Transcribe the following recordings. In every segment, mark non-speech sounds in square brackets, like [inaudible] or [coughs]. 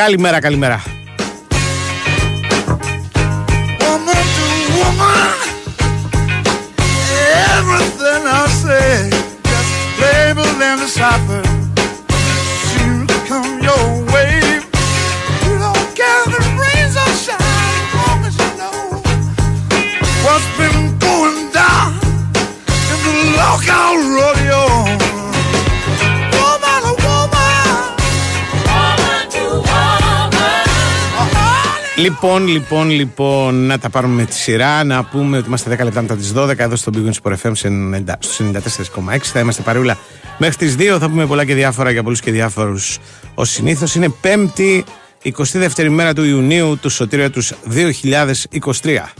Καλημέρα, καλημέρα. woman to woman. Everything I say, just label and decipher. Λοιπόν, λοιπόν, λοιπόν, να τα πάρουμε με τη σειρά. Να πούμε ότι είμαστε 10 λεπτά μετά τις 12 εδώ στο Big Wings Sport FM σε 90 στο 94,6. Θα είμαστε παρούλα μέχρι τις 2. Θα πούμε πολλά και διάφορα για πολλούς και διάφορους ως συνήθως. Είναι 5η, 22η μέρα του Ιουνίου του Σωτήρια τους 2023.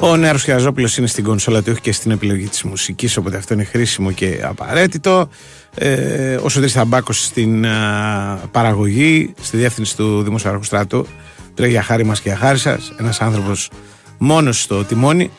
Ο Νέαρος Χιαζόπουλο είναι στην κονσόλα του, όχι και στην επιλογή της μουσικής, οπότε αυτό είναι χρήσιμο και απαραίτητο. Ε, ο Σωτήρης Θαμπάκος στην α, παραγωγή, στη διεύθυνση του Δημοσιογραφικού Στράτου. Τρέχει για χάρη μας και για χάρη σας. Ένας άνθρωπος μόνος στο τιμόνι.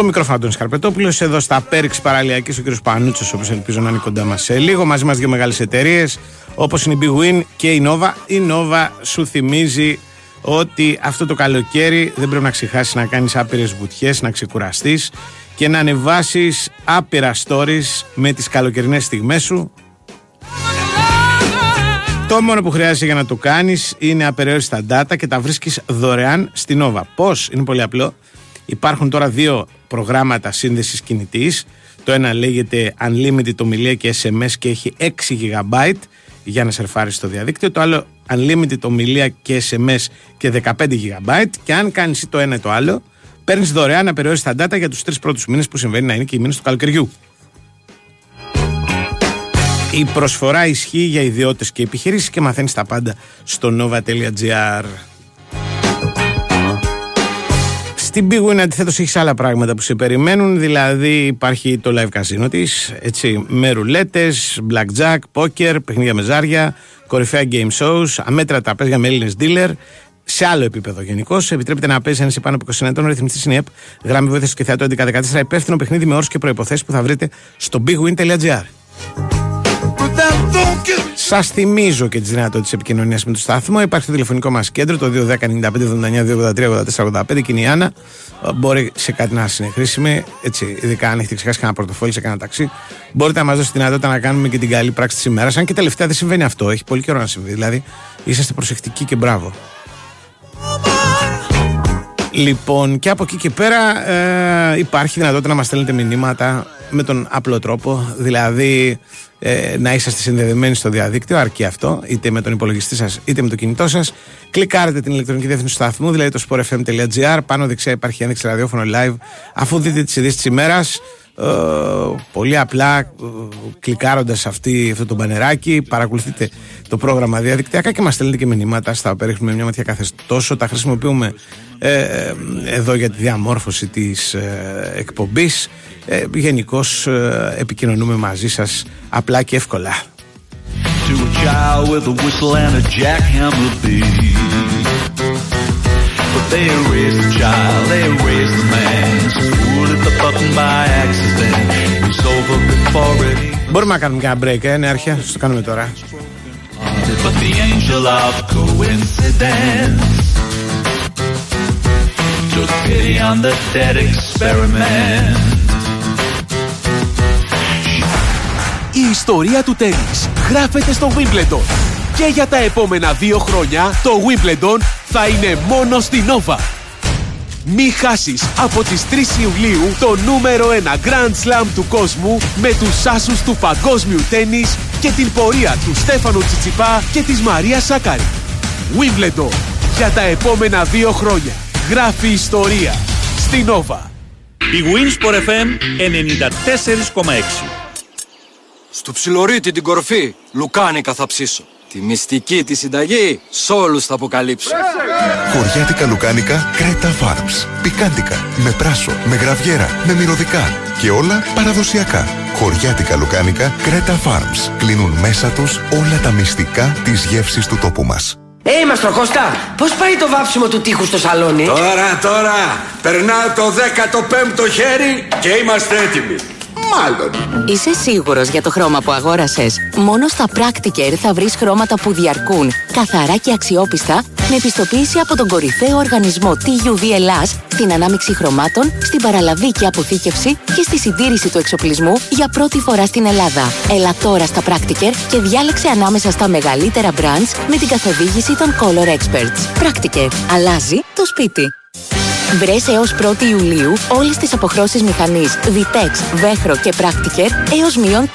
Στο μικρόφωνο Αντώνης Καρπετόπουλος, εδώ στα Πέριξ Παραλιακής ο κ. Πανούτσος, όπως ελπίζω να είναι κοντά μας σε λίγο. Μαζί μας δύο μεγάλες εταιρείες, όπως είναι η Big Win και η Nova. Η Nova σου θυμίζει ότι αυτό το καλοκαίρι δεν πρέπει να ξεχάσεις να κάνεις άπειρες βουτιές, να ξεκουραστείς και να ανεβάσεις άπειρα stories με τις καλοκαιρινές στιγμές σου το μόνο που χρειάζεται για να το κάνεις είναι απεριόριστα data και τα βρίσκεις δωρεάν στην Nova. Πώς, είναι πολύ απλό. Υπάρχουν τώρα δύο προγράμματα σύνδεσης κινητής. Το ένα λέγεται Unlimited ομιλία και SMS και έχει 6 GB για να σερφάρεις στο διαδίκτυο. Το άλλο Unlimited ομιλία και SMS και 15 GB. Και αν κάνεις το ένα ή το άλλο, παίρνεις δωρεάν απεριόριστα data για τους τρεις πρώτους μήνες που συμβαίνει να είναι και οι μήνες του καλοκαιριού. Η προσφορά ισχύει για ιδιώτες και επιχειρήσεις και μαθαίνεις τα πάντα στο nova.gr. Στην Big Win αντιθέτως έχεις άλλα πράγματα που σε περιμένουν, δηλαδή υπάρχει το live casino της, έτσι, με ρουλέτες, blackjack, poker, παιχνίδια με ζάρια, κορυφαία game shows, αμέτρητα παίζια με Έλληνες dealer, σε άλλο επίπεδο γενικώ. Επιτρέπεται να παίζει ένας πάνω από 20 ετών. Ρυθμιστής είναι ΕΠ. Γράμμη βοήθειας και θεατό 1114. Υπεύθυνο παιχνίδι με όρους και προποθέσει που θα βρείτε στο bigwin.gr. Σας θυμίζω και τις δυνατότητες επικοινωνίας με το σταθμό. Υπάρχει το τηλεφωνικό μας κέντρο, το 210-95-79-283-84-85 και είναι η Άννα. Ε, Μπορεί σε κάτι να είναι χρήσιμη, έτσι, ειδικά αν έχετε ξεχάσει κανένα πορτοφόλι σε κανένα ταξί. Μπορείτε να μας δώσετε τη δυνατότητα να κάνουμε και την καλή πράξη της ημέρας. Αν και τελευταία δεν συμβαίνει αυτό, έχει πολύ καιρό να συμβεί. Δηλαδή, είσαστε προσεκτικοί και μπράβο. Λοιπόν, και από εκεί και πέρα ε, υπάρχει δυνατότητα να μας στέλνετε μηνύματα με τον απλό τρόπο, δηλαδή ε, να είσαστε συνδεδεμένοι στο διαδίκτυο, αρκεί αυτό, είτε με τον υπολογιστή σας είτε με το κινητό σας. Κλικάρετε την ηλεκτρονική διεύθυνση του σταθμού, δηλαδή το sportfm.gr, πάνω δεξιά υπάρχει ένδειξη ραδιόφωνο live, αφού δείτε τις ειδήσεις της ημέρας, ε, πολύ απλά ε, κλικάροντας αυτή, αυτό το μπανεράκι παρακολουθείτε το πρόγραμμα διαδικτυακά και μας στέλνετε και μηνύματα στα οποία ρίχνουμε μια ματιά κάθε τόσο τα χρησιμοποιούμε ε, ε, εδώ για τη διαμόρφωση της ε, εκπομπής ε, Γενικώς επικοινωνούμε μαζί σας απλά και εύκολα to a child with a whistle and a jackhammer beat. But they raised the child, they raised the man. Μπορούμε να κάνουμε και ένα break, ε, ναι, αρχιά, στο κάνουμε τώρα. Η ιστορία του τέννις γράφεται στο Wimbledon. Και για τα επόμενα δύο χρόνια το Wimbledon θα είναι μόνο στην Nova. Μη χάσεις από τις 3 Ιουλίου το νούμερο 1 Grand Slam του κόσμου με τους άσους του παγκόσμιου τέννις και την πορεία του Στέφανου Τσιτσιπά και της Μαρίας Σάκαρη. Wimbledon. Για τα επόμενα δύο χρόνια. Γράφει ιστορία. Στην Nova. Η Winsport FM 94,6. Στο ψιλορίτι την κορφή, λουκάνικα θα ψήσω. Τη μυστική τη συνταγή σ' όλους θα αποκαλύψω. Χωριάτικα λουκάνικα Κρέτα Farms. Πικάντικα, με πράσο, με γραβιέρα, με μυρωδικά και όλα παραδοσιακά. Χωριάτικα λουκάνικα Κρέτα Farms. Κλείνουν μέσα τους όλα τα μυστικά της γεύσης του τόπου μας. Ε, Μαστροχώστα, πώς πάει το βάψιμο του τείχους στο σαλόνι; Τώρα, τώρα, περνάω το 15ο χέρι και είμαστε έτοιμοι. Μάλλον. Είσαι σίγουρος για το χρώμα που αγόρασες; Μόνο στα Practiker θα βρεις χρώματα που διαρκούν, καθαρά και αξιόπιστα, με επιστοποίηση από τον κορυφαίο οργανισμό TUV Ελλάς, στην ανάμειξη χρωμάτων, στην παραλαβή και αποθήκευση και στη συντήρηση του εξοπλισμού για πρώτη φορά στην Ελλάδα. Έλα τώρα στα Practiker και διάλεξε ανάμεσα στα μεγαλύτερα brands με την καθοδήγηση των Color Experts. Practiker. Αλλάζει το σπίτι. Βρες έως 1η Ιουλίου όλες τις αποχρώσεις μηχανής Vitex, Βέχρο και Practiker έως μείον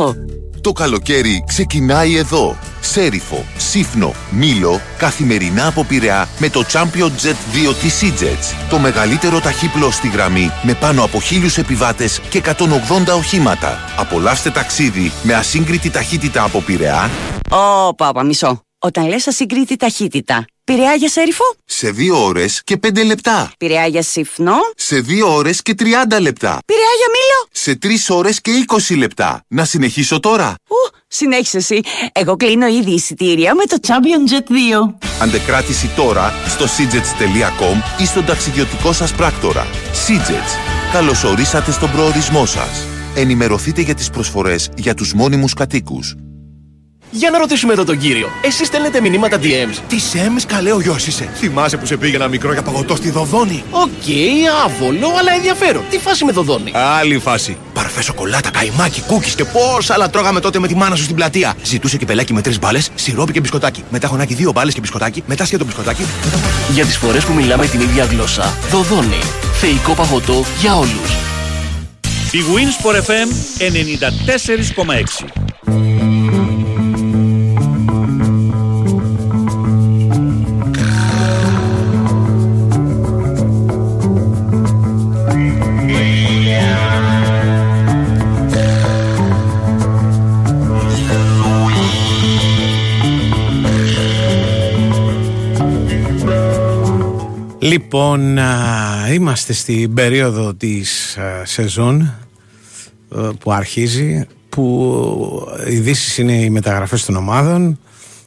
30%. Το καλοκαίρι ξεκινάει εδώ. Σέριφο, Σύφνο, Μήλο, καθημερινά από Πειραιά με το Champion Jet 2 της EasyJets. Το μεγαλύτερο ταχύπλο στη γραμμή με πάνω από χίλιους επιβάτες και 180 οχήματα. Απολαύστε ταξίδι με ασύγκριτη ταχύτητα από Πειραιά Ω, πάπα, μισό. Όταν λες ασυγκρίτη ταχύτητα, πειραιά για σέριφο, σε 2 ώρες και 5 λεπτά. πειραιά για συφνό, Σε 2 ώρες και 30 λεπτά. πειραιά για μήλο. Σε 3 ώρες και 20 λεπτά. Να συνεχίσω τώρα. Ου, συνέχισε εσύ. Εγώ κλείνω ήδη εισιτήρια με το Champion Jet 2. Αντεκράτηση τώρα στο seajets.com ή στον ταξιδιωτικό σας πράκτορα. Seajets. Καλωσορίσατε στον προορισμό σας. Ενημερωθείτε για τις προσφορές για τους μόνιμους κατοίκους. Για να ρωτήσουμε εδώ τον κύριο. Εσείς στέλνετε μηνύματα DMs. Τη Έμυς καλέ ο γιος είσαι. Θυμάσαι που σε πήγαινα μικρό για παγωτό στη Δωδώνη; Οκ, άβολο, αλλά ενδιαφέρον. Τι φάση με Δωδώνη; Άλλη φάση. Παρφέ σοκολάτα, καϊμάκι, cookie και πόσα άλλα τρώγαμε τότε με τη μάνα σου στην πλατεία. Ζητούσε κυπελλάκι με τρεις μπάλες, σιρόπι και μπισκοτάκι. Μετά χωνάκι δύο μπάλες και μπισκοτάκι. Μετά σκέτο μπισκοτάκι. Για τις φορές που μιλάμε την ίδια γλώσσα. Δωδώνη. Θεϊκό παγωτό για όλους. Η Winsport FM 94,6. Λοιπόν, α, είμαστε στην περίοδο της α, σεζόν α, που αρχίζει που οι ειδήσεις είναι οι μεταγραφές των ομάδων.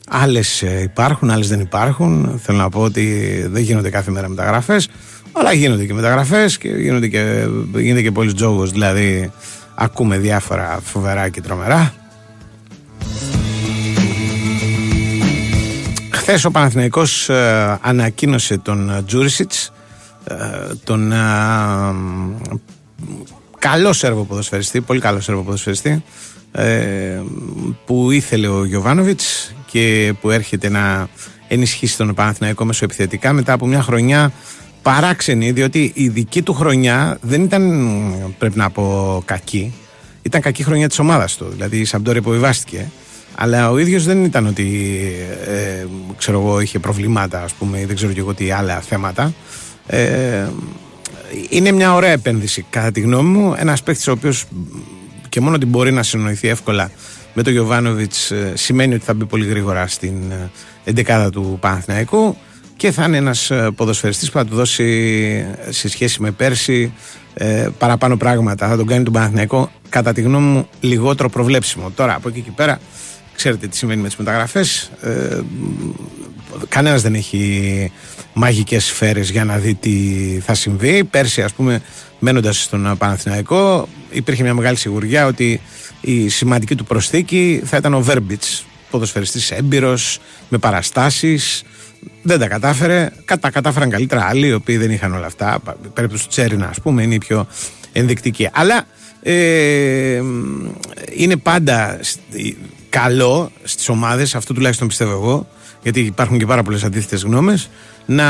Άλλες ε, υπάρχουν, άλλες δεν υπάρχουν. Θέλω να πω ότι δεν γίνονται κάθε μέρα μεταγραφές αλλά γίνονται και μεταγραφές και γίνονται και, γίνεται και πολλοί τζόγος. Δηλαδή ακούμε διάφορα φοβερά και τρομερά Χθες ο Παναθηναϊκός ε, ανακοίνωσε τον ε, Τζούρισιτς, ε, τον ε, καλό Σέρβο ποδοσφαιριστή, πολύ καλό Σέρβο ποδοσφαιριστή, ε, που ήθελε ο Γιωβάνοβιτς και που έρχεται να ενισχύσει τον Παναθηναϊκό μεσοεπιθετικά μετά από μια χρονιά παράξενη, διότι η δική του χρονιά δεν ήταν, πρέπει να πω, κακή. Ήταν κακή χρονιά της ομάδας του. Δηλαδή η Σαμπτόρια υποβιβάστηκε. Αλλά ο ίδιος δεν ήταν ότι ε, ξέρω εγώ είχε προβλήματα ας πούμε ή δεν ξέρω και εγώ τι άλλα θέματα. Ε, είναι μια ωραία επένδυση κατά τη γνώμη μου. Ένας παίχτης ο οποίος και μόνο ότι μπορεί να συνοηθεί εύκολα με τον Γιωβάνοβιτς ε, σημαίνει ότι θα μπει πολύ γρήγορα στην ε, εντεκάδα του Παναθηναϊκού και θα είναι ένας ε, ποδοσφαιριστής που θα του δώσει ε, σε σχέση με πέρσι ε, παραπάνω πράγματα. Θα τον κάνει τον Παναθηναϊκό κατά τη γνώμη μου λιγότερο προβλέψιμο. Τώρα από εκεί και πέρα ξέρετε τι συμβαίνει με τις μεταγραφές ε, κανένας δεν έχει μαγικές σφαίρες για να δει τι θα συμβεί πέρσι ας πούμε μένοντας στον Παναθηναϊκό υπήρχε μια μεγάλη σιγουριά ότι η σημαντική του προσθήκη θα ήταν ο Βέρμπιτς ποδοσφαιριστής έμπειρος με παραστάσεις δεν τα κατάφερε. Τα κατάφεραν καλύτερα άλλοι, οι οποίοι δεν είχαν όλα αυτά. Η περίπτωση του Τσέρινα, ας πούμε, είναι η πιο ενδεικτική. Αλλά ε, είναι πάντα καλό στις ομάδες, αυτό τουλάχιστον πιστεύω εγώ, γιατί υπάρχουν και πάρα πολλές αντίθετες γνώμες, να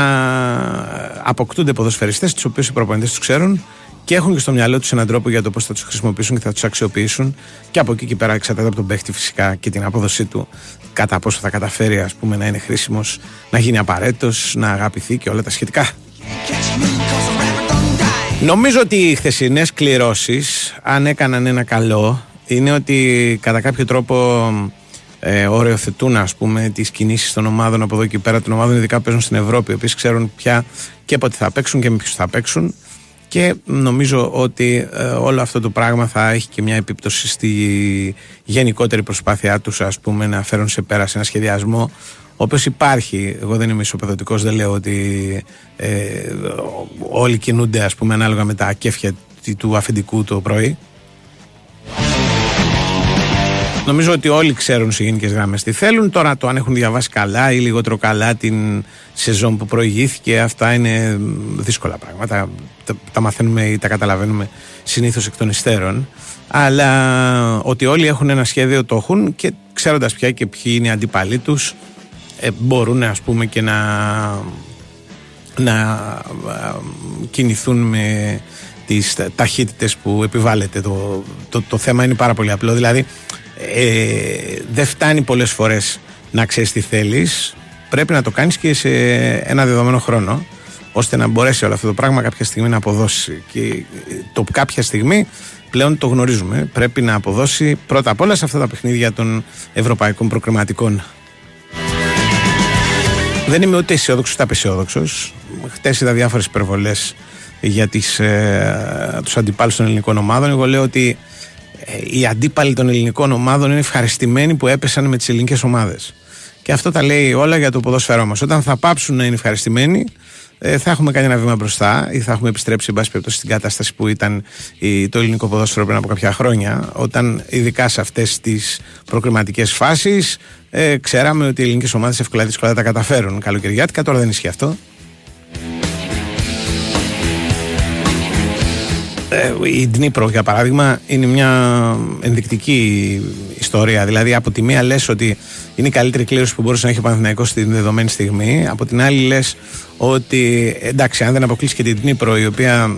αποκτούνται ποδοσφαιριστές τους οποίους οι προπονητές τους ξέρουν και έχουν και στο μυαλό τους έναν τρόπο για το πώς θα τους χρησιμοποιήσουν και θα τους αξιοποιήσουν. Και από εκεί και πέρα εξαρτάται από τον παίχτη φυσικά και την απόδοσή του, κατά πόσο θα καταφέρει ας πούμε, να είναι χρήσιμος, να γίνει απαραίτητος, να αγαπηθεί και όλα τα σχετικά. Νομίζω ότι οι χθεσινές κληρώσεις, αν έκαναν ένα καλό, είναι ότι κατά κάποιο τρόπο ε, οριοθετούν ας πούμε τις κινήσεις των ομάδων από εδώ και πέρα των ομάδων ειδικά που παίζουν στην Ευρώπη οι οποίες ξέρουν πια και πότε θα παίξουν και με ποιους θα παίξουν. Και νομίζω ότι ε, όλο αυτό το πράγμα θα έχει και μια επίπτωση στη γενικότερη προσπάθειά τους ας πούμε να φέρουν σε πέρα σε ένα σχεδιασμό ο οποίος υπάρχει, εγώ δεν είμαι ισοπεδωτικός δεν λέω ότι ε, όλοι κινούνται ας πούμε ανάλογα με τα κέφια του αφεντικού το πρωί Νομίζω ότι όλοι ξέρουν σε γενικές γραμμές τι θέλουν. Τώρα το αν έχουν διαβάσει καλά ή λιγότερο καλά την σεζόν που προηγήθηκε, αυτά είναι δύσκολα πράγματα. Τα, τα μαθαίνουμε ή τα καταλαβαίνουμε συνήθως εκ των υστέρων. Αλλά ότι όλοι έχουν ένα σχέδιο το έχουν και ξέροντας πια και ποιοι είναι οι αντίπαλοι τους, ε, μπορούν ας πούμε και να, να κινηθούν με τις ταχύτητες που επιβάλλεται. Το, το, το θέμα είναι πάρα πολύ απλό. Δηλαδή ε, δεν φτάνει πολλές φορές να ξέρεις τι θέλεις. Πρέπει να το κάνεις και σε ένα δεδομένο χρόνο ώστε να μπορέσει όλο αυτό το πράγμα κάποια στιγμή να αποδώσει. Και το κάποια στιγμή πλέον το γνωρίζουμε. Πρέπει να αποδώσει πρώτα απ' όλα σε αυτά τα παιχνίδια των ευρωπαϊκών προκριματικών. Δεν είμαι ούτε αισιόδοξος ούτε απεσιόδοξος. Χτες είδα διάφορες υπερβολές για τις, ε, τους αντιπάλους των ελληνικών ομάδων. Εγώ λέω ότι ε, οι αντίπαλοι των ελληνικών ομάδων είναι ευχαριστημένοι που έπεσαν με τις ελληνικές ομάδες. Και αυτό τα λέει όλα για το ποδόσφαιρό μας. Όταν θα πάψουν να είναι ευχαριστημένοι, ε, θα έχουμε κάνει ένα βήμα μπροστά ή θα έχουμε επιστρέψει, εν πάση περιπτώσει, στην κατάσταση που ήταν η, το ελληνικό ποδόσφαιρο πριν από κάποια χρόνια. Όταν, ειδικά σε αυτές τις προκριματικές φάσεις, ε, ξέραμε ότι οι ελληνικές ομάδες εύκολα δύσκολα τα καταφέρουν. Καλοκαιριάτικα, τώρα δεν ισχύει αυτό. Η Ντνίπρο για παράδειγμα είναι μια ενδεικτική ιστορία δηλαδή από τη μία λες ότι είναι η καλύτερη κλήρωση που μπορούσε να έχει ο Παναθηναϊκός στην δεδομένη στιγμή από την άλλη λες ότι εντάξει αν δεν αποκλείσει και την Ντνίπρο η οποία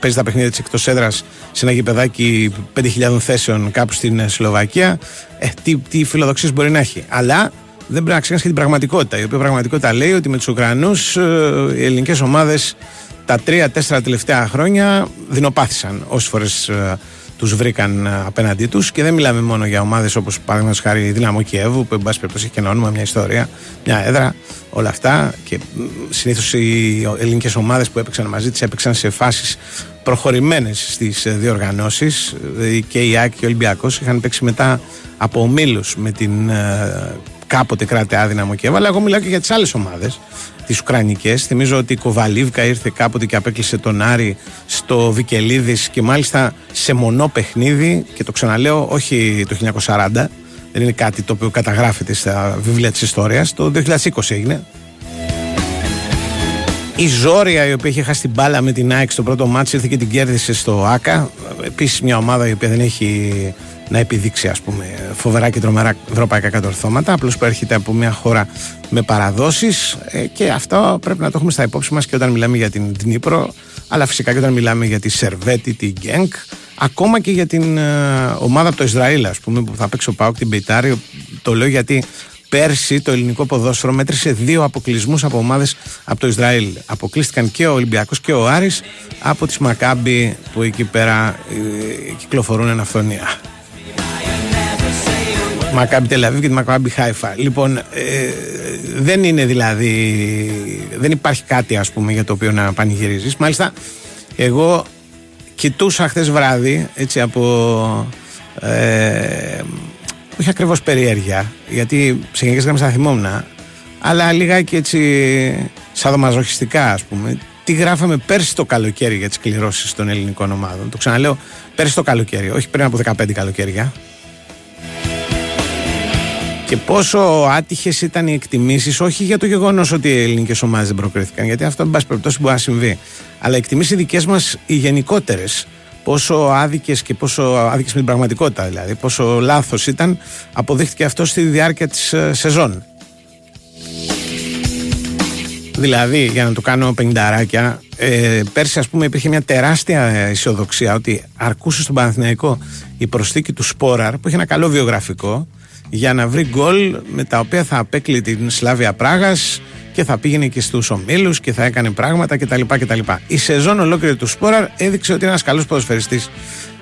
παίζει τα παιχνίδια της εκτός έδρας σε ένα γηπεδάκι 5.000 θέσεων κάπου στην Σλοβακία ε, τι, τι φιλοδοξίες μπορεί να έχει αλλά δεν πρέπει να ξεχάσει και την πραγματικότητα. Η οποία πραγματικότητα λέει ότι με τους Ουκρανούς ε, οι ελληνικές ομάδες τα τρία-τέσσερα τελευταία χρόνια δεινοπάθησαν όσες φορές ε, τους βρήκαν ε, απέναντί τους και δεν μιλάμε μόνο για ομάδες όπως παραδείγματος χάρη η Δύναμο Κιέβου, που εν πάση περιπτώσει έχει και ένα όνομα, μια ιστορία, μια έδρα, όλα αυτά. Και συνήθως οι ελληνικές ομάδες που έπαιξαν μαζί τη έπαιξαν σε φάσεις προχωρημένες στις ε, διοργανώσεις. Και η ΑΕΚ και ο Ολυμπιακός είχαν παίξει μετά από ομίλους με την κάποτε κράτη Δύναμο Κιέβου. Αλλά εγώ μιλάω και για τις άλλες ομάδες τις Ουκρανικές. Θυμίζω ότι η Κοβαλίβκα ήρθε κάποτε και απέκλεισε τον Άρη στο Βικελίδης και μάλιστα σε μονό παιχνίδι. Και το ξαναλέω, όχι το 1940, δεν είναι κάτι το οποίο καταγράφεται στα βιβλία της ιστορίας. Το 2020 έγινε. Η Ζόρια, η οποία είχε χάσει την μπάλα με την ΑΕΚ στο πρώτο μάτσο, ήρθε και την κέρδισε στο ΑΚΑ. Επίσης, μια ομάδα η οποία δεν έχει να επιδείξει ας πούμε, φοβερά και τρομερά ευρωπαϊκά κατορθώματα. Απλώς προέρχεται από μια χώρα με παραδόσεις ε, και αυτό πρέπει να το έχουμε στα υπόψη μας και όταν μιλάμε για την Δνήπρο, αλλά φυσικά και όταν μιλάμε για τη Σερβέτη, την Γκένκ, ακόμα και για την ε, ομάδα από το Ισραήλ, ας πούμε, που θα παίξει ο Πάοκ την Μπεϊτάρη. Το λέω γιατί πέρσι το ελληνικό ποδόσφαιρο μέτρησε δύο αποκλεισμούς από ομάδες από το Ισραήλ. Αποκλείστηκαν και ο Ολυμπιακός και ο Άρης από τις Μακάμπι που εκεί πέρα ε, κυκλοφορούν εν αυθονία. Μακάμπι Τελαβίβ και τη Μακάμπι Χάιφα. Λοιπόν, ε, δεν είναι δηλαδή. Δεν υπάρχει κάτι ας πούμε για το οποίο να πανηγυρίζεις. Μάλιστα, εγώ κοιτούσα χθες βράδυ έτσι από. Ε, όχι ακριβώς περιέργεια, γιατί σε γενικές γραμμές θα θυμόμουν, αλλά λιγάκι έτσι σαδομαζοχιστικά ας πούμε. Τι γράφαμε πέρσι το καλοκαίρι για τις κληρώσεις των ελληνικών ομάδων. Το ξαναλέω, πέρσι το καλοκαίρι, όχι πριν από 15 καλοκαίρια και πόσο άτυχες ήταν οι εκτιμήσεις, όχι για το γεγονός ότι οι ελληνικές ομάδες δεν προκρίθηκαν, γιατί αυτό, εν πάση περιπτώσει, μπορεί να συμβεί. Αλλά οι εκτιμήσεις δικές μας, οι γενικότερες, πόσο άδικες και πόσο άδικες με την πραγματικότητα δηλαδή, πόσο λάθος ήταν, αποδείχτηκε αυτό στη διάρκεια της ε, σεζόν. Δηλαδή, για να το κάνω πενηνταράκια, ε, πέρσι ας πούμε υπήρχε μια τεράστια αισιοδοξία ότι αρκούσε στον Παναθηναϊκό η προσθήκη του Σπόραρ που είχε ένα καλό βιογραφικό για να βρει γκολ με τα οποία θα απέκλει την Σλάβια Πράγας και θα πήγαινε και στους ομίλους και θα έκανε πράγματα κτλ. κτλ. Η σεζόν ολόκληρη του Σπόραρ έδειξε ότι είναι ένας καλός ποδοσφαιριστής.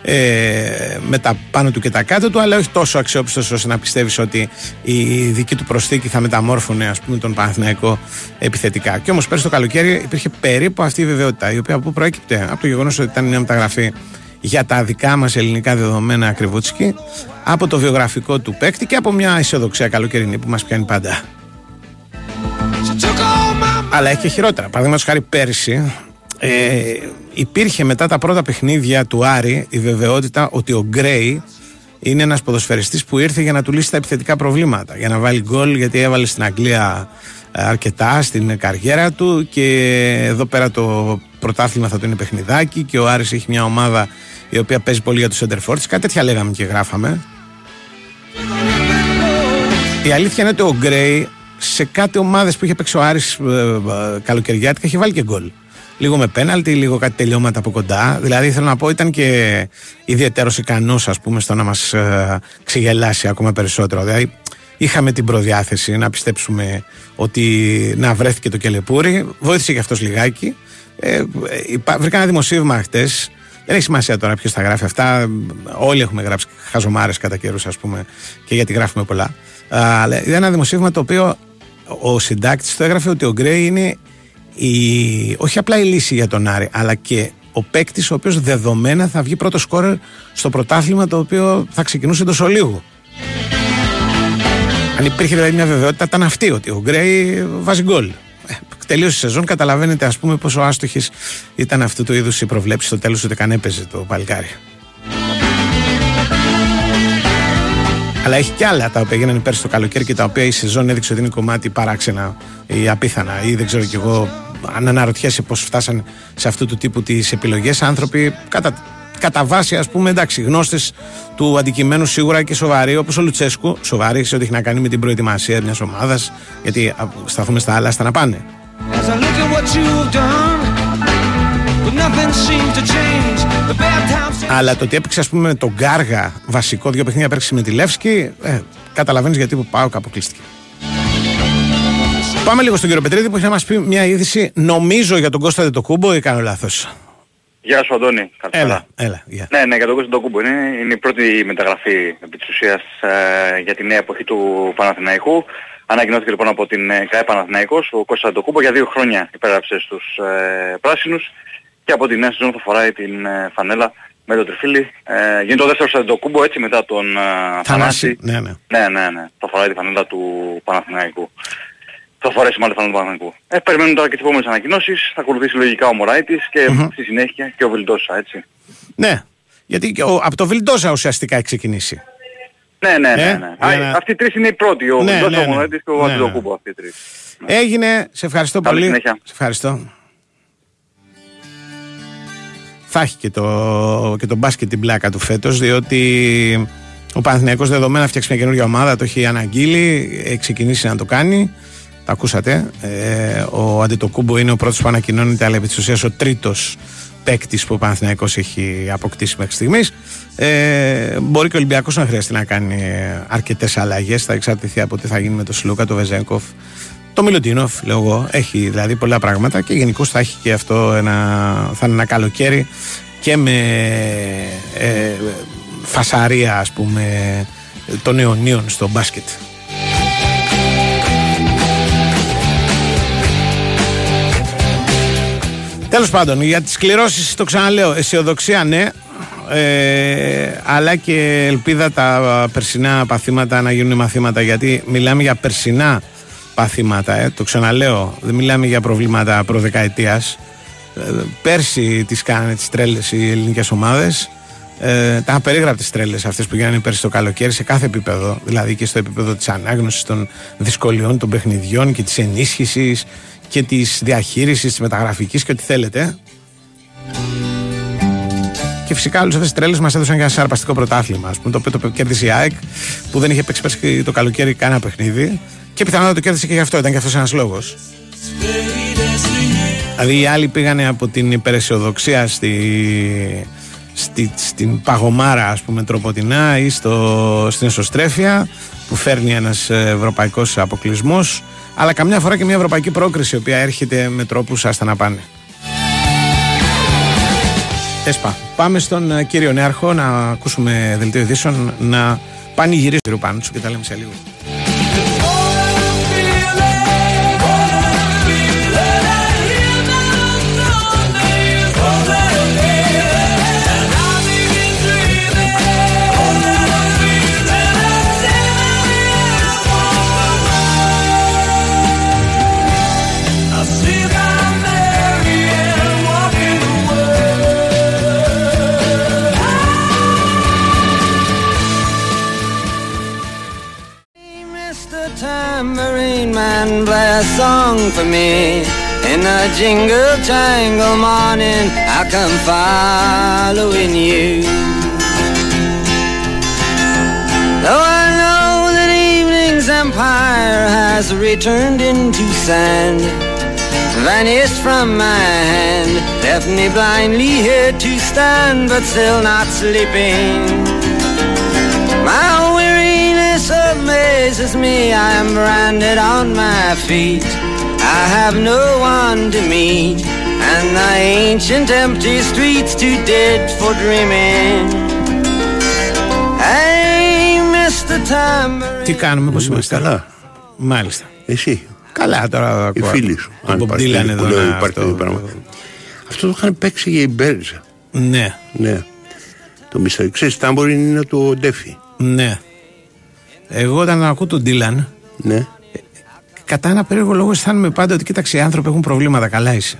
ε, με τα πάνω του και τα κάτω του, αλλά όχι τόσο αξιόπιστος ώστε να πιστεύεις ότι η δική του προσθήκη θα μεταμόρφωνε ας πούμε, τον Παναθηναϊκό επιθετικά. Και όμως πέρσι το καλοκαίρι υπήρχε περίπου αυτή η βεβαιότητα, η οποία από πού προέκυπτε, από το γεγονός ότι ήταν μια μεταγραφή για τα δικά μας ελληνικά δεδομένα ακριβούτσικη, από το βιογραφικό του παίκτη και από μια αισιοδοξία καλοκαιρινή που μας πιάνει πάντα. Αλλά έχει και χειρότερα. Παραδείγματος χάρη πέρσι, ε, υπήρχε μετά τα πρώτα παιχνίδια του Άρη η βεβαιότητα ότι ο Γκρέι είναι ένας ποδοσφαιριστής που ήρθε για να του λύσει τα επιθετικά προβλήματα. Για να βάλει γκολ, γιατί έβαλε στην Αγγλία ε, αρκετά στην καριέρα του και εδώ πέρα το πρωτάθλημα θα το είναι παιχνιδάκι και ο Άρης έχει μια ομάδα η οποία παίζει πολύ για τους Σεντερφόρτς. Κάτι τέτοια λέγαμε και γράφαμε. Η αλήθεια είναι ότι ο Γκρέι σε κάτι ομάδες που είχε παίξει ο Άρης ε, ε, καλοκαιριάτικα είχε βάλει και γκολ λίγο με πέναλτι, λίγο κάτι τελειώματα από κοντά. Δηλαδή, θέλω να πω, ήταν και ιδιαίτερος ικανός, ας πούμε, στο να μας ε, ξεγελάσει ακόμα περισσότερο. Δηλαδή, είχαμε την προδιάθεση να πιστέψουμε ότι να βρέθηκε το κελεπούρι. Βοήθησε και αυτός λιγάκι. Ε, βρήκα ένα δημοσίευμα χτες. Δεν έχει σημασία τώρα ποιος θα γράφει αυτά. Όλοι έχουμε γράψει χαζομάρες κατά καιρούς, ας πούμε, και γιατί γράφουμε πολλά. Αλλά είναι ένα δημοσίευμα το οποίο ο συντάκτης το έγραφε ότι ο Γκρέι είναι η, όχι απλά η λύση για τον Άρη, αλλά και ο παίκτης ο οποίος δεδομένα θα βγει πρώτο σκόρερ στο πρωτάθλημα το οποίο θα ξεκινούσε τόσο λίγο. Αν υπήρχε δηλαδή μια βεβαιότητα, ήταν αυτή ότι ο Γκρέι βάζει γκολ. Ε, τελείωσε η σεζόν, καταλαβαίνετε ας πούμε πόσο άστοχης ήταν αυτού του είδους η προβλέψη στο τέλος ότι καν έπαιζε το παλικάρι. Αλλά έχει και άλλα τα οποία έγιναν πέρσι το καλοκαίρι και τα οποία η σεζόν έδειξε ότι είναι κομμάτι παράξενα ή απίθανα ή δεν ξέρω κι εγώ αν αναρωτιέσαι πώς φτάσαν σε αυτού του τύπου τις επιλογές άνθρωποι κατά, κατά βάση ας πούμε εντάξει γνώστες του αντικειμένου σίγουρα και σοβαροί όπως ο Λουτσέσκου σοβαροί σε ό,τι έχει να κάνει με την προετοιμασία μιας ομάδας γιατί σταθούμε στα άλλα στα να πάνε αλλά το ότι έπαιξε, ας πούμε, με τον Γκάργα βασικό δύο παιχνίδια πέρσι με τη Λεύσκη, ε, καταλαβαίνεις γιατί που πάω κάπου κλείστηκε. Πάμε λίγο στον κύριο Πετρίδη που έχει να μας πει μια είδηση, νομίζω για τον Κώστα Δετοκούμπο ή κάνω λάθος. Γεια σου Αντώνη. Έλα, έλα. Yeah. Ναι, ναι, για τον Κώστα Δετοκούμπο είναι, είναι η πρώτη μεταγραφή επί της ουσίας ε, για τη νέα εποχή του Παναθηναϊκού. Ανακοινώθηκε λοιπόν από την ε, ΚΑΕ Παναθηναϊκός ο Κώστας Δετοκούμπο για δύο χρόνια υπέγραψες στους ε, πράσινους και από τη νέα σεζόν θα φοράει την ε, φανέλα με το τριφύλι. Ε, γίνεται ο δεύτερος Αντοκούμπο έτσι μετά τον ε, Θανάση. Ναι, ναι. ναι, ναι, ναι. Θα φοράει τη φανέλα του Παναθηναϊκού. Θα φορέσει μάλλον τη φανέλα του Παναθηναϊκού. Ε, περιμένουν τώρα και τις επόμενες ανακοινώσεις. Θα ακολουθήσει λογικά ο Μωράιτης και mm-hmm. στη συνέχεια και ο Βιλντόσα, έτσι. Ναι. Γιατί και ο, από το Βιλντόσα ουσιαστικά έχει ξεκινήσει. Ναι, ναι, ναι. ναι. Ε, ναι. Αυτοί οι τρεις είναι οι πρώτοι. Ο ναι, Βιλντόσα, ναι, ο Μωράιτης και ο ναι, Αντοκούμπο ναι. αυτοί οι τρεις. Έγινε. Σε ευχαριστώ Καλή πολύ. Συνέχεια. Σε ευχαριστώ. θα έχει και το, και το μπάσκετ την πλάκα του φέτος, διότι ο Παναθηναϊκός δεδομένα φτιάξει μια καινούργια ομάδα, το έχει αναγγείλει, έχει ξεκινήσει να το κάνει. Τα ακούσατε. Ε, ο Αντετοκούμπο είναι ο πρώτος που ανακοινώνεται, αλλά επί της ουσίας ο τρίτος παίκτης που ο Παναθηναϊκός έχει αποκτήσει μέχρι στιγμής. Ε, μπορεί και ο Ολυμπιακός να χρειαστεί να κάνει αρκετές αλλαγές. Θα εξαρτηθεί από τι θα γίνει με τον Σλούκα, τον Βεζέγκοφ, το Μιλοντίνοφ, λέω εγώ, έχει δηλαδή πολλά πράγματα και γενικώς θα έχει και αυτό ένα, θα είναι ένα καλοκαίρι και με ε, φασαρία ας πούμε των αιωνίων στο μπάσκετ. Τέλος πάντων, για τις κληρώσεις το ξαναλέω, αισιοδοξία ναι, ε, αλλά και ελπίδα τα περσινά παθήματα να γίνουν μαθήματα γιατί μιλάμε για περσινά παθήματα. Ε. Το ξαναλέω, δεν μιλάμε για προβλήματα προδεκαετίας. Ε, πέρσι τις κάνανε τις τρέλες οι ελληνικές ομάδες. Ε, τα απερίγραπτες τρέλες αυτές που γίνανε πέρσι το καλοκαίρι σε κάθε επίπεδο. Δηλαδή και στο επίπεδο της ανάγνωσης των δυσκολιών των παιχνιδιών και της ενίσχυσης και της διαχείρισης, της μεταγραφικής και ό,τι θέλετε. Και φυσικά όλες αυτές τι τρέλες μας έδωσαν για ένα σαρπαστικό πρωτάθλημα. Ας πούμε, το οποίο το κέρδισε η ΑΕΚ που δεν είχε παίξει πέρσι το καλοκαίρι κανένα παιχνίδι. Και πιθανότατα το κέρδισε και γι' αυτό, ήταν και αυτός ένας λόγος. Δηλαδή οι άλλοι πήγανε από την υπεραισιοδοξία στη, στη, στην παγωμάρα ας πούμε τροποτινά ή στο, στην εσωστρέφεια που φέρνει ένας ευρωπαϊκός αποκλεισμός, αλλά καμιά φορά και μια ευρωπαϊκή πρόκριση η οποία έρχεται με τρόπους άστα να πάνε. Έσπα. Πάμε στον ε, κύριο Νέαρχο να ακούσουμε δελτίο ειδήσεων να πανηγυρίσει τον κύριο Πάντσο και τα λέμε σε λίγο. Man, play a song for me. In a jingle jangle morning, I come following you. Though I know that evening's empire has returned into sand, vanished from my hand, left me blindly here to stand, but still not sleeping. Amazes me. I am branded on my feet. I have no one to meet, and the ancient empty streets too dead for dreaming. Hey, Mr. Tambourine. Τι κάνουμε, πώς είμαστε. Καλά. Μάλιστα. Εσύ; Καλά τώρα. Οι ακούω. φίλοι σου. Τον Bob υπάρχει Dylan τέτοιο εδώ που λέω, να- υπάρχει αυτό- τέτοιο πράγμα. Αυτό το είχαν παίξει για η Μπέρζα. Ναι. Ναι. Το μισθό. Ξέρεις, τάμποrin είναι το ντέφι. Ναι. Εγώ όταν ακούω τον Ντίλαν, Ναι. κατά ένα περίεργο λόγο αισθάνομαι πάντα ότι κοίταξε οι άνθρωποι έχουν προβλήματα. Καλά είσαι.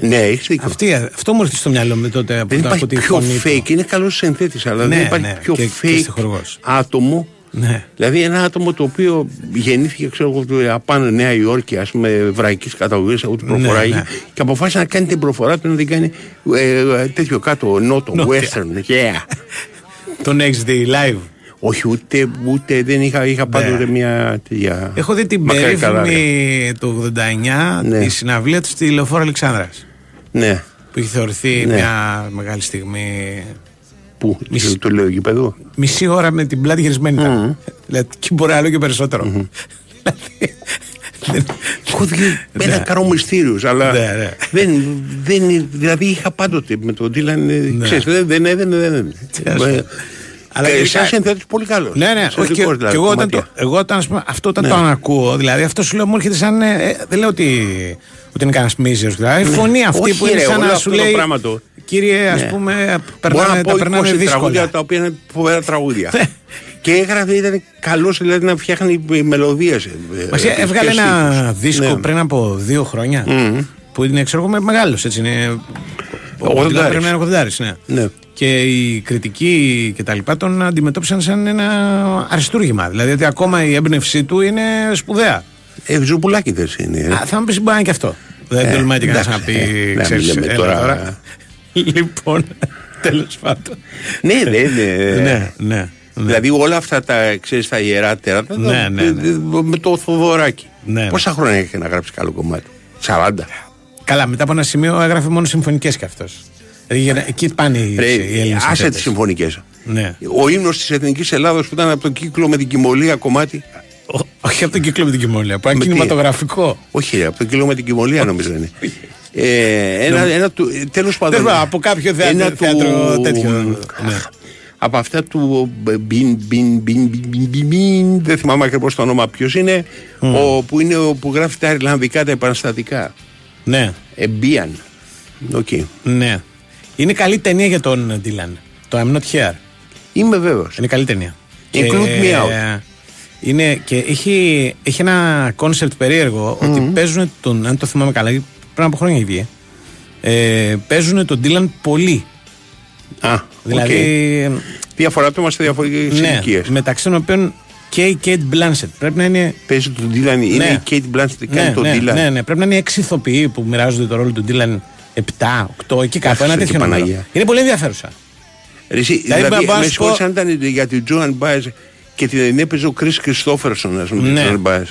Ναι, έχεις δίκιο. Αυτή, αυτό μου έρθει στο μυαλό μου τότε από Δεν όταν υπάρχει ακούω τη πιο φωνή του. fake. Είναι καλός συνθέτης, αλλά Ναι, δεν υπάρχει ναι, πιο και- και fake στιχουργός. άτομο. Ναι. Δηλαδή ένα άτομο το οποίο γεννήθηκε ξέρω, εγώ, του- απάνω Νέα Υόρκη, ας πούμε, εβραϊκής καταγωγής, ούτε προχωράει. ναι. Και αποφάσισε να κάνει την προφορά του να την κάνει ε, ε, τέτοιο κάτω, νότο, Νότια. western. Yeah. [laughs] Τον έχεις δει live; Όχι, ούτε, ούτε δεν είχα, είχα πάντοτε μια τέτοια. Ναι. Έχω δει την μακριά καλάρια. περίφημη του 89 Ναι. τη συναυλία του στη Λεωφόρο Αλεξάνδρας Ναι. που είχε θεωρηθεί Ναι. μια μεγάλη στιγμή. Πού, το, το λέω γηπεδού. Μισή ώρα με την πλάτη γυρισμένη ήταν. Δηλαδή, και μπορεί άλλο και περισσότερο. Έχω δει [laughs] Ναι. ένα καρό μυστήριους, αλλά Ναι, ναι. δεν, δεν, δηλαδή είχα πάντοτε με τον Ντίλαν. Ναι. Ξέρεις, δεν δεν έδαινε, δεν έδαινε. ας πούμε. Αλλά Και γενικά- σαν συνθέτης πολύ καλό. Ναι, ναι, όχι, και, και εγώ, όταν το, εγώ όταν, ας πούμε, αυτό όταν Ναι. το ανακούω, δηλαδή αυτό σου λέω μου έρχεται σαν. ε, ε, δεν λέω ότι, ότι είναι κανένας μίζεο. Δηλαδή, η φωνή αυτή Ναι. Όχι, που είναι ρε, σαν όλο να αυτό σου το λέει. πράγμα το- Κύριε, ας Ναι. πούμε, Μπορώ περνάμε, να τα πω περνάμε 20 τραγούδια δύσκολα. τα οποία είναι φοβερά τραγούδια. Ναι. και έγραφε, ήταν καλός δηλαδή να φτιάχνει μελωδίε. Μα έβγαλε ένα δίσκο Ναι. πριν από δύο χρόνια. Που είναι, ξέρω εγώ, μεγάλος έτσι. Είναι. Ο Ογδοντάρης. Ντίλαν πρέπει να είναι ογδοντάρης, ναι. Ναι. Και οι κριτικοί και τα λοιπά τον αντιμετώπισαν σαν ένα αριστούργημα. Δηλαδή ότι ακόμα η έμπνευσή του είναι σπουδαία. Ε, ζουπουλάκι δεν είναι. ε. Α, θα μου πεις μπορεί να είναι και αυτό. Δεν Ε, τολμάει και κανένας να εντάξει, πει. ε, να ξέρεις, μην λέμε έλα τώρα. λοιπόν, τέλος πάντων. Ναι, δεν είναι. Ναι, ναι. Δηλαδή όλα αυτά τα, ξέρεις, τα ιερά τεράτα Ναι, ναι, ναι. με το Θοδωράκι. Ναι, Πόσα χρόνια έχει να γράψει καλό κομμάτι; 40. Καλά, μετά από ένα σημείο έγραφε μόνο συμφωνικές κι αυτός. Εκεί πάνε οι, Ρε, οι Έλληνες. άσε τις συμφωνικές. Ναι. Ο ύμνος της Εθνικής Ελλάδος που ήταν από τον κύκλο με την κοιμωλία κομμάτι. Όχι από τον κύκλο με την κοιμωλία, που είναι Με τι; κινηματογραφικό. Όχι, ρε, από τον κύκλο με την κοιμωλία νομίζω είναι. Ε, ένα, ένα του, τέλος Τέλος πάντων. πάντων, από κάποιο θέατρο- ένα θέατρο τέτοιο, ναι. Από αυτά του μπιν, μπιν, μπιν, μπιν, μπιν, μπιν, μπιν, δεν θυμάμαι ακριβώς το όνομα ποιος είναι, ο, που είναι ο που γράφει τα Ιρλανδικά τα επαναστατικά. Ναι. Εμπίαν. Οκ. Ναι. Είναι καλή ταινία για τον Ντίλαν. Το I'm not here. Είμαι βέβαιος. Είναι καλή ταινία. Include me out. Είναι, και έχει, έχει ένα concept περίεργο ότι παίζουν τον, αν το θυμάμαι καλά, πριν από χρόνια έχει βγει, ε, παίζουν τον Ντίλαν πολύ. Α, Δηλαδή, οκ. Διαφορά του είμαστε διαφορετικές ναι, ηλικίες. μεταξύ των οποίων και η Κέιτ Μπλάνσετ. Πρέπει να είναι. Παίζει τον Ντίλαν, είναι η Κέιτ Μπλάνσετ που κάνει ναι, τον ναι, Ντίλαν. ναι, ναι, πρέπει να είναι έξι ηθοποιοί που μοιράζονται το ρόλο του Ντίλαν 7, 8, εκεί κάπου. Άχι, Ένα και τέτοιο νούμερο. Παναγία. Είναι πολύ ενδιαφέρουσα. Ρε, Εσύ, Δηλαδή, δηλαδή, μπορώ να με σου πω- συγχωρείς αν ήταν για την Τζόαν Μπάεζ και την έπαιζε ο Κρι Κριστόφερσον, ας πούμε, την Ναι. Τζόαν Μπάez.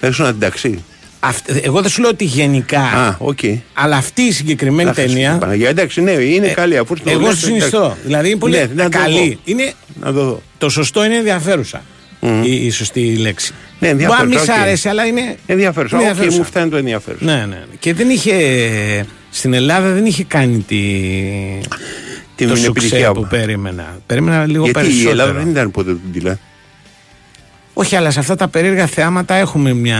Θα ήσουν ανταξύ. Αυτή- εγώ δεν σου λέω ότι γενικά. Α, οκ. Αλλά αυτή η συγκεκριμένη Άχι, ταινία. Παναγία, εντάξει, ναι, είναι Ε, καλή. Αφού το Εγώ λες, σου συνιστώ. εντάξει. Δηλαδή είναι πολύ Ναι, να το καλή. δω. Είναι, Να το δω. το σωστό είναι ενδιαφέρουσα. Η, η σωστή λέξη. Ναι, Μπορεί να ενδιαφέρουσα, μην σ' οκ. άρεσε, αλλά είναι. Ενδιαφέρουσα. Οκ, ενδιαφέρουσα. μου φτάνει το ενδιαφέρον. Ναι, ναι. Και δεν είχε. Στην Ελλάδα δεν είχε κάνει τη. Την το επιτυχία σουξέ μου. που περίμενα. Περίμενα λίγο Γιατί περισσότερο. η Ελλάδα δεν ήταν ποτέ του Ντίλαν. Όχι, αλλά σε αυτά τα περίεργα θεάματα έχουμε μια...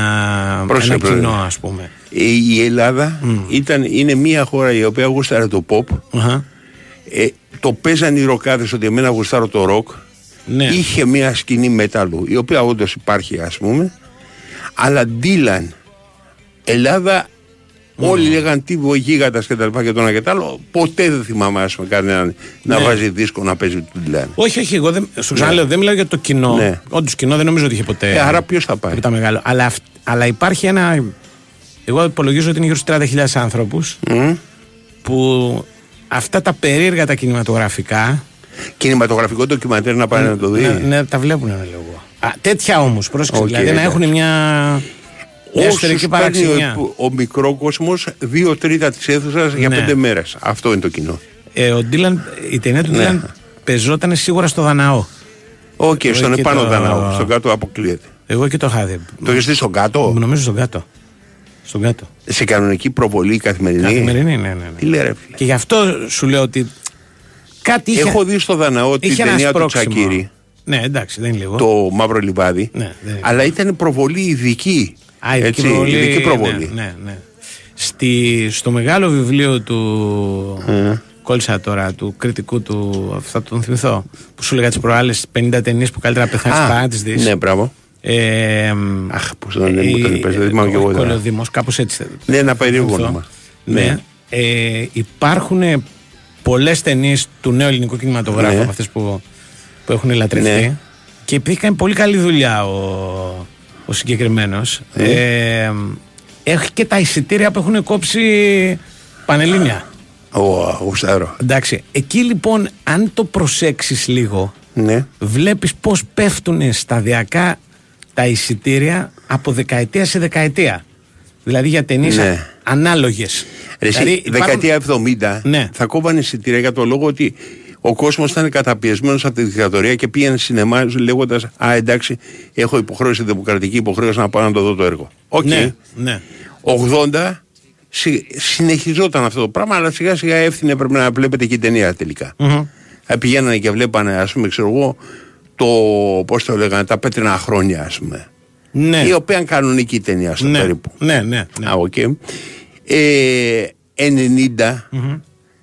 Πρόσεχε, ένα πρόεδρε. κοινό, ας πούμε. Η, η Ελλάδα ήταν, είναι μια χώρα η οποία γούσταρε το pop. Αχα. Ε, το παίζαν οι ροκάδες ότι εμένα γουστάρω το ροκ. Ναι. Είχε μια σκηνή μετάλλου, η οποία όντως υπάρχει ας πούμε. Αλλά Ντίλαν, Ελλάδα, όλοι λέγαν τι γίγαντας και τα λοιπά και το ένα και το άλλο. Ποτέ δεν θυμάμαι ας πούμε κανέναν να Ναι. βάζει δίσκο να παίζει του Ντίλαν. Όχι, όχι, εγώ δεν, σου ξαναλέω, δεν μιλάω για το κοινό. Ναι. Όντως κοινό δεν νομίζω ότι είχε ποτέ. Ε, άρα ποιος θα πάει; τίποτα μεγάλο. Αλλά, αυ- αλλά υπάρχει ένα. Εγώ υπολογίζω ότι είναι γύρω στους 30.000 άνθρωπου που αυτά τα περίεργα τα κινηματογραφικά. Κινηματογραφικό ντοκιμαντέρ να πάει να το δει. Ναι, ναι, τα βλέπουν ένα λίγο. Α, τέτοια όμως, πρόσεξε. Οκ, δηλαδή να εντάξει. έχουν μια. Μια Όσους εσωτερική παίρνει παραξενιά. ο, ο μικρό κόσμος δύο τρίτα της αίθουσας για Ναι. πέντε μέρες. Αυτό είναι το κοινό. Ε, ο Ντίλαν, η ταινία του Ναι. Ντίλαν παιζόταν σίγουρα στο Δαναό. Οκ, Εγώ στον εκεί επάνω το- Δαναού, στον κάτω αποκλείεται. Εγώ εκεί το είχα δει. Το έχεις δει στον κάτω, Νομίζω στον κάτω. Στον κάτω. σε κανονική προβολή καθημερινή; Καθημερινή, ναι, ναι. ναι. Τι λέει ρε φίλε; Και γι' αυτό σου λέω ότι κάτι είχε. Έχω δει στο Δαναό την είχε ένα ταινία του σπρώξιμο. Τσακίρη, Ναι, εντάξει, δεν είναι λίγο. το Μαύρο Λιβάδι, Ναι, δεν είναι. αλλά ήταν προβολή ειδική. Α, ειδική έτσι, προβολή. ειδική προβολή. Ναι, ναι, ναι. Στη, στο μεγάλο βιβλίο του. Κόλλησα τώρα του κριτικού του. Θα τον θυμηθώ. Που σου έλεγα τις προάλλες 50 ταινίες που καλύτερα πεθάνει Α, παρά να τι δεις. Ναι, μπράβο. Ε, Αχ, πώς τον λένε, μου τον είπες, δεν θυμάμαι κι εγώ τώρα. Κολοδήμο, κάπως έτσι. Ναι, ένα περίεργο θυμηθώ. όνομα. Ναι. Ναι. Ε, υπάρχουν πολλές ταινίες του νέου ελληνικού κινηματογράφου Ναι. από αυτές που, που έχουν λατρευτεί. Ναι. Και επειδή κάνει πολύ καλή δουλειά ο, ο συγκεκριμένος, Ναι. ε, έχει και τα εισιτήρια που έχουν κόψει πανελλήνια. Ο Γουστάρο. Εντάξει, εκεί λοιπόν, αν το προσέξεις λίγο, Ναι. βλέπεις πώς πέφτουν σταδιακά τα εισιτήρια από δεκαετία σε δεκαετία. Δηλαδή για ταινίες Ναι. ανάλογες. Ρε, εσύ, Δηλαδή υπάρχουν- δεκαετία 70 Ναι. θα κόβανε εισιτήρια για το λόγο ότι ο κόσμος ήταν καταπιεσμένος από τη δικτατορία και πήγαινε σινεμά λέγοντας Α, εντάξει, έχω υποχρέωση, δημοκρατική υποχρέωση να πάω να το δω το έργο. Οκ. Ναι, ναι. 80 συ- συνεχιζόταν αυτό το πράγμα, αλλά σιγά σιγά έφθινε πρέπει να βλέπετε και η ταινία τελικά. Μμμ. Ε, Πηγαίνανε και βλέπανε, ας πούμε, ξέρω εγώ, το, πώς το λέγανε, τα πέτρινα χρόνια, ας πούμε. Ναι. Η οποία είναι κανονική ταινία στο Ναι, περίπου. ναι, ναι, ναι. Α, οκ. Ε, 90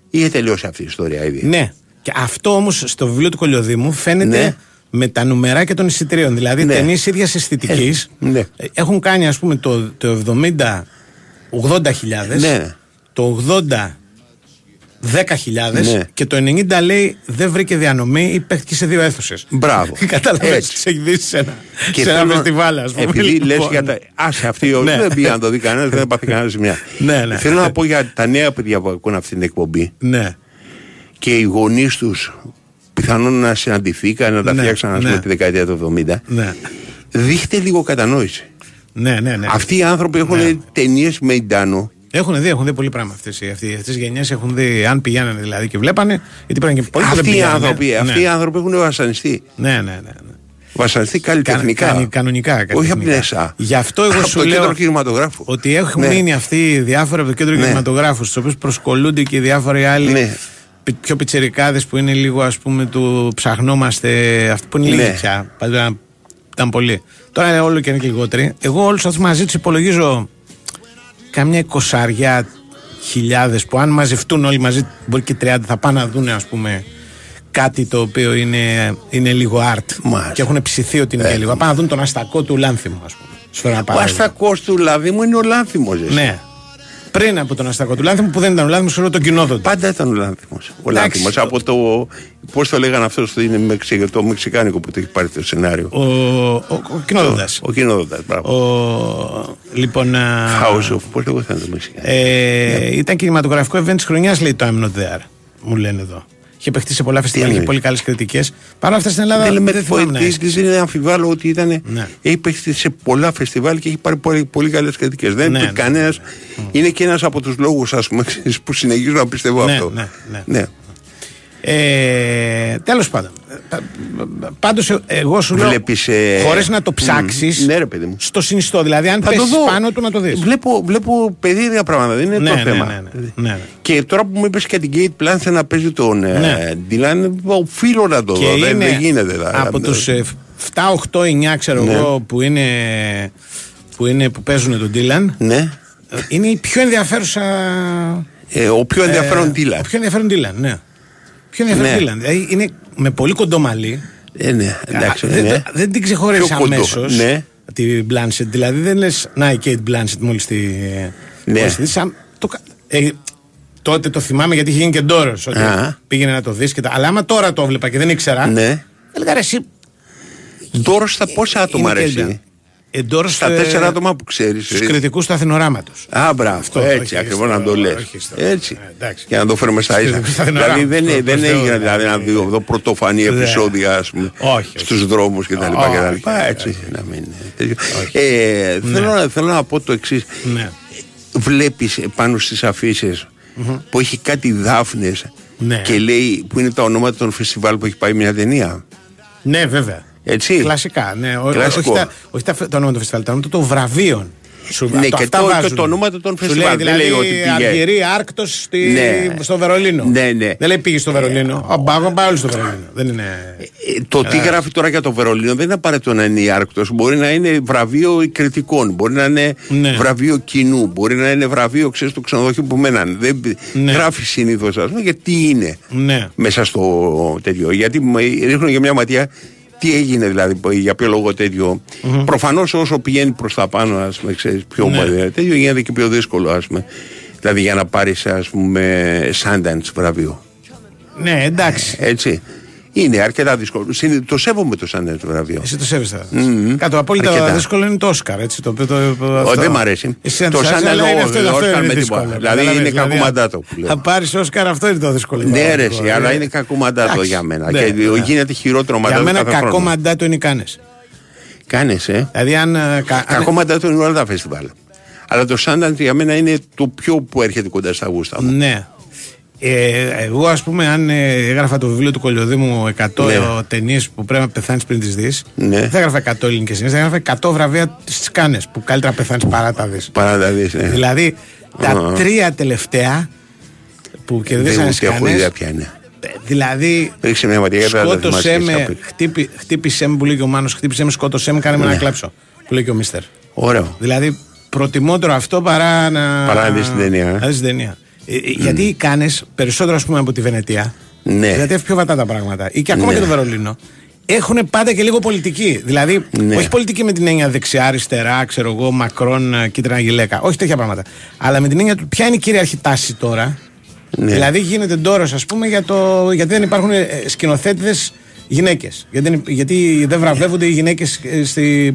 είχε τελειώσει αυτή η ιστορία ήδη. Ναι. Και αυτό όμως στο βιβλίο του Κολιοδήμου φαίνεται Ναι. με τα νουμεράκια των εισιτηρίων. Δηλαδή Ναι. ταινίες ίδιας αισθητικής Ε, ναι. ε, έχουν κάνει ας πούμε το, το 70 80 χιλιάδες, Ναι. το 80 10 χιλιάδες Ναι. και το 90 λέει δεν βρήκε διανομή ή παίχτηκε σε δύο αίθουσες. Μπράβο. [laughs] Κατάλαβες, Έτσι. τις έχει δει σε ένα, Και σε ένα θέλω- φεστιβάλ ας πούμε. Επειδή Λοιπόν. λες για τα. Άσε αυτή η Ναι. δεν πήγε να το δει κανένας, δεν έπαθε κανένα ζημιά. [laughs] Ναι, ναι. Θέλω να πω για τα νέα παιδιά που ακούν αυτή την εκπομπή Ναι. και οι γονείς τους πιθανόν να συναντηθήκαν, να τα Ναι, φτιάξαν ας ναι. πούμε, τη δεκαετία του 70. Ναι. Δείχτε λίγο κατανόηση. Ναι, ναι, ναι. Αυτοί οι άνθρωποι έχουν Ναι. ταινίες με Ιντάνο. Έχουν δει, έχουν δει πολύ πράγμα αυτές οι γενιές. Έχουν δει, αν πηγαίνανε δηλαδή και βλέπανε, γιατί πάνε και πολλοί που δεν Αυτοί οι πηγαίνανε. άνθρωποι, Ναι. αυτοί οι άνθρωποι έχουν βασανιστεί. Ναι, ναι, ναι. ναι. Βασανιστεί καλλιτεχνικά. Κα- κανονικά, Όχι από την καλλιτεχνικά. ΕΣΑ. Γι' αυτό εγώ από σου το λέω κέντρο κινηματογράφου. Ότι έχουν Ναι. μείνει αυτοί οι διάφοροι από το κέντρο Ναι. κινηματογράφου, στους οποίους προσκολούνται και οι διάφοροι άλλοι Ναι. πι- πιο πιτσερικάδε που είναι λίγο ας πούμε του ψαχνόμαστε. Αυτοί που είναι λίγοι Ναι. πια. Παλιά ήταν πολλοί. Τώρα είναι όλο και είναι και λιγότεροι. Εγώ όλους αυτούς μαζί τους υπολογίζω καμιά εικοσαριά χιλιάδες που αν μαζευτούν όλοι μαζί, μπορεί και 30, θα πάνε να δουν ας πούμε κάτι το οποίο είναι, είναι λίγο art. Μάλιστα. Και έχουν ψηθεί ότι είναι και λίγο. Θα πάνε να δουν τον αστακό του Λάνθιμου, ας πούμε. Σου φέρω ένα Ο παράδειγμα. αστακός του λάδι μου είναι ο λάνθιμος. Ναι. Πριν από τον αστακό του Λάνθιμου που δεν ήταν ο Λάνθιμος, ξέρω τον κοινόδοντα. Πάντα ήταν ο λάνθιμος. Ο Εντάξει. λάνθιμος από το. Πώς το λέγανε αυτός στο είναι Μεξι- το μεξικάνικο που το έχει πάρει το σενάριο. Ο, ο, ο κοινόδοντα. Ο κοινόδοντα, μπράβο. Ο, λοιπόν. α, House of. Πώς λέγονταν το μεξικάνικο; Ε, Ήταν κινηματογραφικό event της χρονιάς, λέει το I'm not there. Μου λένε εδώ. Είχε παιχτεί σε πολλά φεστιβάλ, είχε εννοείς; πολύ καλές κριτικές. Παρ' όλα αυτά στην Ελλάδα Δεν λέμε δεν θυμάμαι να ποετή, έσκησε. δεν αμφιβάλλω ότι ήταν. Ναι. Έχει παίξει σε πολλά φεστιβάλ και έχει πάρει πολύ, πολύ καλές κριτικές. Δεν Ναι, είναι ναι. κανένας. Είναι και ένας από τους λόγους, ας πούμε, που συνεχίζω να πιστεύω Ναι, αυτό. ναι, ναι. Ε, Τέλος πάντων. Πάντως, εγώ σου λέω. Βλέπεις, ε, Χωρίς να το ψάξεις. μ, ναι, ρε παιδί μου. Στο συνιστό. Δηλαδή, αν Θα το πέσει δω. πάνω του να το δεις. Βλέπω, βλέπω περίεργα πράγματα, δεν είναι Ναι, το ναι, θέμα. ναι, ναι, ναι, ναι. Και τώρα που μου είπες και την Kate Blanchett να παίζει τον Ναι. ναι. Dylan, οφείλω να το Και δω. Δεν, είναι δεν γίνεται. δηλαδή. από τους 7, 8, 9, ξέρω Ναι. εγώ, που είναι, που, είναι, που παίζουν τον Dylan. Ναι. Είναι η πιο ενδιαφέρουσα. Ε, ο πιο ενδιαφέρον Dylan. Ο πιο ενδιαφέρον Dylan, ναι. Πιο ενδιαφέρον Ναι. Dylan. Δηλαδή είναι με πολύ κοντό μαλί. Ε, ναι, εντάξει, Α, ναι. δεν, δεν την ξεχωρίζει Πιο κοντό, αμέσως ναι. τη Blanchett. Δηλαδή δεν λες, να η Kate Blanchett μόλις τη. Ναι. μόλις τη δεις, σαν- το κα- ε, τότε το θυμάμαι γιατί είχε γίνει και ντόρος. Ότι Α. πήγαινε να το δεις και τα. Αλλά άμα τώρα το έβλεπα και δεν ήξερα. Ναι. Έλεγα ρε, εσύ. Ντόρος στα πόσα άτομα είναι αρέσει. Kate Ε, ντόρος, Στα ε, τέσσερα άτομα που ξέρεις. Στους κριτικούς του Αθηνοράματος. Α, μπράβο, Αυτό, έτσι όχι, ακριβώς στο- να το λες. όχι στο- Έτσι. Ε, εντάξει. Για να το φέρουμε στα ίσα. Στους- στα Δηλαδή Αθηνοράματος, δεν, προς δεν Θεού, έγινε ναι. δηλαδή να δει εδώ πρωτοφανή Ναι. επεισόδια ας πούμε, Όχι, όχι. στους δρόμους κτλ. Όχι, κτλ. Έτσι, να μην είναι τέτοιο. Ε, θέλω, να- θέλω να πω το εξής. Ναι. Βλέπεις πάνω στις αφήσει που έχει κάτι δάφνες Ναι. και λέει που είναι τα ονόματα των φεστιβάλ που έχει πάει μια ταινία; Ναι, βέβαια. Έτσι; Κλασικά. Ναι. Ο- Κλασικό. Όχι, τα, όχι τα, το όνομα του φεστιβάλ, το όνομα των βραβείων. Σου, Ναι, το- και αυτά το- και βάζουν. το ονόματα των Σου φεστιβάλ. Λέει, Δεν δηλαδή, λέει ότι πήγε. Αργυρή, Άρκτος στη... Ναι. στο Βερολίνο. Ναι, ναι. Δεν λέει πήγε στο Βερολίνο. Ο Μπάγον πάει όλοι στο Βερολίνο. Δεν είναι. Ε, Το τι γράφει τώρα για το Βερολίνο δεν είναι απαραίτητο να είναι η Άρκτος. Μπορεί να είναι βραβείο κριτικών, μπορεί να είναι Ναι. βραβείο κοινού, μπορεί να είναι βραβείο ξέρεις, του ξενοδοχείου που μέναν. Δεν Ναι. γράφει συνήθως, ας πούμε, γιατί είναι Ναι. μέσα στο τέτοιο. Γιατί μ- ρίχνουν για μια ματιά τι έγινε δηλαδή, που- για ποιο λόγο τέτοιο. Προφανώς όσο πηγαίνει προς τα πάνω, ας πούμε, ξέρεις, πιο Ναι. ναι. τέτοιο γίνεται και πιο δύσκολο, ας πούμε. Δηλαδή για να πάρεις, ας πούμε, Sundance βραβείο. Ναι, εντάξει. Έτσι. Είναι αρκετά δύσκολο. Συνη- Το σέβομαι το Sundance βραβείο. Εσύ το σέβεσαι. Μμμ. Κάτω απόλυτα Αρκετά. δύσκολο είναι το Όσκαρ. Έτσι, το, το, το, Ω, αυτό. δεν μ' αρέσει. Εσύ αν Το σ' αρέσει, Sundance αλλά είναι ο- αυτό, ο αυτό Όσκαρ είναι με δύσκολο. τίποτα. Δηλαδή Καταλαβαίνεις, είναι κακό μαντάτο που λέω. Θα πάρεις Όσκαρ, αυτό είναι το δύσκολο. Ναι, ρε, Εγώ, εσύ, αλλά ε. είναι κακό μαντάτο Εντάξει, για μένα. ναι, Και ναι. γίνεται χειρότερο Για μαντάτο. μένα κάθε κακό χρόνο. μαντάτο είναι οι κάνες. Κάνες, ε. Δηλαδή, αν. ε, κα- αν- Κακό μαντάτο είναι όλα τα φεστιβάλ. Αλλά το Sundance για μένα είναι το πιο που έρχεται κοντά στα γούστα μου. Ναι. Ε, εγώ, ας πούμε, αν ε, έγραφα το βιβλίο του Κολιοδήμου 100 Ναι. ταινίες που πρέπει να πεθάνεις πριν τις δεις, Ναι. δεν θα έγραφα 100 ελληνικές ταινίες, θα έγραφα 100 βραβεία στι κάνες που καλύτερα πεθάνεις παρά τα δεις. Παρά τα δεις, ναι. Δηλαδή, τα Α. τρία τελευταία που Δεν κερδίσανε στι ούτε έχω ιδέα κάνε. ποια είναι. Δηλαδή, Ρίξε μια ματιά γιατί δεν τα σκότωσέ θυμάσαι με, εσύ απ' χτύπη, χτύπησε με που λέει και ο Μάνος, χτύπησε με, σκότωσέ με, κάνε με να Ναι. κλάψω. Που λέει και ο Μίστερ. Ωραίο. Δηλαδή, προτιμότερο αυτό παρά να. Παρά να δεις την ταινία, ε. Να δεις την ταινία. Ε, ε, Γιατί οι κάνε περισσότερο, ας πούμε, από τη Βενετία. Ναι. Γιατί έχει πιο βατά τα πράγματα. Ή και ακόμα Ναι. και το Βερολίνο. Έχουν πάντα και λίγο πολιτική. Δηλαδή, Ναι. όχι πολιτική με την έννοια δεξιά, αριστερά, ξέρω εγώ, μακρόν, ε, κίτρινα γυλαίκα. Όχι τέτοια πράγματα. Αλλά με την έννοια του ποια είναι η κυρίαρχη τάση τώρα. Ναι. Δηλαδή γίνεται ντόρος, ας πούμε, για το, γιατί δεν υπάρχουν σκηνοθέτηδες γυναίκες. Γιατί, δεν- γιατί δεν βραβεύονται οι γυναίκες στι.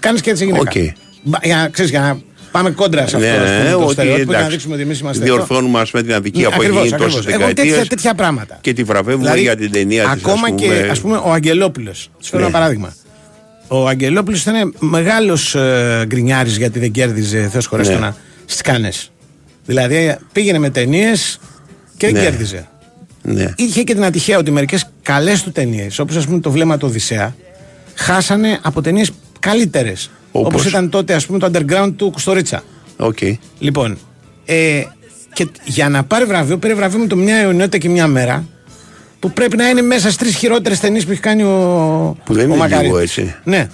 Κάνεις και έτσι γυναίκα. Οκ. Μπα- Για, να- ξέρεις, για να πάμε κόντρα σε αυτό Ναι, ας πούμε, ναι, το ότι στερεότυπο και να εντάξει, δείξουμε ότι εμείς είμαστε. διορθώνουμε ας πούμε την αδικία Ναι, που έχει ακριβώς, γίνει τόσες ακριβώς. Εγώ τέτοια, δεκαετίες τέτοια πράγματα. και τη βραβεύουμε Δηλαδή, για την ταινία της Ακόμα ας πούμε. και ας πούμε, ο Αγγελόπουλος. Σου φέρω Ναι. ένα παράδειγμα. Ο Αγγελόπουλος ήταν μεγάλος ε, γκρινιάρης γιατί δεν κέρδιζε, Θεός χωρί Ναι. να στις Κάννες. Δηλαδή πήγαινε με ταινίες και δεν Ναι. κέρδιζε. Ναι. Είχε και την ατυχία ότι μερικές καλές του ταινίες, όπως ας πούμε το βλέμμα του Οδυσσέα, χάσανε από ταινίες καλύτερες. Όπως; Όπως ήταν τότε ας πούμε το underground του Κουστουρίτσα. Οκ. Λοιπόν, ε, και για να πάρει βραβείο, πήρε βραβείο με το μια αιωνιότητα και μια μέρα, που πρέπει να είναι μέσα στις τρεις χειρότερες ταινίες που έχει κάνει ο, Που δεν ο είναι μακαρίτης. λίγο έτσι. Ναι.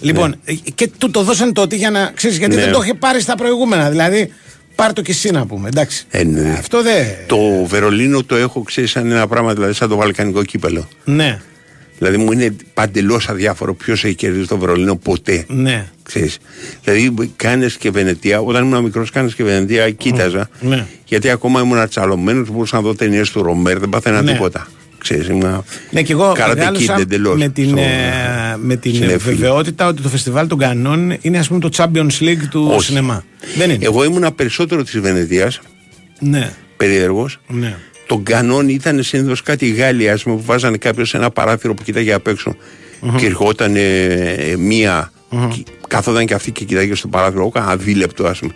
Λοιπόν, ε, και του το δώσαν τότε για να ξέρεις, γιατί Ναι. δεν το είχε πάρει στα προηγούμενα. Δηλαδή, πάρ το και εσύ να πούμε. Εντάξει. Ε, ναι. Αυτό δεν. Το Βερολίνο το έχω ξέρεις σαν ένα πράγμα, δηλαδή σαν το βαλκανικό κύπελο. Ναι, Δηλαδή μου είναι παντελώς αδιάφορο ποιος έχει κερδίσει το Βερολίνο ποτέ. ναι. Ξέρεις. Δηλαδή κάνες και Βενετία, όταν ήμουν μικρός, κάνες και Βενετία, κοίταζα. Ναι. Γιατί ακόμα ήμουν τσαλωμένο, μπορούσα να δω ταινίες του Ρομέρ, δεν πάθαινα Ναι. τίποτα. Ξέρεις, ήμουν Ναι, και εγώ Karate μεγάλωσα Kid εντελώς με την, στο- ε, με την συνέφιλο. βεβαιότητα ότι το φεστιβάλ των Κανών είναι ας πούμε το Champions League του Όχι. σινεμά. Δεν είναι. Εγώ ήμουν περισσότερο της Βενετίας, Ναι, περίεργος. ναι. Τον κανόν ήταν συνήθως κάτι Γάλλοι, ας πούμε, που βάζανε κάποιος σε ένα παράθυρο που κοιτάγε απ' έξω. Και ερχόταν ε, μία, και καθόταν και αυτή και κοιτάγε στο παράθυρο, έκανα δίλεπτο, ας πούμε.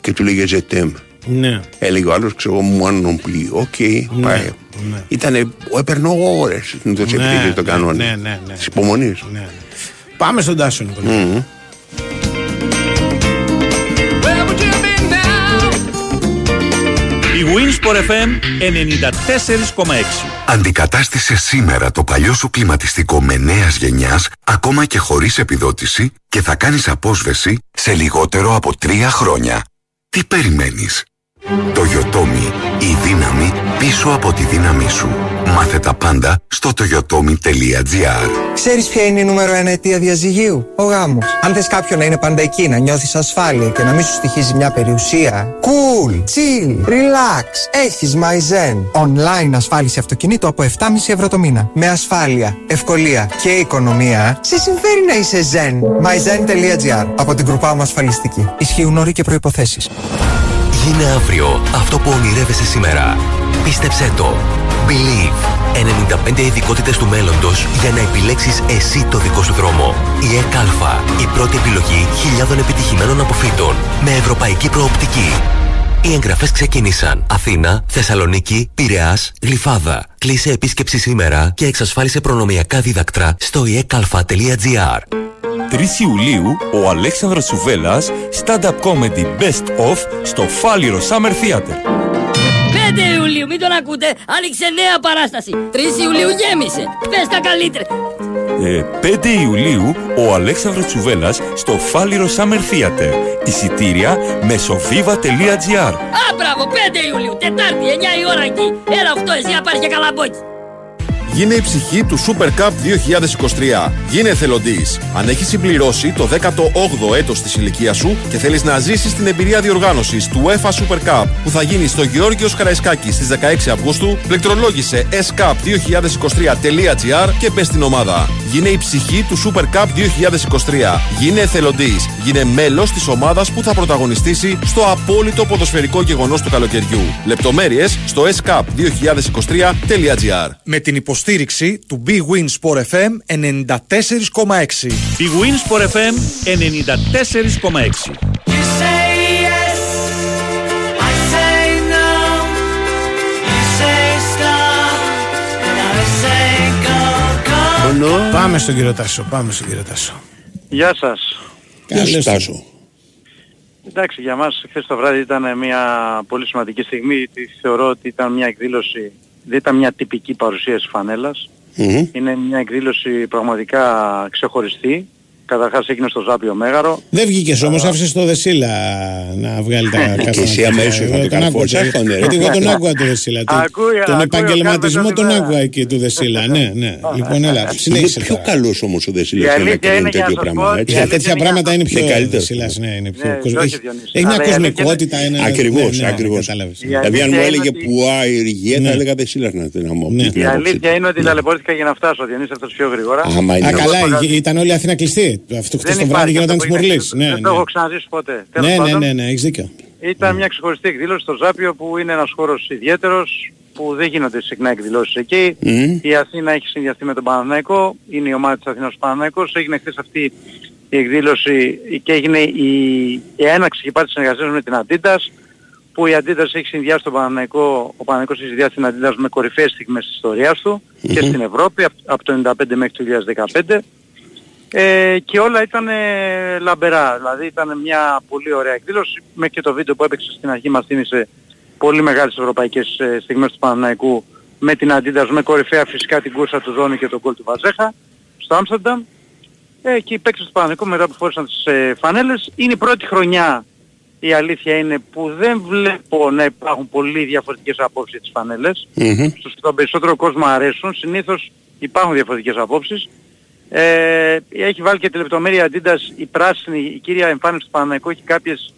Και του λέγε Ζετέμ. Ναι. Έλεγε ο άλλος, ξέρω εγώ, μου ανοπλή. Οκ, Ναι, πάει. ναι. Ήτανε, έπαιρνε ώρες στην τόσο Ναι, επιτυχία των ναι, κανόνων. ναι, ναι, ναι. Της υπομονής. Ναι. Πάμε στον Τάσο Νικολάη. Μμμ. Winsport FM 94,6. Αντικατάστησε σήμερα το παλιό σου κλιματιστικό με νέας γενιάς, ακόμα και χωρίς επιδότηση και θα κάνεις απόσβεση σε λιγότερο από τρία χρόνια. Τι περιμένεις; Το Yotomi, η δύναμη πίσω από τη δύναμή σου. Μάθε τα πάντα στο toyotomi.gr Ξέρεις ποια είναι η νούμερο ένα αιτία διαζυγίου; Ο γάμος. Αν θες κάποιον να είναι πάντα εκεί, να νιώθεις ασφάλεια και να μην σου στοιχίζει μια περιουσία. Cool, chill, relax. Έχεις MyZen. Online ασφάλιση αυτοκινήτου από 7,5 ευρώ το μήνα. Με ασφάλεια, ευκολία και οικονομία. Σε συμφέρει να είσαι Zen. MyZen.gr Από την Κρουπά μου ασφαλιστική. Ισχύουν όροι και προϋποθέσεις. Γίνε αύριο αυτό που ονειρεύεσαι σήμερα. Πίστεψέ το. Believe. 95 ειδικότητες του μέλλοντος για να επιλέξεις εσύ το δικό σου δρόμο. Η ΕΚΑΛΦΑ. Η πρώτη επιλογή χιλιάδων επιτυχημένων αποφύτων. Με ευρωπαϊκή προοπτική. Οι εγγραφές ξεκίνησαν. Αθήνα, Θεσσαλονίκη, Πειραιάς, Γλυφάδα. Κλείσε επίσκεψη σήμερα και εξασφάλισε προνομιακά δίδακτρα στο ekalfa.gr. 3 Ιουλίου, ο Αλέξανδρος Σουβέλλας, stand-up comedy best of στο Φάληρο Summer Theater. 5 Ιουλίου, μην τον ακούτε, άνοιξε νέα παράσταση. 3 Ιουλίου γέμισε. Πες τα καλύτερα. Ε, 5 Ιουλίου, ο Αλέξανδρος Τσουβέλλας στο Φάληρο Summer Theater. Εισιτήρια μεσοβίβα.gr Α, μπράβο, 5 Ιουλίου, Τετάρτη, 9 η ώρα εκεί. Έλα 8, εσύ να πάρει και καλαμπόκι. Γίνε η ψυχή του Super Cup 2023. Γίνε εθελοντής. Αν έχεις συμπληρώσει το 18ο έτος της ηλικίας σου και θέλεις να ζήσεις την εμπειρία διοργάνωσης του UEFA Super Cup που θα γίνει στο Γεώργιος Καραϊσκάκη στις 16 Αυγούστου, πληκτρολόγησε scup2023.gr και μπες στην ομάδα. Γίνε η ψυχή του Super Cup 2023. Γίνε εθελοντής. Γίνε μέλος της ομάδας που θα πρωταγωνιστήσει στο απόλυτο ποδοσφαιρικό γεγονός του καλοκαιριού. Λεπτομέρειες στο scup2023.gr Με την υποστήριξη του Big Win Sport FM 94,6. Big Win Sport FM 94,6. Πάμε στον κύριο Τάσο, πάμε στον κύριο Τάσο. Γεια σας. Καλώς Τάσο. Εντάξει, για μας χθες το βράδυ ήταν μια πολύ σημαντική στιγμή. Τη θεωρώ ότι ήταν μια εκδήλωση, δεν ήταν μια τυπική παρουσίαση φανέλας. Είναι μια εκδήλωση πραγματικά ξεχωριστή. Καταρχάς έγινε στο Ζάπιο Μέγαρο. Δεν βγήκες όμως, άφησες το Δεσίλα να βγάλει τα κάστανα. [laughs] Και εσύ αμέσως να το καρφώσεις αυτό, ναι. Γιατί εγώ τον άκουγα το Δεσίλα. Τον- Ακούει, Τον ακούει, επαγγελματισμό ο τον κάθε άκουγα εκεί του Δεσίλα. [laughs] Ναι, ναι. Λοιπόν, έλα, Είναι συνέχισε. πιο τώρα. καλός όμως ο Η Δεσίλα για να αλήθεια κάνει είναι, για να τέτοιο σας πράγμα. πω, έτσι. Για τέτοια πράγματα είναι πιο Είναι καλύτερο. Δεσίλας, ναι, είναι πιο Ναι, κοσμο- όχι, έχει- Διονύση. Έχει μια Αλλά η αλήθεια κοσμικότητα. είναι- ένα- Ακριβώς, ναι, ναι, ακριβώς. κατάλαβες. Η Δηλαδή, αν μου αλήθεια έλεγε είναι ότι- που αεργέ, θα Ναι. έλεγα Δεσίλα να την άμα. Ναι. Η αλήθεια είναι ότι ταλαιπωρήθηκα για να φτάσω, Διονύση, αυτός πιο γρήγορα. Άμα είναι Α, αυτό. καλά, ήταν όλη η Αθήνα κλειστή. Αυτό χθες Δεν το βράδυ υπάρχει γινόταν αυτό της που είναι. Μουρλή. Ναι, Δεν το έχω ξαναζήσει ποτέ. Τέλος ναι, ναι, πάντων, ναι, ναι, έχεις δίκιο. Ήταν μια ξεχωριστή εκδήλωση στο Ζάπιο που είναι ένας χώρος ιδιαίτερος που δεν γίνονται συχνά εκδηλώσεις εκεί. Μμμ. Η Αθήνα έχει συνδυαστεί με τον Παναθηναϊκό, είναι η ομάδα της Αθήνας ο Παναθηναϊκός. Έγινε χθες αυτή η εκδήλωση και έγινε η, η έναξη και πάλι της συνεργασίας με την Αντίτας που η Αντίτας έχει συνδυάσει τον Παναθηναϊκό, ο Παναθηναϊκός έχει συνδυάσει την Αντίτας με κορυφαίες στιγμές της ιστορίας του και στην Ευρώπη από, από το 1995 μέχρι το 2015 ε, και όλα ήταν ε, λαμπερά. Δηλαδή ήταν μια πολύ ωραία εκδήλωση. Μέχρι και το βίντεο που έπαιξε στην αρχή μας θύμισε πολύ μεγάλες ευρωπαϊκές ε, στιγμές του Παναναϊκού με την Αντίδας, με κορυφαία φυσικά την κούρσα του Ζώνη και τον γκολ του Βαζέχα στο Άμστερνταμ. Ε, και οι παίκτες του Παναναϊκού μετά που φόρησαν τις ε, φανέλες. Είναι η πρώτη χρονιά η αλήθεια είναι που δεν βλέπω να υπάρχουν πολύ διαφορετικές απόψεις για τις φανέλες. Στους τον περισσότερο κόσμο αρέσουν. Συνήθως υπάρχουν διαφορετικές απόψεις. Ε, έχει βάλει και τη λεπτομέρεια Αντίντας η πράσινη, η κύρια εμφάνιση του Παναναϊκού έχει κάποιες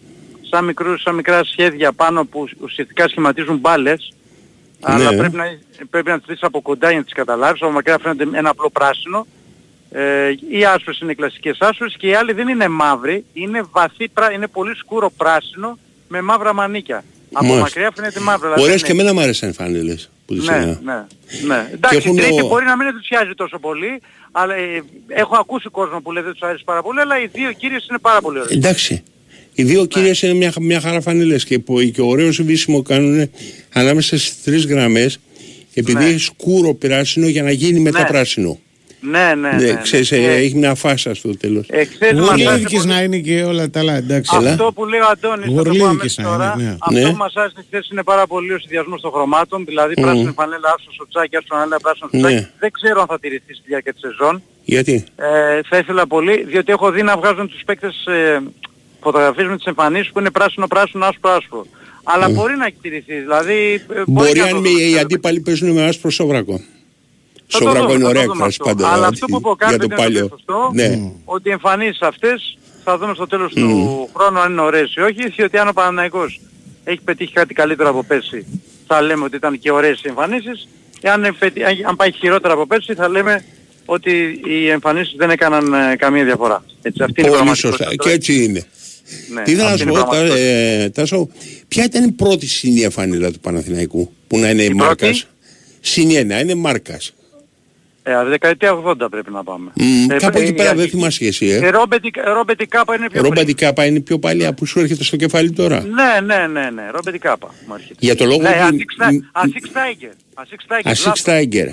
σαν, μικρούς, σαν μικρά σχέδια πάνω που ουσιαστικά σχηματίζουν μπάλες. Αλλά Ναι. πρέπει να, πρέπει να τις δεις από κοντά για να τις καταλάβεις. Από μακριά φαίνεται ένα απλό πράσινο. Ε, οι άσπρες είναι οι κλασικές άσπρες και οι άλλοι δεν είναι μαύροι. Είναι βαθύ, πρά- είναι πολύ σκούρο πράσινο με μαύρα μανίκια. Από Μάλιστα. μακριά φαίνεται μαύρο. δηλαδή Ωραίες είναι- και εμένα μου άρεσαν οι φανέλες που τις ναι, είδα. ναι, ναι. Εντάξει, έχουν η τρίτη ο- μπορεί να μην ενθουσιάζει τόσο πολύ, αλλά ε, έχω ακούσει κόσμο που λέει δεν τους αρέσει πάρα πολύ, αλλά οι δύο κύριες είναι πάρα πολύ ωραίες. Εντάξει. Οι δύο κυρίες είναι μια, μια χαρά φανέλες και, που- και ωραίο σβήσιμο κάνουν ανάμεσα στις τρεις γραμμές επειδή Ναι. έχει σκούρο πράσινο για να γίνει μετά Ναι. πράσινο. Ναι, ναι, ναι. ναι. ξέρεις, ε, Και έχει μια φάσα στο τέλος. εχθές μας άρεσε Γορλίδικης πολύ- να είναι και όλα τα άλλα, εντάξει. Αυτό που λέει ο Αντώνης, θα το πω Γορλίδικης αμέσως να είναι, τώρα, ναι. αυτό Ναι. που μας άρεσε χθες είναι πάρα πολύ ο συνδυασμός των χρωμάτων, δηλαδή Μμμ. πράσινη φανέλα, άσο σοτσάκι, άσο φανέλα, πράσινο Ναι. σοτσάκι. Δεν ξέρω αν θα τηρηθεί στη διάρκεια της σεζόν. Γιατί; Ε, θα ήθελα πολύ, διότι έχω δει να βγάζουν τους παίκτες ε, φωτογραφίες με τις εμφανίσεις που είναι πράσινο, πράσινο, άσπρο, άσπρο. Αλλά μπορεί να τηρηθεί, δηλαδή... ε, Μπορεί να αν το με, δούμε. οι αντίπαλοι παίζουν με άσπρο σόβρακο. Θα το Σόβρακο δούμε, είναι θα το ωραία δούμε έκφραση αυτό. πάντα. Αλλά δηλαδή, αυτό που είπε ο για Κάρπεντερ το είναι παλιό. σωστό, Ναι. ότι οι εμφανίσεις αυτές θα δούμε στο τέλος του χρόνου αν είναι ωραίες ή όχι, διότι αν ο Παναναϊκός έχει πετύχει κάτι καλύτερο από πέρσι, θα λέμε ότι ήταν και ωραίες οι εμφανίσεις, εάν επετύ- αν- αν πάει χειρότερα από πέρσι θα λέμε ότι οι εμφανίσεις δεν έκαναν ε, καμία διαφορά. Έτσι, αυτή είναι η Πολύ πραγματικότητα. σωστά. Και έτσι είναι. Ναι, Τι ήθελα να αυτή σου είναι η πω, Τα- πραγματικότητα. ε, Τάσο, ποια ήταν η πρώτη συνήθεια φανέλα του Παναθηναϊκού που να είναι Η μάρκας; πρώτη; Συνήθεια, να είναι μάρκας. Ε, δεκαετία 80 πρέπει να πάμε. Μμ, Ε, κάπου ε, εκεί η πέρα δεν αρχική- θυμάσαι και εσύ, Η ε. Ρόμπετη, Ρόμπετη Κάπα είναι πιο Ρόμπαντι Κάπα είναι πιο παλιά που σου έρχεται στο κεφάλι τώρα; Ναι, ναι, ναι, ναι. Ρόμπετη Κάπα μου έρχεται. Για το λόγο Ναι, ότι- Ασίξ Τάι- Ασίξ Τάιγκερ. Ασίξ Τάιγκερ. Ασίξ λάθος. Τάιγκερ.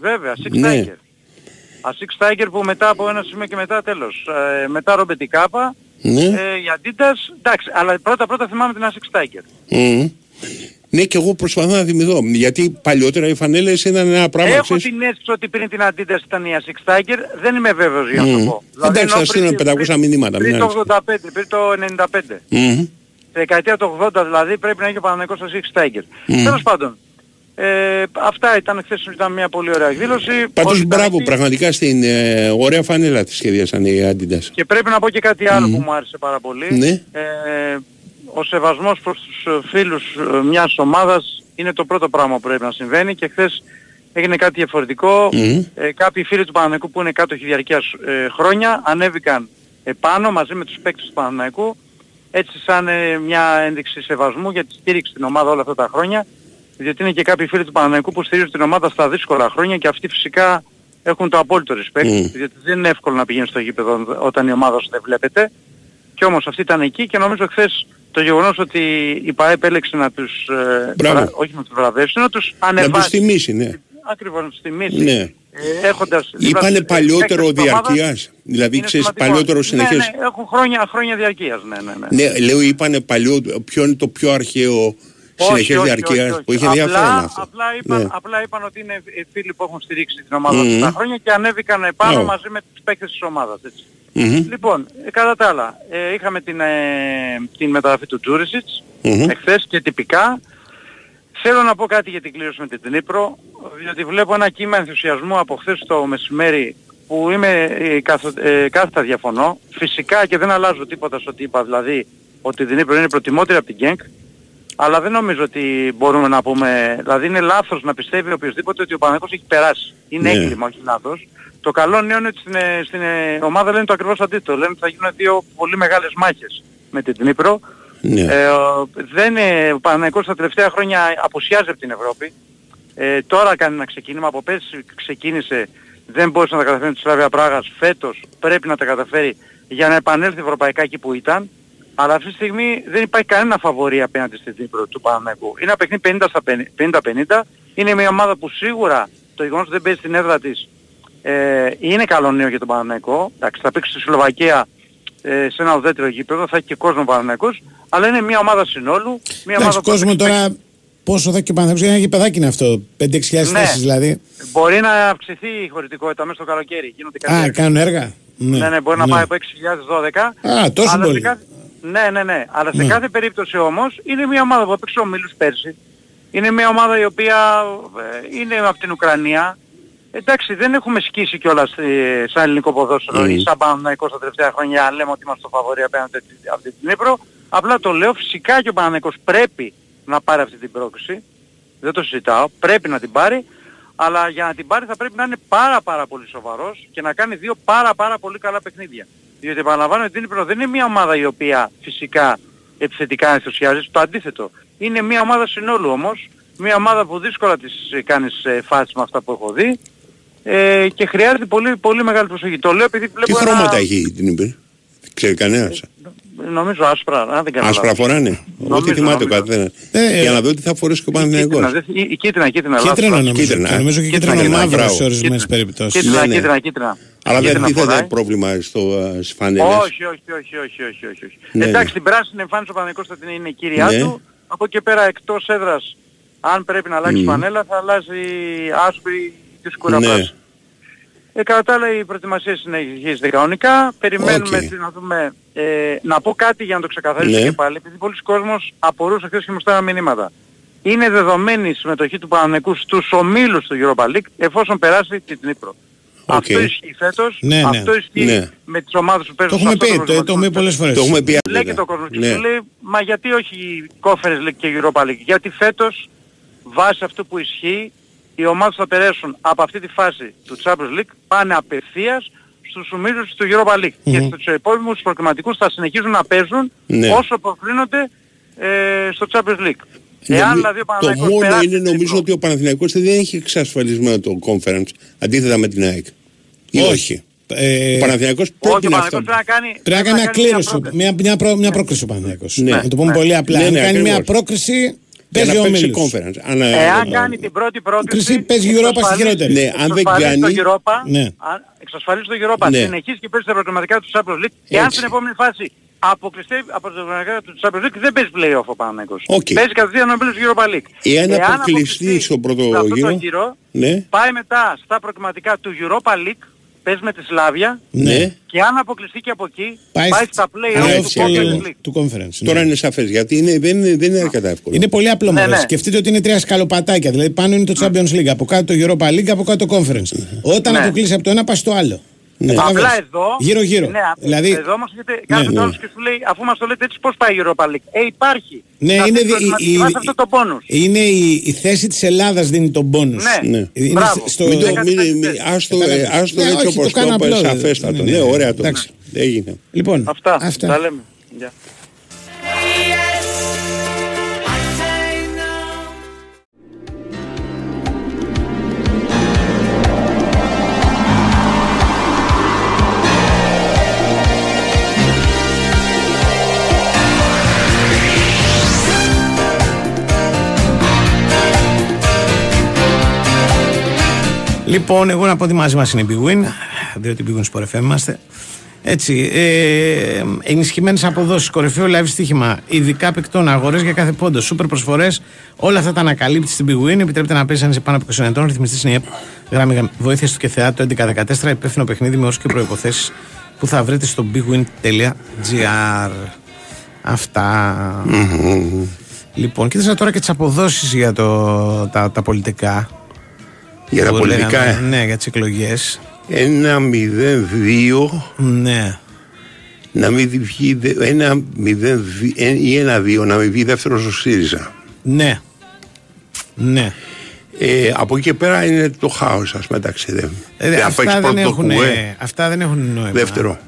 Βέβαια, Ασίξ Ναι. Τάιγκερ. Ασίξ Τάιγκερ που μετά από ένα σημείο και μετά τέλος. Ε, μετά Ρόμπετη Κάπα. Ναι. Ε, η Αντίτας, εντάξει, αλλά πρώτα πρώτα θυμάμαι την Ασίξ Τάιγκερ. Μμ. Ναι, και εγώ προσπαθώ να θυμηθώ. Γιατί παλιότερα οι φανέλες ήταν ένα πράγμα. Έχω ξέρεις, την αίσθηση ότι πριν την Αντίτας ήταν η Ασίξ Τάιγκερ, δεν είμαι βέβαιος για να Μμ. το πω. Δηλαδή, Εντάξει, ενώ θα στείλω πριν- 500 μηνύματα. Πριν μην το ανησυχείς. 85, πριν το 95. Μμ. Στη δεκαετία του 80 δηλαδή πρέπει να έχει ο Παναγικός Ασίξ Τάιγκερ. Μμ. Τέλος πάντων. Ε, αυτά ήταν χθες ήταν μια πολύ ωραία εκδήλωση. Πάντως Όλοι ήταν μπράβο, εκεί. πραγματικά στην ε, ωραία φανέλα τη σχεδιάσαν οι Αντίτας. Και πρέπει να πω και κάτι άλλο που μου άρεσε πάρα πολύ. Ναι. Ε, ο σεβασμός προς τους ε, φίλους ε, μιας ομάδας είναι το πρώτο πράγμα που πρέπει να συμβαίνει και χθες έγινε κάτι διαφορετικό. Μμ. Ε, κάποιοι φίλοι του Παναναϊκού που είναι κάτω διαρκείας ε, χρόνια ανέβηκαν επάνω μαζί με τους παίκτες του Παναναϊκού έτσι σαν ε, μια ένδειξη σεβασμού για τη στήριξη στην ομάδα όλα αυτά τα χρόνια διότι είναι και κάποιοι φίλοι του Παναναϊκού που στηρίζουν την ομάδα στα δύσκολα χρόνια και αυτοί φυσικά έχουν το απόλυτο respect Μμ. διότι δεν είναι εύκολο να πηγαίνει στο γήπεδο όταν η ομάδα σου δεν βλέπετε και όμως αυτοί ήταν εκεί και νομίζω χθες το γεγονός ότι η ΠαΕ επέλεξε να τους, ε, Μπράβο. βρα- όχι να τους βραβεύσει, να τους Να ανεβάσει. τους τιμήσει, ναι. Ακριβώς, να τους τιμήσει. Ναι. Ε, έχοντας δίπλα Είπανε τους, ε, παλιότερο παίκτες της ομάδας, διαρκείας. Δηλαδή, είναι ξέρεις, σημαντικό. παλιότερος συνεχές. Ναι, ναι, έχουν χρόνια, χρόνια διαρκείας, ναι, ναι, ναι. Ναι, λέω, είπανε παλιό, ποιο είναι το πιο αρχαίο συνεχές όχι, διαρκείας όχι, όχι. που είχε Απλά- ενδιαφέρον αυτό. Απλά είπαν, Ναι. απλά είπαν ότι είναι ε, φίλοι που έχουν στηρίξει την ομάδα Μμμ. αυτά τα χρόνια και ανέβηκαν επάνω Μπράβο. μαζί με τους παίκτες της ομάδας. Έτσι. Μμμ. Λοιπόν, ε, κατά τα άλλα, ε, είχαμε την, ε, την μεταγραφή του Τζούρισιτς Μμμ. εχθές και τυπικά. Θέλω να πω κάτι για την κλήρωση με την Τνίπρο, διότι βλέπω ένα κύμα ενθουσιασμού από χθες το μεσημέρι που είμαι ε, καθο- ε, κάθετα διαφωνώ. Φυσικά και δεν αλλάζω τίποτα στο ότι είπα, δηλαδή ότι η Δνήπρο είναι προτιμότερη από την Γκένκ. Αλλά δεν νομίζω ότι μπορούμε να πούμε, δηλαδή είναι λάθος να πιστεύει οποιοδήποτε ότι ο Παναγικός έχει περάσει. Είναι Ναι. έγκλημα, όχι λάθος. Το καλό νέο είναι ότι στην, ε, στην ε, ομάδα λένε το ακριβώς αντίθετο. Λένε ότι θα γίνουν δύο πολύ μεγάλες μάχες με την Δνήπρο. Ναι. Ε, ο- δεν, ε, ο Παναγικός τα τελευταία χρόνια απουσιάζει από την Ευρώπη. Ε, τώρα κάνει ένα ξεκίνημα. Από πέρσι ξεκίνησε, δεν μπορούσε να τα καταφέρει τη Σλάβια Πράγας. Φέτος πρέπει να τα καταφέρει για να επανέλθει ευρωπαϊκά εκεί που ήταν. Αλλά αυτή τη στιγμή δεν υπάρχει κανένα φαβορή απέναντι στην Δνήπρο του Παναγικού. Είναι ένα παιχνίδι 50 στα 50-50. Είναι μια ομάδα που σίγουρα το γεγονός ότι δεν παίζει στην έδρα της ε, είναι καλό νέο για τον Παναναϊκό. Εντάξει, θα παίξει στη Σλοβακία ε, σε ένα ουδέτερο γήπεδο, θα έχει και κόσμο Παναναϊκός, αλλά είναι μια ομάδα συνόλου. Μια Εντάξει, ομάδα που κόσμο θα παίξει- τώρα πόσο θα έχει και ο Παναθηναϊκός, για ένα γηπεδάκι είναι αυτό. 5-6 Ναι. θέσεις δηλαδή. Μπορεί να αυξηθεί η χωρητικότητα μέσα στο καλοκαίρι. Γίνονται κάτι Α, έργα. κάνουν έργα; Ναι, ναι, μπορεί να πάει από 6.012. Α, τόσο αλλά πολύ. σε κάθε... Ναι, ναι, ναι. Αλλά σε Ναι. κάθε περίπτωση όμως είναι μια ομάδα που έπαιξε ο Μίλους πέρσι. Είναι μια ομάδα η οποία ε, είναι από την Ουκρανία. Εντάξει, δεν έχουμε σκίσει κιόλας ε, σαν ελληνικό ποδόσφαιρο ή σαν Παναναϊκός τα τελευταία χρόνια αν λέμε ότι είμαστε στο φαβορή απέναντι από την Νύπρο. Απλά το λέω φυσικά και ο Παναναϊκός πρέπει να πάρει αυτή την πρόκληση. Δεν το συζητάω. Πρέπει να την πάρει. Αλλά για να την πάρει θα πρέπει να είναι πάρα πάρα πολύ σοβαρός και να κάνει δύο πάρα πάρα πολύ καλά παιχνίδια. Διότι επαναλαμβάνω ότι η Νύπρο δεν είναι μια ομάδα η οποία φυσικά επιθετικά ενθουσιάζει. Το αντίθετο. Είναι μια ομάδα συνόλου όμως. Μια ομάδα που δύσκολα τις ε, κάνεις ε, φάσεις με αυτά που έχω δει. Ε, και χρειάζεται πολύ, πολύ μεγάλη προσοχή. Το λέω επειδή Τι βλέπω ένα- χρώματα έχει την Ήπειρ. Ξέρει κανένας; Νομίζω άσπρα, αν δεν κάνω Άσπρα λάθος. φοράνε. Όχι Νομίζω, θυμάται ο νομίζω. καθένας. Ε, Για να δω τι θα φορέσει και ο Παναθηναϊκός. Κίτρινα, δεν- ή- ή κίτρινα, κίτρινα. λάθος, Κίτρινο λάθος. νομίζω. Κίτρινα, Και ε. νομίζω και Κίτρινα, κίτρινο κίτρινα, μαύρο μπράβο. σε ορισμένες Κίτρινα. περιπτώσεις. Κίτρινα, Ναι, ναι. κίτρινα, κίτρινα. Αλλά δεν Κίτρινα τίθεται φοράει. πρόβλημα στο, ε, στις φανέλες. Όχι, όχι, όχι, όχι, όχι, όχι, όχι. Ναι, Εντάξει, ναι. την πράσινη εμφάνιση ο Παναθηναϊκός θα την είναι κύρια Ναι. του. Από εκεί πέρα εκτός έδρας, αν πρέπει να αλλάξει Μμ. φανέλα, θα αλλάζει άσπρη και σκούρα Ναι. πράσινη. Ε, κατά τα άλλα η προετοιμασία συνεχίζεται κανονικά. Περιμένουμε Οκ. τι να δούμε. Ε, να πω κάτι για να το ξεκαθαρίσω Ναι. και πάλι, επειδή πολλοί κόσμος απορούσε χθες και μου στέλναν μηνύματα. Είναι δεδομένη η συμμετοχή του Παναθηναϊκού στους ομίλους του Europa League εφόσον περάσει την Ντνίπρο. Οκ. Αυτό ισχύει φέτος, Ναι, ναι. αυτό ισχύει Ναι. με τις ομάδες που Το παίζουν έχουμε σε αυτό πει, το, πρωταθλητικό το έχουμε πει πολλές φορές. Το έχουμε πει Λέει και άπειρα. το κόσμο και Ναι. σου λέει, μα γιατί όχι η Conference League και η Europa League. Γιατί φέτος, βάσει αυτού που ισχύει, οι ομάδες θα περάσουν από αυτή τη φάση του Champions League, πάνε απευθείας στους ομίλους του Europa League. Και στους επόμενους προκριματικούς θα συνεχίζουν να παίζουν Ναι. όσο προκρίνονται ε, στο Champions League. Εάν Νομι- δηλαδή ο το Παναθηναϊκός μόνο περάσει είναι την νομίζω Νύπρο, ότι ο Παναθηναϊκός δεν έχει εξασφαλισμένο το conference αντίθετα με την ΑΕΚ. Ή όχι. Ε, Ο Παναθηναϊκός όχι, πρέπει ο να Παναθηναϊκός αυτό. πρέπει να κάνει, Πρέπει να κάνει μια μια κλήρωση, πρόταση. μια, μια, προ- μια πρόκριση ο Παναθηναϊκός. Ναι. Να το πούμε Ναι. πολύ απλά. Ναι, Αν ναι, κάνει μια ακριβώς. Πρόκριση, Για παίζει να ο παίξει Μίλους. conference. Αν, Εάν κάνει την πρώτη πρόκριση, Κρίση παίζει η Europa στη χειρότερη. Ναι, αν δεν εξασφαλίζει κάνει- το Europa, Ναι. αν εξασφαλίζει το Europa, Ναι. συνεχίζει και παίζει τα προκριματικά του Champions League. Εάν Έτσι. στην επόμενη φάση αποκλειστεί από τα προκριματικά του Champions League, δεν παίζει play-off ο Παναγικός. Οκ. Παίζει κατευθείαν ο Europa Europa League. Εάν αποκλειστεί στο πρώτο σε αυτό γύρο, το γύρο, ναι. πάει μετά στα προκριματικά του Europa League, παίζει με τη Σλάβια Ναι. και αν αποκλειστεί και από εκεί, Πάει πάει, στη- στα play-off Ναι, του του, Conference League. του conference. ναι. Τώρα είναι σαφές γιατί είναι, δεν, είναι, δεν είναι αρκετά εύκολο. Είναι πολύ απλό Ναι, μωρέ. ναι. Σκεφτείτε ότι είναι τρία σκαλοπατάκια. Δηλαδή πάνω είναι το Champions League, από κάτω το Europa League, από κάτω το Conference. Όταν Ναι. αποκλείσει από το ένα, πας στο άλλο. Καταλαβες. Απλά εδώ, Γύρω-γύρω. Ναι, δηλαδή, εδώ όμως γιατί κάθε ναι. ναι, και σου λέει, αφού μας το λέτε έτσι πώς πάει η Europa League; Ε, υπάρχει. Ναι, Να είναι, δεις δι- προβληματική η- βάση η- αυτό το πόνους. είναι η, η θέση της Ελλάδας δίνει τον πόνους. Ναι. Ναι. Είναι Μπράβο. στο, Μην το, Δέκα μην, τέσσερις. μην, άστο, ε, Κατάλαβες. άστο Ναι, έτσι όχι, το όπως κάνω το είπες, απλό, σαφέστατο. ναι, Ναι, ναι, ωραία το. εντάξει. Έγινε. Λοιπόν, Αυτά. αυτά. Τα λέμε. Λοιπόν, εγώ να πω ότι μαζί μας είναι η Big Win, διότι Big Win Sport FM είμαστε. Έτσι, ε, ενισχυμένες αποδόσεις, κορυφαίο live στοίχημα, ειδικά παικτών, αγορές για κάθε πόντο, σούπερ προσφορές. Όλα αυτά τα ανακαλύπτει στην Big Win. Επιτρέπεται να παίζει αν είσαι πάνω από 20 ετών. Ρυθμιστής είναι η ΕΠ. Γράμμη βοήθειας του και θεά το 1114. Υπεύθυνο παιχνίδι με όρου και προποθέσει που θα βρείτε στο bigwin.gr. Αυτά. Λοιπόν, κοίταζα τώρα και τις αποδόσεις για το, τα, τα πολιτικά. Για τα Που πολιτικά, λέγαμε, ε. Ναι, για τις εκλογές. Ένα 0-2 Ναι. να μην βγει δε- ένα 0 ή ένα 2 να μην βγει δεύτερος ο ΣΥΡΙΖΑ. Ναι. Ναι. Ε, από εκεί και πέρα είναι το χάος, ας πούμε, ταξιδεύει. Ε, Δεν αυτά, παίξεις δεν πρώτο έχουν, κουβέ. αυτά δεν έχουν νόημα. Δεύτερο.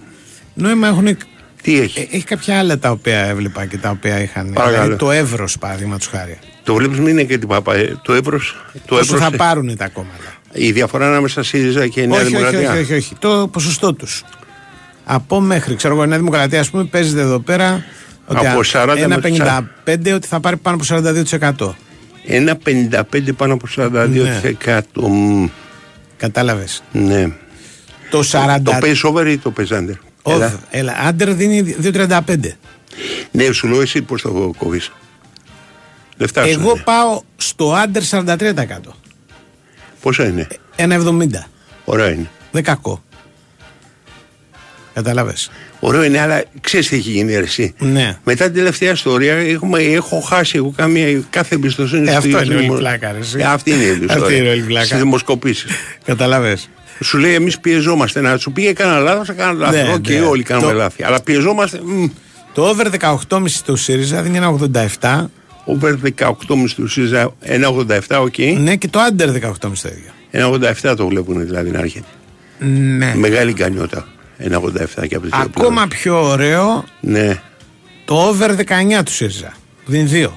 Νόημα έχουν. Τι έχει; Ε, έχει κάποια άλλα τα οποία έβλεπα και τα οποία είχαν. Παρακαλώ. Δηλαδή το εύρος, παραδείγματος χάρη. Το βλέπεις μην είναι και την παπα. ε, Το εύρο. Το Πόσο Εύρος- θα πάρουν τα κόμματα; Η διαφορά ανάμεσα ΣΥΡΙΖΑ και η Νέα όχι, όχι, Δημοκρατία. όχι, όχι, όχι. Το ποσοστό τους. Από μέχρι, ξέρω εγώ, η Νέα Δημοκρατία, ας πούμε, παίζεται εδώ πέρα. Ότι Από α- 40 ένα με 55 ότι θα πάρει πάνω από 42%. Ένα 55 πάνω από 42%. Μμ, Κατάλαβες. Ναι. Το 40. Το παίζει over ή το παίζει under; Όχι, Έλα. έλα. Άντερ δίνει 2,35. Ναι, σου λέω εσύ πώς το κόβεις. Δεν φτάσουν. Εγώ πάω στο under 43%. Πόσο είναι; 1,70. Ωραίο είναι. Δεν κακό. Κατάλαβε. Ωραίο είναι, αλλά ξέρεις τι έχει γίνει εσύ. Ναι. Μετά την τελευταία ιστορία έχουμε, έχω χάσει εγώ καμία, κάθε εμπιστοσύνη Ε, στη- αυτό είναι όλη η δημο- πλάκα, ρε, εσύ. Ε, αυτή είναι η ιστορία. Αυτή είναι όλη η πλάκα. Στις δημοσκοπήσεις. Κατάλαβε. Σου λέει εμείς πιεζόμαστε. Να σου πει έκανα λάθος, έκανα λάθος. Ναι, Οκ, ναι. όλοι κάνουμε Το- λάθη. Αλλά πιεζόμαστε. μ, Το over 18,5 του ΣΥΡΙΖΑ δίνει ένα 87. Over 18,5 του ΣΥΡΙΖΑ 1,87, οκ. Ναι, και το under 18,5 το ίδιο. 1,87 το βλέπουν δηλαδή να έρχεται. Ναι. Μεγάλη γκανιότα. 1,87 και από τις δύο Ακόμα πιο ωραίο πλευρές. Ναι. το over 19 του ΣΥΡΙΖΑ. Δίνει 2.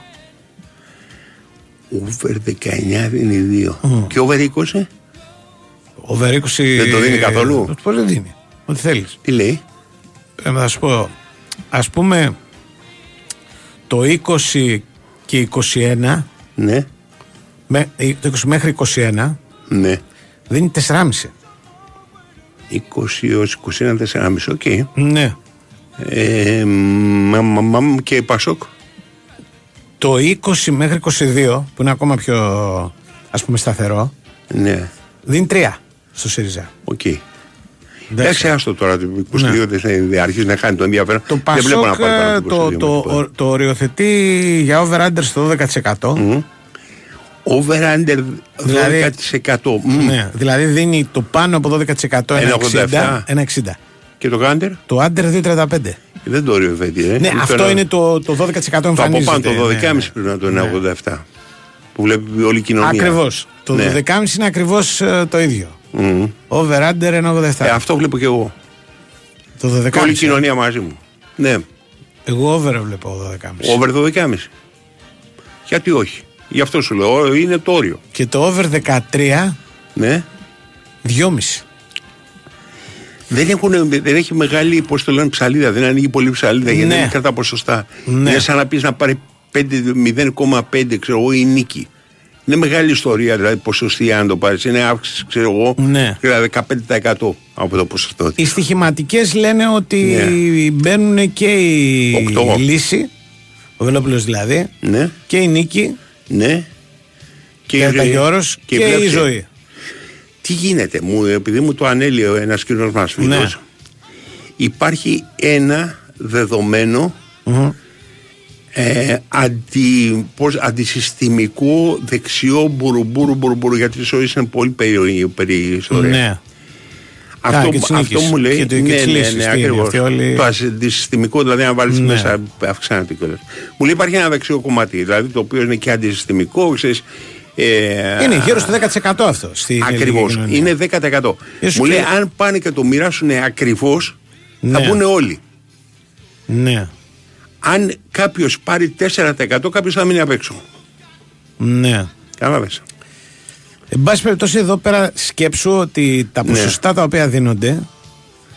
Over 19 δίνει 2. Και over 20. Over 20. Δεν το δίνει καθόλου; Πώ δεν δίνει. Ό,τι θέλεις. Τι λέει; Ε, θα σου πω. Ας πούμε το 20 και 21 Ναι. με, ε, το 20 μέχρι 21 Ναι. δίνει 4,5. 20 έως 21, 4,5. Οκ. Ναι. Ε, μα, μα, μα, και Πασόκ; Το 20 μέχρι 22 που είναι ακόμα πιο ας πούμε σταθερό Ναι. δίνει 3 στο ΣΥΡΙΖΑ. Οκ. Εντάξει, άστο τώρα το 22 Ναι. δεν δεν αρχίζει να χάνει το ενδιαφέρον. Το δεν βλέπω να Πασόκ πάει πάνω ε, από το, 22 το, μέχρι ο- το οριοθετεί για over-under στο 12%. Over-under Δηλαδή- 12%. Μμ. Ναι, δηλαδή δίνει το πάνω από 12% ένα 1,87. 60, ένα 60. Και το κάντερ. Το under 2,35. Δεν το οριοθετεί. Ε. Ναι, το αυτό ένα- είναι το, το 12% Το από εμφανίζεται. πάνω το 12,5 ναι, ναι. πρέπει να το είναι 87. Που βλέπει όλη η κοινωνία. Ακριβώς. Το Ναι. 12,5 είναι ακριβώς το ίδιο. Μμ. Over-under 1,87. Ε, αυτό βλέπω και εγώ. Το Και όλη η 12,5. κοινωνία μαζί μου. Ναι. Εγώ over βλέπω 12,5. Over 12,5. Γιατί όχι; Γι' αυτό σου λέω. Είναι το όριο. Και το over 13, Ναι. 2,5. Δεν, έχουν, δεν έχει μεγάλη, πώς το λένε, ψαλίδα. Δεν ανοίγει πολύ ψαλίδα γιατί Ναι. δεν κρατά ποσοστά. Ναι. Είναι σαν να πεις να πάρει 5, 0,5 ξέρω εγώ η νίκη. Είναι μεγάλη ιστορία, δηλαδή ποσοστή αν το πάρεις. Είναι αύξηση, ξέρω εγώ, Ναι. δηλαδή 15% από το ποσοστό. Οι στοιχηματικές λένε ότι Ναι. μπαίνουν και η Οκτώ. λύση, ο Βελόπουλος δηλαδή, Ναι. και η νίκη, Ναι. και, η η ζωή. Ταγιώρος και, η η πλεύση. ζωή. Τι γίνεται, μου, επειδή μου το ανέλυε ένας κύριο μας φίλος, Ναι. υπάρχει ένα δεδομένο Μμμ. Ε, αντι, πώς, αντισυστημικό δεξιό μπουρουμπουρου μπουρουμπουρου γιατί η ζωή είναι πολύ περίεργη περίεργη ιστορία. Ναι. Αυτό, Καλά, και της αυτό νίκης. μου λέει Και το- και ναι, της ναι, λύσης, ναι, τι είναι ακριβώς. αυτή όλη- Το αντισυστημικό δηλαδή να βάλεις Ναι. μέσα αυξάνεται κιόλας. Μου λέει υπάρχει ένα δεξιό κομμάτι δηλαδή το οποίο είναι και αντισυστημικό ξέρεις, ε, Είναι γύρω στο 10% αυτό. Στην Ακριβώς. ελληνική κοινωνία. Είναι 10%. Ίσως Μου και- λέει αν πάνε και το μοιράσουν ακριβώς θα Ναι. μπουν όλοι. Ναι. Αν κάποιος πάρει 4% κάποιος θα μείνει απ' έξω. Ναι. Κατάλαβες. Εν πάση περιπτώσει, εδώ πέρα σκέψου ότι τα Ναι. ποσοστά τα οποία δίνονται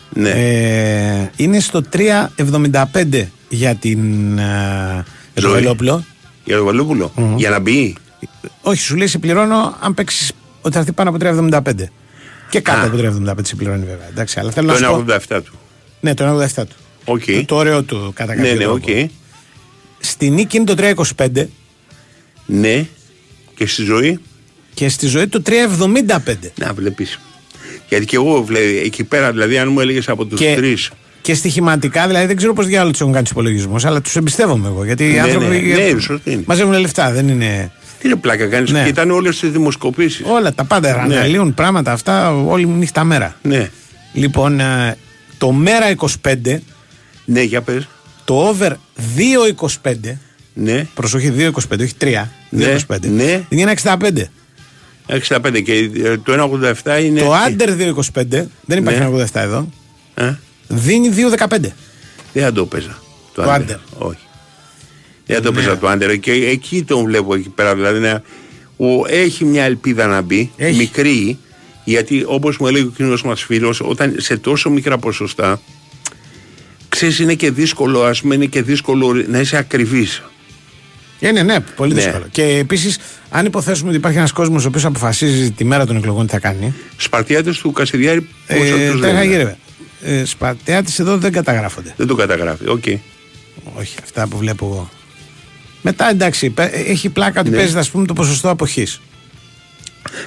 Ναι. ε, είναι στο 3,75 για την ε, για το Ζωή. Βελόπουλο. Για το βελοπουλο Για να μπει. Όχι, σου λέει σε πληρώνω αν παίξεις ότι θα έρθει πάνω από 3,75. Και κάτω Α. από 3,75 σε πληρώνει βέβαια. Εντάξει, αλλά θέλω να Το σου πω. 1,87 του. Ναι, το 1,87 του. Οκ. Το, το ωραίο του κατά κάποιο Ναι, ναι, τρόπο. οκ. Στη νίκη είναι το 3,25 Ναι. Και στη ζωή; και στη ζωή το 3,75. Να βλέπεις. Γιατί και εγώ βλέ, εκεί πέρα, δηλαδή, αν μου έλεγες από τους Και- τρει. Και στοιχηματικά, δηλαδή δεν ξέρω πώς διάλογο τους έχουν κάνει τους υπολογισμούς, αλλά τους εμπιστεύομαι εγώ. Γιατί οι Ναι, άνθρωποι ναι, ναι, σωστή είναι. μαζεύουν λεφτά, δεν είναι. Τι είναι πλάκα κάνεις; Ναι. Κοιτάνε όλες τις δημοσκοπήσεις. Όλα τα πάντα Ναι. αναλύουν πράγματα αυτά όλη νύχτα μέρα. Ναι. Λοιπόν, ε, το μέρα 25, Ναι, για πες. το over 2,25. Ναι. Προσοχή, 2,25, όχι 3. Ναι, 2,25. ναι. Είναι ένα 65. 65 και ε, το 1,87 είναι. Το under 2,25, δεν υπάρχει Ναι. ένα 87 εδώ, Ε, δίνει 2,15. δεν θα το παίζα. Το, Το under. under. Όχι. Δεν θα το Ναι. παίζα το under. Και εκεί τον βλέπω εκεί πέρα. Δηλαδή να, ο, έχει μια ελπίδα να μπει. Έχει. Μικρή. Γιατί όπως μου έλεγε ο κοινός μας φίλος, όταν σε τόσο μικρά ποσοστά. Ξέρεις είναι και δύσκολο, ας πούμε, είναι και δύσκολο να είσαι ακριβής. Είναι, ναι, πολύ Ναι. δύσκολο. Και επίσης, αν υποθέσουμε ότι υπάρχει ένας κόσμος ο οποίος αποφασίζει τη μέρα των εκλογών τι θα κάνει. Σπαρτιάτες του Κασιδιάρη πόσο Ε, τους τα λένε; γύρευε. Ε, Σπαρτιάτες εδώ δεν καταγράφονται. Δεν το καταγράφει, οκ. Όχι, αυτά που βλέπω εγώ. Μετά εντάξει, πε- έχει πλάκα ότι Ναι. παίζει ας πούμε, το ποσοστό αποχής.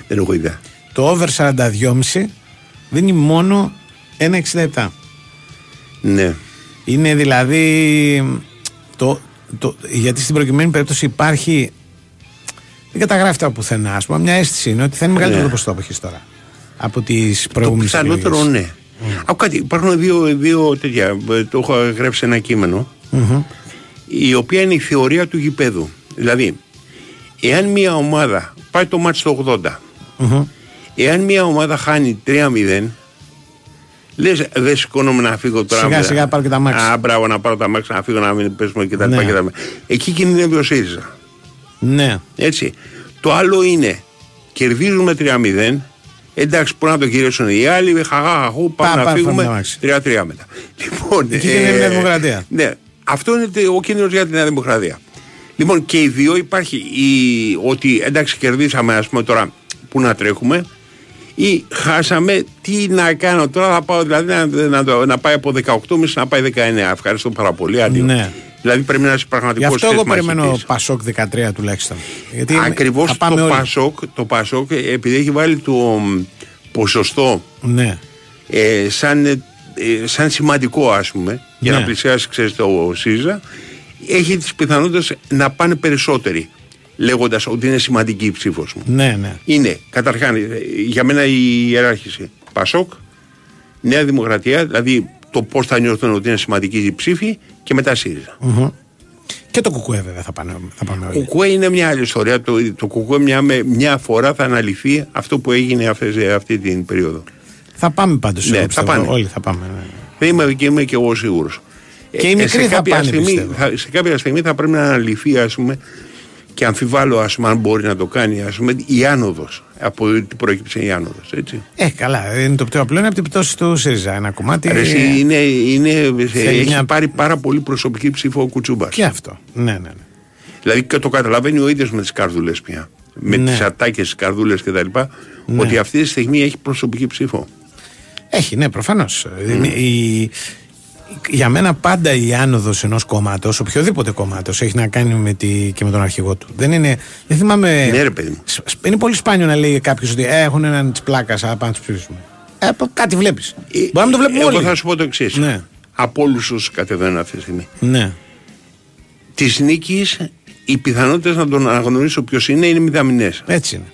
Δεν έχω ιδέα. Το over 42,5 δίνει μόνο 1,67. Ναι. Είναι δηλαδή. Το, το, γιατί στην προκειμένη περίπτωση υπάρχει. Δεν καταγράφεται από πουθενά. Ας πούμε, μια αίσθηση είναι ότι θα είναι μεγαλύτερο Ναι. το ποσοστό αποχή τώρα. Από τις Το προηγούμενες πιθανότερο ναι. Άκου κάτι, υπάρχουν δύο, δύο τέτοια. ε, Το έχω γράψει σε ένα κείμενο. Η οποία είναι η θεωρία του γηπέδου. Δηλαδή, εάν μια ομάδα πάει το μάτς στο 80, εάν μια ομάδα χάνει 3-0, λες δεν σηκώνομαι να φύγω τώρα. Σιγά, με- σιγά πάρω και τα μάξι. Α, μπράβο, να πάρω τα μάξι, να φύγω να μην πέσουμε κτλ. Ναι. κτλ. Εκεί κινδυνεύει ο ΣΥΡΙΖΑ. Ναι. Έτσι. Το άλλο είναι κερδίζουμε 3-0 Εντάξει, μπορεί να το γυρίσουν οι άλλοι. Χαχαχαχού, πάμε Πά, να πά, φύγουμε. φάμε αμάξι. 3-3 μετά. Λοιπόν, Εκεί είναι η Νέα Δημοκρατία. Ναι, αυτό είναι τε- ο κίνδυνος για τη Νέα Δημοκρατία. Λοιπόν, και οι δύο υπάρχει η, ότι εντάξει, κερδίσαμε, ας πούμε τώρα που να τρέχουμε, ή χάσαμε, τι να κάνω τώρα, θα πάω δηλαδή να, να, το- να πάει από 18,5 να πάει 19. Ευχαριστώ πάρα πολύ. Αντίο. Ναι. Δηλαδή πρέπει να είσαι Γι' πραγματικό αυτό εγώ περιμένω Πασόκ 13 τουλάχιστον. Γιατί Ακριβώς θα το πάμε όλοι. Πασόκ, το Πασόκ, ε, επειδή έχει βάλει το μ, ποσοστό Ναι. ε, σαν, ε, σαν σημαντικό ας πούμε για Ναι. να πλησιάσει ξέρεις το ΣΥΡΙΖΑ έχει τις πιθανότητες να πάνε περισσότεροι λέγοντας ότι είναι σημαντική η ψήφος μου. Ναι, ναι. Είναι καταρχάς ε, για μένα η ιεράρχηση Πασόκ, Νέα Δημοκρατία, δηλαδή το πώς θα νιώθουν ότι είναι σημαντική η ψήφη και μετά ΣΥΡΙΖΑ. Μμμ. Και το κουκουέ βέβαια θα, πάνε, θα πάμε όλοι. Κουκουέ είναι μια άλλη ιστορία. Το, το Κουκουέ μια, με- μια φορά θα αναλυθεί αυτό που έγινε αυτές, αυτή την περίοδο. Θα πάμε πάντως. Ναι, εγώ θα πιστεύω. πάνε. Όλοι θα πάμε. ναι. Δεν είμαι και είμαι και εγώ σίγουρος. Και οι μικροί σε, θα κάποια πάνε, στιγμή, πιστεύω. θα, σε κάποια στιγμή θα πρέπει να αναλυθεί, ας πούμε, και αμφιβάλλω, ας πούμε, αν μπορεί να το κάνει, ας πούμε, η άνοδος. Από τι προέκυψε η άνοδος, έτσι. Ε, καλά. Είναι το πιο απλό είναι από την πτώση του ΣΥΡΙΖΑ. Ένα κομμάτι. Ρε, εσύ, είναι, είναι, Θέλει έχει μια- πάρει πάρα πολύ προσωπική ψήφο ο Κουτσούμπας. Και αυτό. Ναι, ναι, ναι. Δηλαδή και το καταλαβαίνει ο ίδιος με τις καρδούλες πια. Με Ναι. τις ατάκες, τις καρδούλες κτλ. Ναι. Ότι αυτή τη στιγμή έχει προσωπική ψήφο. Έχει, ναι, προφανώς. Για μένα πάντα η άνοδος ενός κόμματος, οποιοδήποτε κόμματος, έχει να κάνει με τη, και με τον αρχηγό του. Δεν είναι. Δεν θυμάμαι. Ναι, ρε παιδί μου. Σ- σ- Είναι πολύ σπάνιο να λέει κάποιος ότι ε, έχουν έναν της πλάκας, α πάμε να τους ψηφίσουμε. Ε, πο- κάτι βλέπεις. Μπορεί να το βλέπουμε Εγώ όλοι. θα σου πω το εξής. Ναι. Από όλους όσους κατεβαίνουν αυτή τη στιγμή. Ναι. Της νίκης, οι πιθανότητες να τον αναγνωρίσω ποιο είναι είναι μηδαμινές. Έτσι είναι.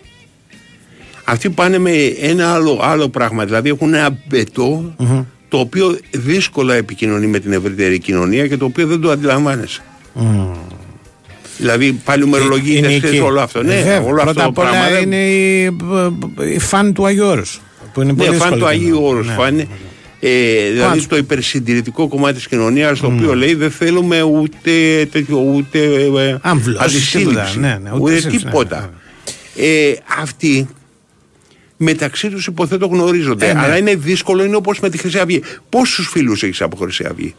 Αυτοί πάνε με ένα άλλο, άλλο πράγμα. Δηλαδή έχουν ένα μπετό Μμμ. Το οποίο δύσκολα επικοινωνεί με την ευρύτερη κοινωνία και το οποίο δεν το αντιλαμβάνεσαι. Δηλαδή πάλι ομερολογείται Είναι ξέρεις, εκεί. όλο αυτό. Ναι, Βέβαια, όλο αυτό πρώτα το απ' όλα πράγμα. δεν- είναι η, η φαν του Αγίου Όρους, Που είναι πολύ Ναι, φαν δύσκολο του και Αγίου να- Όρους ναι. φάνε. Ε, δηλαδή Πάντως. το υπερσυντηρητικό κομμάτι της κοινωνίας το οποίο λέει δεν θέλουμε ούτε τέτοιο ούτε ε, Άμβλωση, αντισύλληψη, τίποτα, ναι, ναι, ούτε ούτε σύλληψη, ναι, τίποτα. Ε, αυτοί μεταξύ τους υποθέτω γνωρίζονται Ε, ναι. αλλά είναι δύσκολο είναι όπως με τη Χρυσή Αυγή. Πόσους φίλους έχεις από Χρυσή Αυγή;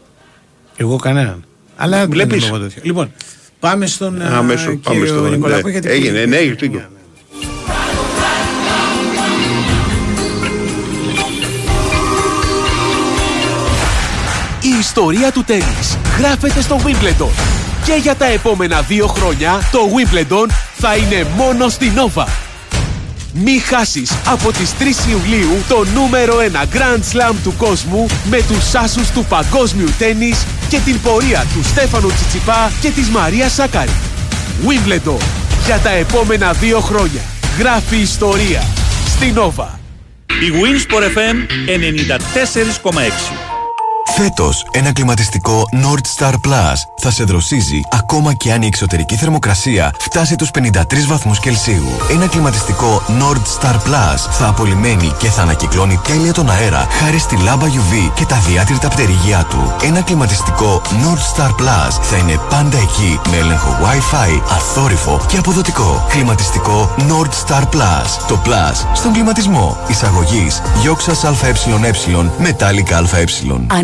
Εγώ κανέναν. Αλλά δεν Βλέπεις; είμαι εγώ τέτοιο. Λοιπόν, πάμε στον α, Αμέσως πάμε κύριο στο Νικολάκο. ναι. γιατί Έγινε, ναι, έχεις δίκιο. Η ιστορία του τέννις γράφεται στο Wimbledon. Και για τα επόμενα δύο χρόνια το Wimbledon θα είναι μόνο στη Nova. Μη χάσεις από τις 3 Ιουλίου το νούμερο 1 Grand Slam του κόσμου με τους άσους του παγκόσμιου τέννις και την πορεία του Στέφανου Τσιτσιπά και της Μαρία Σάκαρη. Wimbledon. Για τα επόμενα δύο χρόνια. Γράφει ιστορία. Στη Nova. Η Winsport FM 94,6. Φέτος, ένα κλιματιστικό Nord Star Plus θα σε δροσίζει ακόμα και αν η εξωτερική θερμοκρασία φτάσει τους 53 βαθμούς Κελσίου. Ένα κλιματιστικό Nord Star Plus θα απολυμμένει και θα ανακυκλώνει τέλεια τον αέρα χάρη στη λάμπα UV και τα διάτρητα πτερυγιά του. Ένα κλιματιστικό Nord Star Plus θα είναι πάντα εκεί με έλεγχο Wi-Fi, αθόρυφο και αποδοτικό. Κλιματιστικό Nord Star Plus. Το Plus στον κλιματισμό. Εισαγωγής Γιώξας ΑΕΕ Μετάλλικα ΑΕ.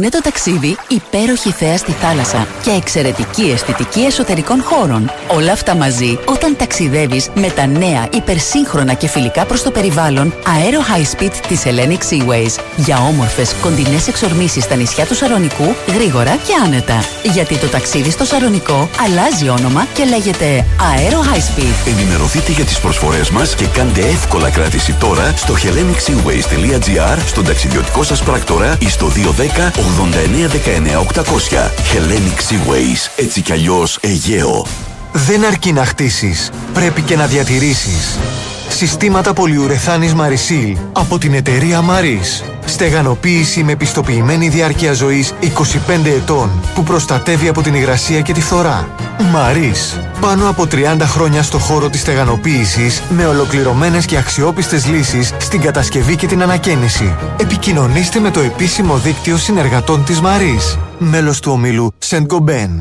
Άνε το ταξίδι, υπέροχη θέα στη θάλασσα και εξαιρετική αισθητική εσωτερικών χώρων. Όλα αυτά μαζί όταν ταξιδεύεις με τα νέα υπερσύγχρονα και φιλικά προς το περιβάλλον Aero High Speed της Hellenic Seaways. Για όμορφες κοντινές εξορμήσεις στα νησιά του Σαρονικού, γρήγορα και άνετα. Γιατί το ταξίδι στο Σαρονικό αλλάζει όνομα και λέγεται Aero High Speed. Ενημερωθείτε για τις προσφορές μας και κάντε εύκολα κράτηση τώρα στο hellenicseaways.gr, στον ταξιδιωτικό σας πράκτορα ή στο 210 89 19 800. Hellenic Seaways, έτσι κι αλλιώς Αιγαίο. Δεν αρκεί να χτίσεις, πρέπει και να διατηρήσεις. Συστήματα πολυουρεθάνης Marisil από την εταιρεία Maris. Στεγανοποίηση με πιστοποιημένη διάρκεια ζωής 25 ετών που προστατεύει από την υγρασία και τη φθορά. Maris. Πάνω από 30 χρόνια στο χώρο της στεγανοποίησης με ολοκληρωμένες και αξιόπιστες λύσεις στην κατασκευή και την ανακαίνιση. Επικοινωνήστε με το επίσημο δίκτυο συνεργατών της Maris. Μέλος του ομίλου Saint Gobain.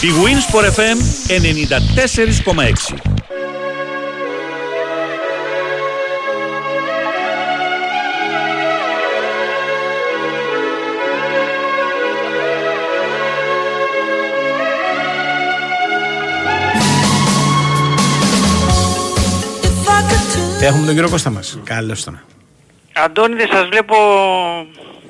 Η Winsport FM 94,6 Έχουμε τον κύριο Κώστα μας. Καλώς τον. Αντώνη δεν σας βλέπω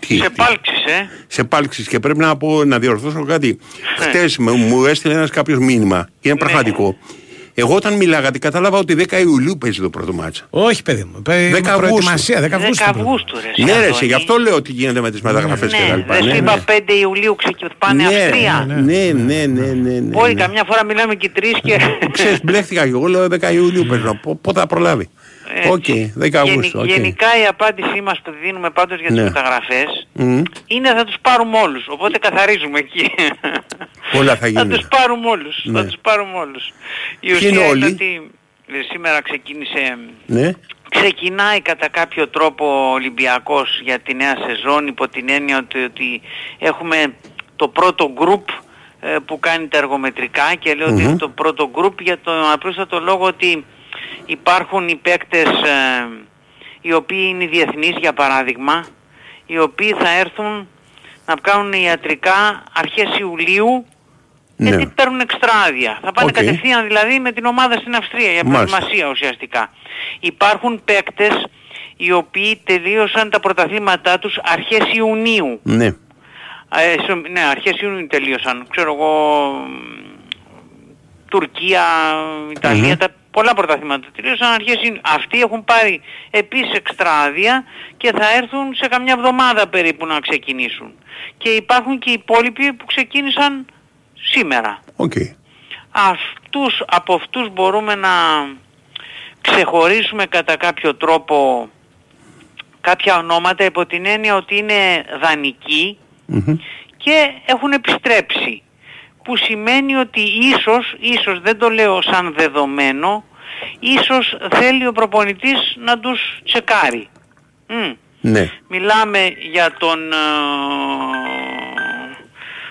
Τι, σε τι. πάλξεις, ε. Σε πάλξεις και πρέπει να, πω, να διορθώσω κάτι. Χτες μου, μου έστειλε ένας κάποιος μήνυμα. Είναι πραγματικό. Εγώ όταν μιλάγατε κατάλαβα ότι 10 Ιουλίου παίζει το πρώτο μάτσα. Όχι παιδί μου. 10 προετοιμασία, 10 Αυγούστου. 10 Αυγούστου ρε. Ναι, ρε, Αντώνη. σε, γι' αυτό λέω ότι γίνεται με τις μεταγραφές και τα Ναι, λοιπά. δεν σου Ναι, είπα ναι. 5 Ιουλίου ξεκινάνε πάνε Ναι, Αυστρία. ναι, ναι, ναι, ναι, ναι, ναι. Μπορεί καμιά φορά μιλάμε και τρεις και... Ξέρεις, μπλέχτηκα και εγώ λέω 10 Ιουλίου παίζει. Πο- Πότε θα προλάβει. Έτσι. Οκ, 10 Αυγούστου. οκ. Γενικά η απάντησή μας που δίνουμε πάντως για τις Ναι. μεταγραφές Μμ. είναι θα τους πάρουμε όλους. Οπότε καθαρίζουμε εκεί. Όλα θα θα γίνουν. τους πάρουμε όλους. Ναι. Θα τους πάρουμε όλους. Η Ποιοι ουσία είναι είναι όλοι; ότι ε, σήμερα ξεκίνησε Ναι. ξεκινάει κατά κάποιο τρόπο ο Ολυμπιακός για τη νέα σεζόν υπό την έννοια ότι, ότι έχουμε το πρώτο γκρουπ ε, που κάνει τα εργομετρικά και λέω ότι Μμμ. είναι το πρώτο γκρουπ για τον απλούστατο λόγο ότι υπάρχουν οι παίκτες ε, οι οποίοι είναι διεθνείς για παράδειγμα οι οποίοι θα έρθουν να κάνουν ιατρικά αρχές Ιουλίου Ναι. γιατί παίρνουν εξτρά άδεια. Θα πάνε Οκ. κατευθείαν δηλαδή με την ομάδα στην Αυστρία για Μάλιστα. προετοιμασία ουσιαστικά. Υπάρχουν παίκτες οι οποίοι τελείωσαν τα πρωταθλήματά τους αρχές Ιουνίου. Ναι. Ε, σο- ναι, αρχές Ιουνίου τελείωσαν. Ξέρω εγώ, μ, Τουρκία, Ιταλία, Μμμ. τα πολλά πρωταθλήματα τελείωσαν αρχές Ιουνίου. Αυτοί έχουν πάρει επίσης εξτρά άδεια και θα έρθουν σε καμιά εβδομάδα περίπου να ξεκινήσουν. Και υπάρχουν και οι υπόλοιποι που ξεκίνησαν σήμερα. Οκ. Αυτούς, από αυτούς μπορούμε να ξεχωρίσουμε κατά κάποιο τρόπο κάποια ονόματα υπό την έννοια ότι είναι δανεικοί Μμμ. και έχουν επιστρέψει. Που σημαίνει ότι ίσως, ίσως δεν το λέω σαν δεδομένο, ίσως θέλει ο προπονητής να τους τσεκάρει. Μμ. Ναι. Μιλάμε για τον, ε,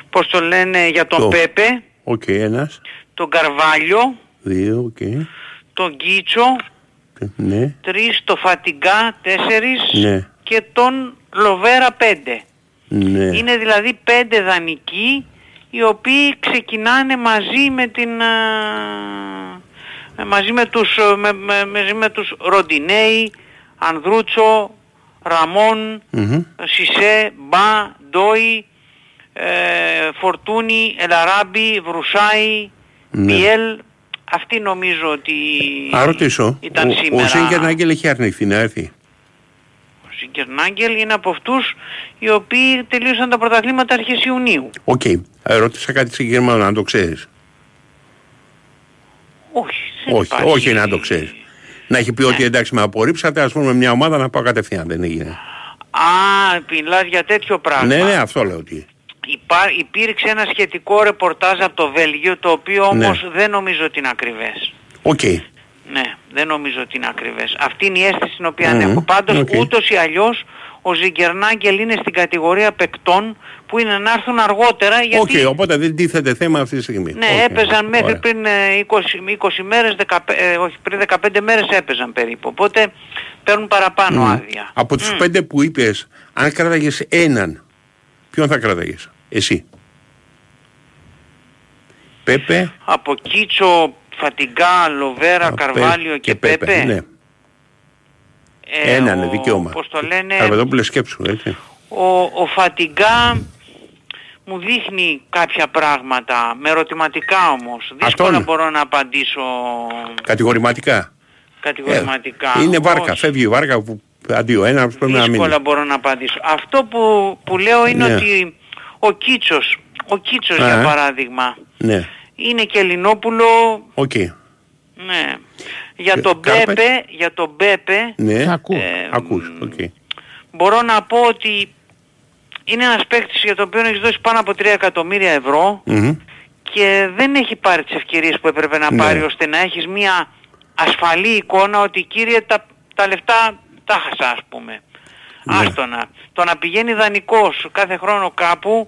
πώς το λένε, για τον Το. Πέπε, Οκ, ένας, τον Καρβάλιο, δύο, οκ. τον Κίτσο, Ναι. τρεις, το Φαντιγκά, τέσσερις Ναι. και τον Λοβέρα πέντε. Ναι. Είναι δηλαδή πέντε δανεικοί οι οποίοι ξεκινάνε μαζί με την... α, με- μαζί με τους, ε, με, με, μαζί με τους Ροντινέη, Ανδρούτσο, Ραμόν, Μμμ. Σισε, Μπα, Ντόι, ε, Φορτούνι, Ελαράμπη, Βρουσάη, Ναι. Πιέλ. Αυτοί νομίζω ότι Α, ρωτήσω. ήταν ο, σήμερα. ο Σίγκερ Νάγκελ έχει αρνηθεί να έρθει; Ο Ζίνκερναγκελ είναι από αυτούς οι οποίοι τελείωσαν τα πρωταθλήματα αρχές Ιουνίου. Οκ. Ε, Ρώτησα κάτι συγκεκριμένο, να το ξέρεις. Όχι, δεν Όχι, υπάρχει. όχι να το ξέρεις. Να έχει πει ότι εντάξει με απορρίψατε, ας πούμε μια ομάδα να πάω κατευθείαν. Δεν έγινε. Α, μιλάς για τέτοιο πράγμα. Ναι, ναι, αυτό λέω ότι. Υπά, υπήρξε ένα σχετικό ρεπορτάζ από το Βέλγιο το οποίο Ναι. όμως δεν νομίζω ότι είναι ακριβές. Οκ. Ναι, δεν νομίζω ότι είναι ακριβές. Αυτή είναι η αίσθηση την οποία Μμμ, έχω. Πάντως οκ. ούτως ή αλλιώς ο Ζίνκερναγκελ είναι στην κατηγορία παικτών που είναι να έρθουν αργότερα Οκ, γιατί οπότε δεν τίθεται θέμα αυτή τη στιγμή. ναι, Οκ, έπαιζαν μέχρι ωραία. πριν ε, 20, 20 μέρες, 15, ε, όχι πριν 15 μέρες έπαιζαν περίπου. Οπότε παίρνουν παραπάνω Μμ. άδεια. Από τους Μμ. πέντε που είπες, αν κράταγες έναν, ποιον θα κράταγες, εσύ. Πέπε, Από Κίτσο, Φατιγκά, Λοβέρα, Καρβάλιο Πέ- και, Πέπε. Ναι, Ε, έναν ο- δικαίωμα. Πώς το λένε, Καρπεδόπουλε σκέψου, έτσι. ο, ο Φατιγκά μου δείχνει κάποια πράγματα, με ερωτηματικά όμως. Δύσκολα Αυτόν. μπορώ να απαντήσω Κατηγορηματικά. κατηγορηματικά. Ε, είναι βάρκα, Όχι. φεύγει η βάρκα που αντί ο ένας πρέπει να μείνει. Δύσκολα μπορώ να απαντήσω. Αυτό που, που λέω είναι Ναι. ότι ο Κίτσος, ο Κίτσος Α. για παράδειγμα, Ναι. Είναι και Ελληνόπουλο, Οκ. ναι. Για Και- τον Κάρπετ. Μπέπε, για τον Μπέπε, Ναι, Ακούω. ακούς. Οκ. μπορώ να πω ότι είναι ένας παίκτης για τον οποίο έχεις δώσει πάνω από 3 εκατομμύρια ευρώ Μμμ. και δεν έχει πάρει τις ευκαιρίες που έπρεπε να Ναι. πάρει ώστε να έχεις μια ασφαλή εικόνα ότι κύριε τα, τα λεφτά τα 'χασα ας πούμε. Ναι. Άστονα. Το να πηγαίνει δανεικός κάθε χρόνο κάπου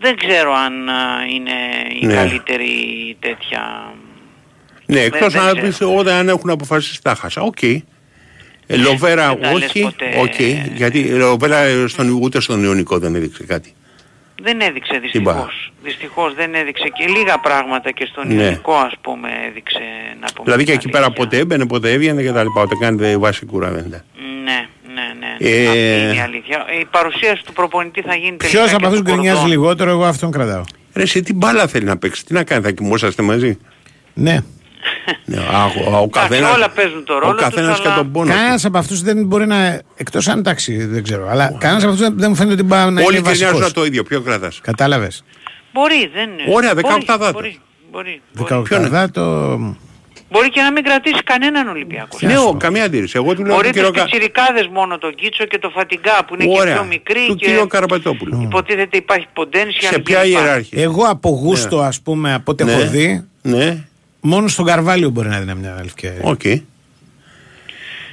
δεν ξέρω αν α, είναι η Ναι. καλύτερη τέτοια... Ναι, εκτός δεν να ξέρω. πεις όταν έχουν αποφασίσει τα χάσα. Οκ. Ε, Λοβέρα Δεν τα λες όχι. ποτέ. Οκ. Γιατί Λοβέρα ε, στον, ούτε στον Ιωνικό δεν έδειξε κάτι. Δεν έδειξε Την δυστυχώς. Δυστυχώς δεν έδειξε και λίγα πράγματα και στον Ναι. Ιωνικό ας πούμε έδειξε να πούμε. Δηλαδή και την εκεί πέρα αλήθεια. ποτέ έμπαινε, ποτέ έβγαινε και τα λοιπά. Ούτε κάνετε βάση κουραβέντα. Ναι, ναι, ναι. Ε, Αυτή είναι η αλήθεια. Η παρουσίαση του προπονητή θα γίνει τελικά Ποιος και από αυτούς του γκρινιάζει Κορδόν. λιγότερο, εγώ αυτόν κρατάω. Ρε, εσύ τι μπάλα θέλει να παίξει, τι να κάνει, θα κοιμόσαστε μαζί; Ναι. [laughs] Ναι, α, ο, ο καθένας, όλα παίζουν το ρόλο ο καθένας τους, και αλλά- τον πόνο του. Κανένα από αυτούς δεν μπορεί να. Εκτός αν εντάξει, δεν ξέρω. Αλλά κανένας από αυτούς δεν μου φαίνεται ότι πάει να Όλοι είναι βασικός. γκρινιάζουν το ίδιο, ποιο κρατάς; Κατάλαβες. Μπορεί, δεν είναι. Ωραία, Μπορεί, 18 δάτο. Μπορεί, μπορεί, Δεκαοκτάδα το. Μπορεί και να μην κρατήσει κανέναν Ολυμπιακός. Ναι, ο, καμία αντίρρηση. Εγώ του λέω Μπορεί του κύριο τους Κα... πιτσιρικάδες μόνο τον Κίτσο και το Φατιγκά που είναι και Ωραία. πιο μικροί Του και κύριο Καραπετόπουλου. υποτίθεται υπάρχει potential. Σε ποια κλπ. ιεράρχη. Εγώ από γούστο, ας πούμε, από ό,τι Ναι. έχω δει, Ναι, μόνο στον Καρβάλιο μπορεί να δίνει μια ευκαιρία. οκ.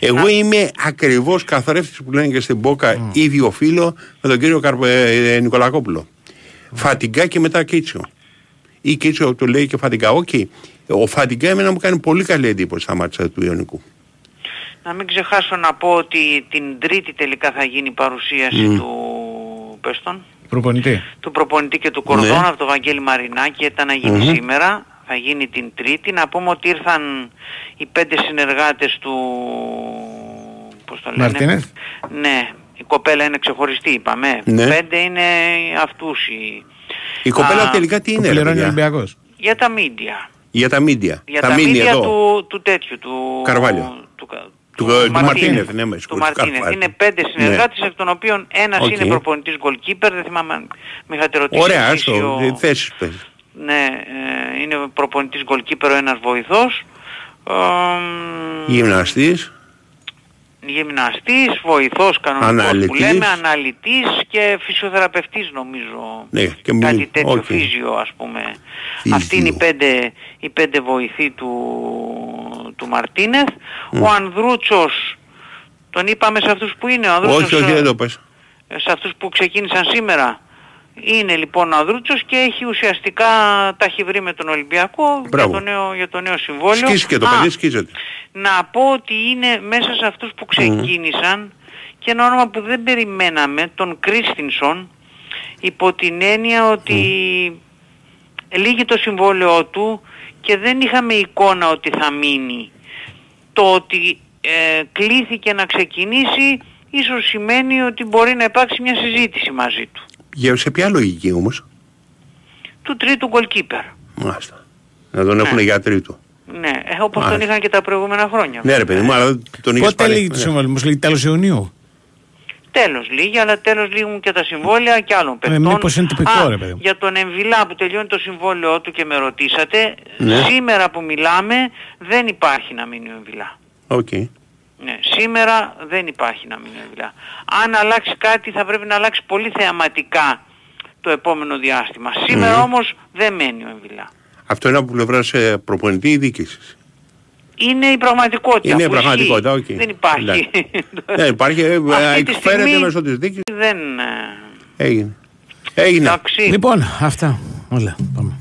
Εγώ είμαι ακριβώς καθρέφτης που λένε και στην Πόκα ίδιο φίλο με τον κύριο Καρπε... ε, Νικολακόπουλο. Φατιγκά και μετά Κίτσιο. Ή Κίτσιο του λέει και Φατιγκά. Οκ. Ο Φατιγκά εμένα μου κάνει πολύ καλή εντύπωση στα ματς του Ιωνικού. Να μην ξεχάσω να πω ότι την Τρίτη τελικά θα γίνει η παρουσίαση Μμ. του Πέστον, Προπονητή. του προπονητή και του Κορδόν Ναι. από το Βαγγέλη Μαρινάκη. Ήταν να γίνει Μμμ. σήμερα, θα γίνει την Τρίτη. Να πούμε ότι ήρθαν οι πέντε συνεργάτες του... Πώς το λένε; Μαρτίνεθ. Ναι, η κοπέλα είναι ξεχωριστή είπαμε. Ναι. Πέντε είναι αυτούς οι... Η κοπέλα Α, τελικά τι Το είναι, ρε, πληρώνει ο παιδιά; Ολυμπιακός. Για τα μίντια. Για τα μίντια. Για θα τα μείνει μίντια εδώ. του, του τέτοιου, του... Καρβάλιο. Του, κα- Του, του του Μαρτίνεθ. Μαρτίνεθ, ναι, με του συγχωρείς, Μαρτίνεθ. Καρβάλιο. Είναι πέντε συνεργάτες, Ναι. εκ των οποίων ένας Οκ. είναι προπονητής goalkeeper, δεν θυμάμαι αν με είχατε ρωτήσει. Ωραία, εσείς ή άστο, ο- θέσεις πες. Ναι, ε, είναι προπονητής goalkeeper ο ένας βοηθός. Ε, Γυμναστής. Γυμναστής, βοηθός κανονικός που Αναλυτής. λέμε, αναλυτής και φυσιοθεραπευτής νομίζω. Ναι, και Κάτι μου- τέτοιο OK. physio ας πούμε. Physio. Αυτοί είναι οι πέντε, οι πέντε βοηθοί του, του Μαρτίνεθ. Ο Ανδρούτσος, τον είπαμε σε αυτούς που είναι ο Ανδρούτσος. Όχι, όχι, δεν το πες. ε, σε αυτούς που ξεκίνησαν σήμερα. Είναι λοιπόν ο Ανδρούτσος και έχει ουσιαστικά τα έχει βρει με τον Ολυμπιακό για Μπράβο. το, νέο, για το νέο συμβόλαιο. Σκίθηκε το Α, παιδί, σκίζεται. να πω ότι είναι μέσα σε αυτούς που ξεκίνησαν και ένα όνομα που δεν περιμέναμε, τον Κρίστινσον, υπό την έννοια ότι λύγει το συμβόλαιό του και δεν είχαμε εικόνα ότι θα μείνει. Το ότι ε, κλήθηκε να ξεκινήσει ίσως σημαίνει ότι μπορεί να υπάρξει μια συζήτηση μαζί του. Για σε ποια λογική όμως; Του τρίτου goalkeeper. Μάλιστα. Να τον έχουν για τρίτο. Ναι, ε, όπως τον Μάλιστα. είχαν και τα προηγούμενα χρόνια. Ναι ρε παιδί μου, αλλά τον είχες Πότε πάρει. λήγει το Ναι. συμβόλαιο, μου λέει τέλος Ιουνίου; Τέλος λήγει, αλλά τέλος λήγουν και τα συμβόλαια και άλλων παιχτών. Ε, μήπως είναι τυπικό, Α, ρε παιδί μου. Για τον Εμβιλά που τελειώνει το συμβόλαιό του και με ρωτήσατε, Ναι. σήμερα που μιλάμε δεν υπάρχει να μείνει ο Εμβιλά. Οκ. Ναι, σήμερα δεν υπάρχει να μείνει ο Εμβιλά. Αν αλλάξει κάτι θα πρέπει να αλλάξει πολύ θεαματικά το επόμενο διάστημα. Σήμερα Μμμ. όμως δεν μένει ο Εμβιλά. Αυτό είναι από πλευράς ε, προπονητή ή διοίκησης; Είναι η πραγματικότητα. Είναι η που πραγματικότητα, ισχύει. οκ. Δεν υπάρχει. Εντάξει. Δεν υπάρχει, ε, [laughs] Αυτή τη εκφέρεται στιγμή μέσω της δίκης. Δεν... ε, Έγινε. Έγινε. Εντάξει. Λοιπόν, αυτά. Όλα. Πάμε.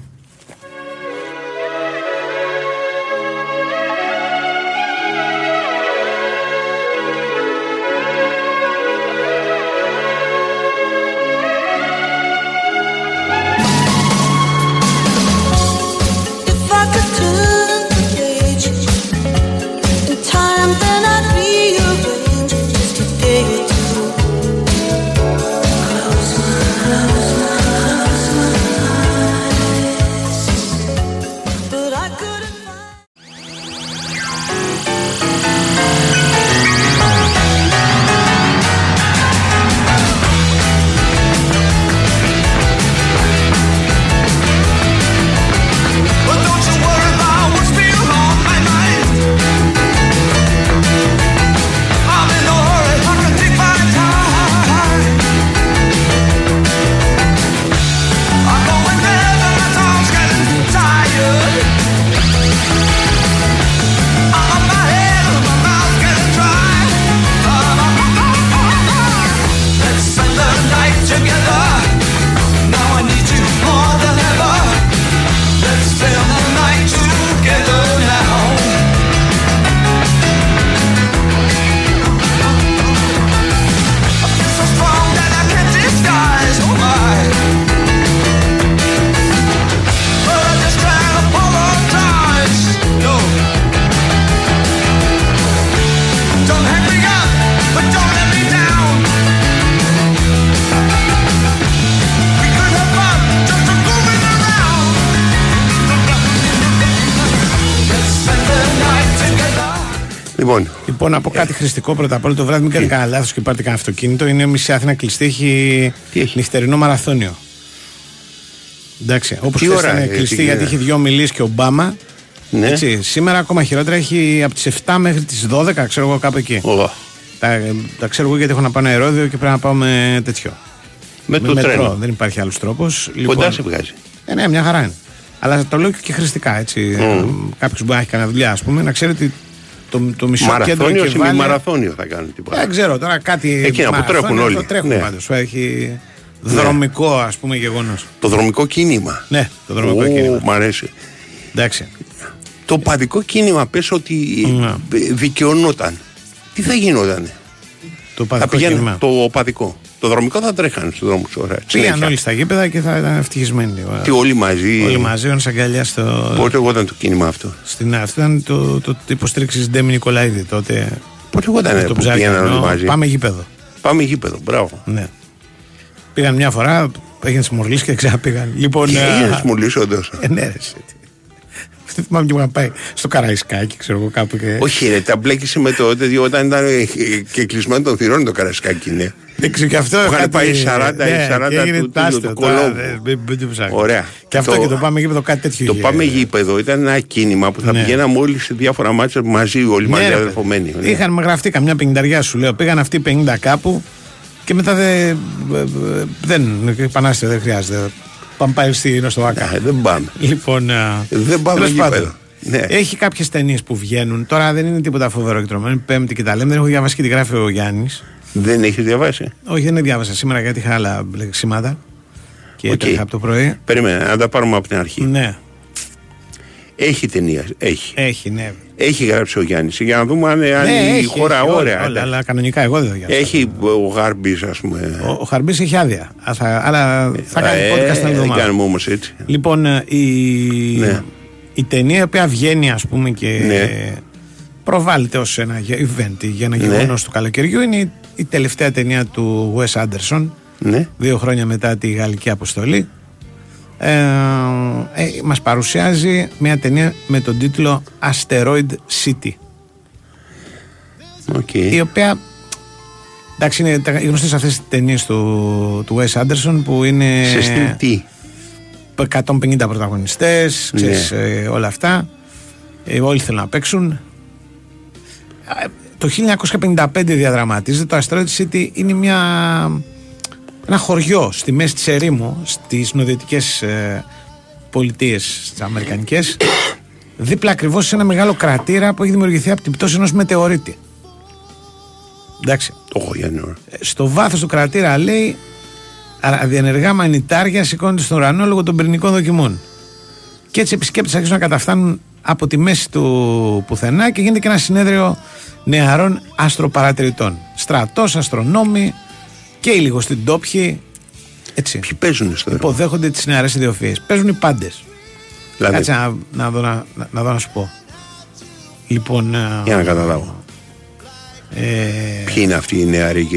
Να πω κάτι χρηστικό πρώτα απ' όλα το βράδυ. Μην κάνετε κανένα λάθος και πάρετε κανένα αυτοκίνητο. Είναι μισή Αθήνα κλειστή. Έχει, νυχτερινό μαραθώνιο. Εντάξει, όπως Τι χθες ώρα, ήταν ε, κλειστή τι γιατί γίνεται; είχε δύο ομιλίε και Ομπάμα. Ναι. Έτσι, σήμερα ακόμα χειρότερα έχει από τις 7 μέχρι τις 12, ξέρω εγώ κάπου εκεί. Τα, τα ξέρω εγώ γιατί έχω να πάω ένα αερόδιο και πρέπει να πάω με τέτοιο. Με το μετρό. τρένο. Δεν υπάρχει άλλος τρόπος. Κοντά σε βγάζει. Ε, ναι, μια χαρά είναι. Αλλά το λέω και χρηστικά έτσι. Μμμ. Κάποιος μπορεί να έχει κανένα δουλειά, ας πούμε, να ξέρει ότι το, το μισό κέντρο Μαραθώνιο και ή μη βάλει- μαραθώνιο θα κάνει τίποτα. Δεν ξέρω τώρα κάτι. Εκείνα που μαραθώνιο, τρέχουν όλοι. Το τρέχουν Ναι. πάντως. Έχει δρομικό ας πούμε γεγονός. Το δρομικό κίνημα. Ναι, το δρομικό Ω, κίνημα. Μ' αρέσει. Εντάξει. Το παδικό κίνημα πες ότι ε, δικαιωνόταν. Τι θα γινόταν. Το θα παδικό πηγαίνουν- κίνημα. Το παδικό. Το δρομικό θα τρέχανε στους δρόμους ωραία. Πήγαν συνέχεια. όλοι στα γήπεδα και θα ήταν ευτυχισμένοι. λίγο. Τι όλοι μαζί. Όλοι μαζί, ο αγκαλιάς στο. Πότε εγώ ήταν το κίνημα αυτό; Στην αυτό ήταν το, το, το υποστήριξη Ντέμι Νικολαίδη τότε. Πότε εγώ ήταν το που ψάρι. πήγαιναν όλοι ενώ μαζί; Πάμε γήπεδο. Πάμε γήπεδο, μπράβο. Ναι. Πήγαν μια φορά, έγινε συμμορλή και ξαναπήγαν. Λοιπόν, Και ε, έγινες μουλής όντως. Ε, ναι, ρε, εσύ. Δεν θυμάμαι και που είχαν πάει στο Καραϊσκάκι, ξέρω εγώ κάπου. Και... Όχι, ρε, τα μπλέκησε με το τέτοιο όταν ήταν ε, και κλεισμένο των θυρών το καρασκάκι, ναι. Δεν ξέρω και αυτό. Που είχαν κάτι- πάει 40 ναι, ή 40 και έγινε του, του, τάστο, του, τώρα, κολόμπου. δεν- μην- μην το ψάχνεις. Ωραία. Και αυτό και το πάμε γήπεδο κάτι τέτοιο. Το είχε. πάμε γήπεδο ήταν ένα κίνημα που θα Ναι. πηγαίναμε όλοι σε διάφορα μάτια μαζί, όλοι Ναι, μαζί ρε, αδερφομένοι. ναι. Είχαν γραφτεί καμιά πενηνταριά σου λέω. Πήγαν αυτοί 50 κάπου και μετά δεν. Δεν. Επανάστε, δεν χρειάζεται. Πάμε πάλι στη, στο ΆΚΑ. δεν πάμε. Λοιπόν. α, Δεν πάμε τέλος γήπεδο. πάντων. Ναι. Έχει κάποιες ταινίες που βγαίνουν. Τώρα δεν είναι τίποτα φοβερό και τρομερό. Είναι Πέμπτη και τα λέμε. Δεν έχω διαβάσει και τη γράφει ο Γιάννης. Δεν έχεις διαβάσει; Όχι, δεν διάβασα σήμερα γιατί είχα άλλα τρεξίματα. Και Οκ. έτρεχα από το πρωί. Περίμενε, να τα πάρουμε από την αρχή. Ναι. Έχει ταινία. Έχει. Έχει, ναι. Έχει γράψει ο Γιάννης. Για να δούμε αν, αν Ναι, η έχει, χώρα έχει, όλα, ωραία. όλα, αλλά κανονικά εγώ δεν το διάβασα. Έχει ο Γάρμπης, ας πούμε. Ο, ο Γάρμπης έχει άδεια. Α, θα- Αλλά θα κάνει Ε, podcast την άλλη Δεν εβδομάδα. κάνουμε όμως έτσι. Λοιπόν, ε, η, Ναι. η ταινία η οποία βγαίνει, ας πούμε, και Ναι. προβάλλεται ως ένα γε- event για ένα Ναι. γεγονός του καλοκαιριού, είναι η, η τελευταία ταινία του Wes Anderson. Ναι. Δύο χρόνια μετά τη Γαλλική Αποστολή. Ε, ε, μας παρουσιάζει μια ταινία με τον τίτλο Asteroid City Okay. η οποία εντάξει είναι τα- οι γνωστές αυτές τις ταινίες του, του Wes Anderson που είναι Σε στυλ τι; 150 πρωταγωνιστές Ναι. ξέρεις, ε, όλα αυτά ε, όλοι θέλουν να παίξουν Ε, το 1955 διαδραματίζεται το Asteroid City είναι μια ένα χωριό στη μέση της ερήμου στις νοδυτικές ε, πολιτείες στις αμερικανικές [coughs] δίπλα ακριβώς σε ένα μεγάλο κρατήρα που έχει δημιουργηθεί από την πτώση ενός μετεωρίτη εντάξει Το έχω Γιάννη. ε, στο βάθος του κρατήρα λέει αδιενεργά μανιτάρια σηκώνονται στον ουρανό λόγω των πυρηνικών δοκιμών. Και έτσι οι επισκέπτες αρχίζουν να καταφτάνουν από τη μέση του πουθενά και γίνεται και ένα συνέδριο νεαρών αστροπαρατηρητών. Στρατός, αστρονόμοι και οι λιγοστοί ντόπιοι. Έτσι. Ποιοι παίζουν στο έργο. Υποδέχονται τις νεαρές ιδιοφυίε. Παίζουν οι πάντες. Δηλαδή; Κάτσε να, να, δω, να, να, να δω να σου πω. Λοιπόν. ε, Για να καταλάβω. ε, Ποιοι είναι αυτοί οι νεαροί και,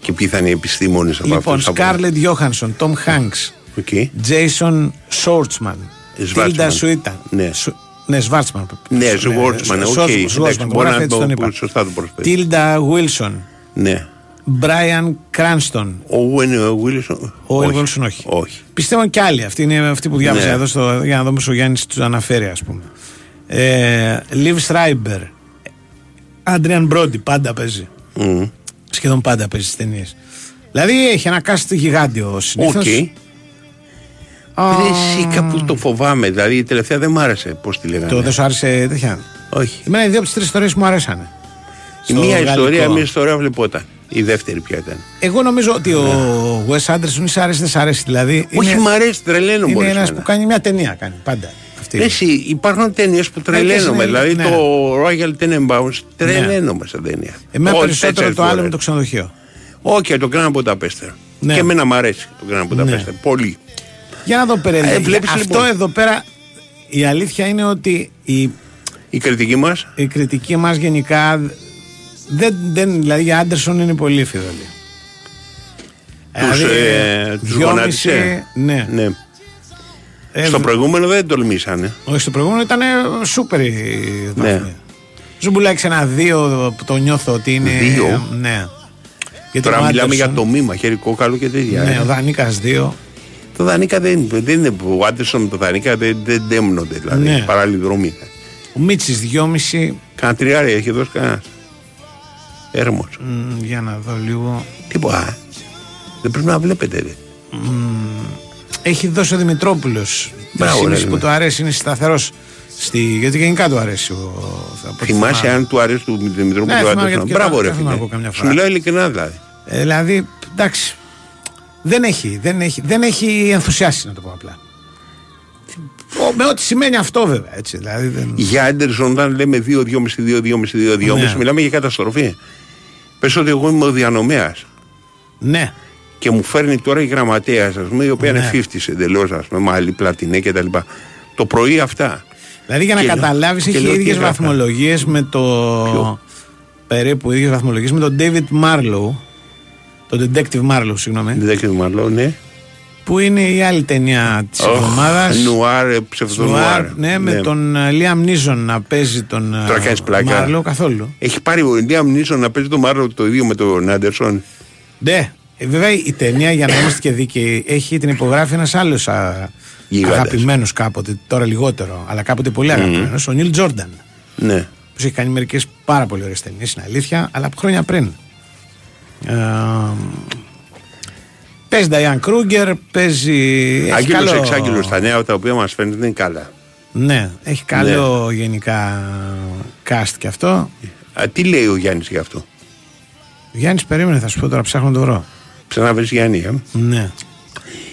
και ποιοι θα είναι οι επιστήμονες από Λοιπόν, αυτούς; Σκάρλετ Γιόχανσον, Τομ Χανκς, Okay. Τζέισον Σόρτσμαν, Σβάρτσμαν. Τίλντα Σουίταν. Ναι. Σου- Ναι, Σβάρτσμαν. Ναι, Σβόρτσμαν, οκ. Εντάξει, Σβόρτσμαν, μπορεί να έτσι το τον πω, είπα. σωστά το προσφέρει. Τίλντα Βίλσον, Ναι. Μπράιαν Κράνστον. Ο Owen Wilson. Ο όχι. Wilson όχι. όχι. Πιστεύω και άλλοι. Αυτοί είναι αυτοί που διάβασα Ναι. εδώ στο, για να δούμε ο Γιάννης τους αναφέρει, ας πούμε. Ε, Λιβ Σράιμπερ. Άντριαν Μπρόντι, πάντα παίζει. Μμ. Σχεδόν πάντα παίζει στις ταινίες. Δηλαδή έχει ένα καστ γιγάντιο συνήθως. Οκ. Ρε, Εσύ κάπου το φοβάμαι. Δηλαδή η τελευταία δεν μ' άρεσε. Πώς τη λέγανε; Το δεν σου άρεσε τέτοια; Όχι. Εμένα οι δύο από τις τρεις ιστορίες μου αρέσανε. Η Στο μία γαλλικό. ιστορία, μία ιστορία βλεπόταν. Η δεύτερη ποια ήταν; Εγώ νομίζω ότι ο Wes Anderson ή σ' αρέσει, δεν σ' αρέσει. Δηλαδή Όχι, μ' αρέσει, τρελαίνω Είναι μόλις ένας εμένα. που κάνει μια ταινία. Κάνει πάντα. Αυτή. Ρε, Εσύ, υπάρχουν ταινίες που Μερικές τρελαίνομαι. είναι- Δηλαδή ναι. το Royal Tenenbaums τρελαίνομαι σαν ταινία. Εμένα Όχι, περισσότερο τέσσερις το άλλο φορές. με το ξενοδοχείο. Όχι, το Grand Budapest. Ναι. Και εμένα μου αρέσει το Grand Budapest. Ναι. Πολύ. Για να δω Περέλη. Ε, βλέπεις, Αυτό λοιπόν. εδώ πέρα η αλήθεια είναι ότι η, Η κριτική μας. η κριτική μας γενικά δεν, δεν, δηλαδή για Άντερσον είναι πολύ φιδωλή. Τους, Δηλαδή, ε, τους δυόμιση, γονάτισε. Ναι. Ναι. Ε, Στο δ- προηγούμενο δεν τολμήσανε. Όχι, στο προηγούμενο ήταν σούπερ η Ναι. βαθμία. Ζουμπουλάκης ένα δύο που το νιώθω ότι είναι. Δύο; Ναι. Γιατί Τώρα ο μιλάμε Άντερσον- για το μήμα, χέρι κόκαλο και τέτοια. Ναι, ε. ο Δανίκας δύο. Το Δανίκα δεν, δεν είναι. Ο Άντερσον με το Δανίκα δεν, δεν δέμνονται δηλαδή. Ναι. Παράλληλη δρομή. Ο Μίτσης δυόμιση. Κάνα τριάρια έχει δώσει κανένας. Έρμος. Μ, για να δω λίγο. Τίποτα. Δεν πρέπει να βλέπετε. Ρε. Μ, έχει δώσει ο Δημητρόπουλος. Μπράβο, ρε, που ναι. του αρέσει, είναι σταθερός. Στη... Γιατί γενικά του αρέσει. Ο... από ό,τι Θυμάσαι θυμάμαι. αν του αρέσει του Δημητρόπουλου Ναι, του θυμάμαι, Άντερσον. γιατί και Μπράβο, τα- ρε τα θυμάμαι φίλε. εγώ καμιά Σου φορά. μιλάω ειλικρινά δηλαδή. Ε, δηλαδή, εντάξει. Δεν έχει, δεν έχει, δεν έχει ενθουσιάσει να το πω απλά. Ο- με ό,τι σημαίνει αυτό βέβαια. Έτσι, δηλαδή, δεν... Για Άντερσον, όταν λέμε 2-2,5-2-2,5-2-2,5, Ναι. μιλάμε για καταστροφή. Πες ότι εγώ είμαι ο διανομέας. Ναι. Και μου φέρνει τώρα η γραμματέα, ας πούμε, η οποία Ναι. είναι 50 εντελώς, ας πούμε, μαλλί, πλατινέ κτλ. Το πρωί αυτά. Δηλαδή για να Και λέω- καταλάβεις, και έχει λέω, τι ίδιε έγραφα. βαθμολογίες με το. Περίπου ίδιες βαθμολογίες με τον David Marlowe. Τον Detective Marlowe, συγγνώμη. Detective Marlowe, ναι. Που είναι η άλλη ταινία της Οχ, εβδομάδας. Νουάρ, ε, ψευδονουάρ. Ναι, με Ναι. τον ε, Liam Neeson να παίζει τον ε, Τώρα κάνεις πλάκα. Marlowe καθόλου. Έχει πάρει ο Λίαμ Νίσον να παίζει τον Μάρλο το ίδιο με τον Άντερσον; Ναι. Ε, βέβαια η ταινία, για να είμαστε και δίκαιοι, έχει την υπογράφει ένας άλλος Γίγαντας. αγαπημένος κάποτε, τώρα λιγότερο, αλλά κάποτε πολύ αγαπημένος, ο Νίλ Τζόρνταν. Ναι. Που έχει κάνει μερικές πάρα πολύ ωραίες ταινίες, είναι αλήθεια, αλλά από χρόνια πριν. Ε, παίζει Νταϊάν Κρούγκερ, παίζει. έχει Άγγελο καλό- εξάγγελος τα νέα τα οποία μας φαίνεται είναι καλά. Ναι, έχει καλό γενικά cast και αυτό. Α, τι λέει ο Γιάννης γι' αυτό; Γιάννης, περίμενε, θα σου πω τώρα, ψάχνω να το βρω. Ξαναβρει Γιάννη, ε. Ναι,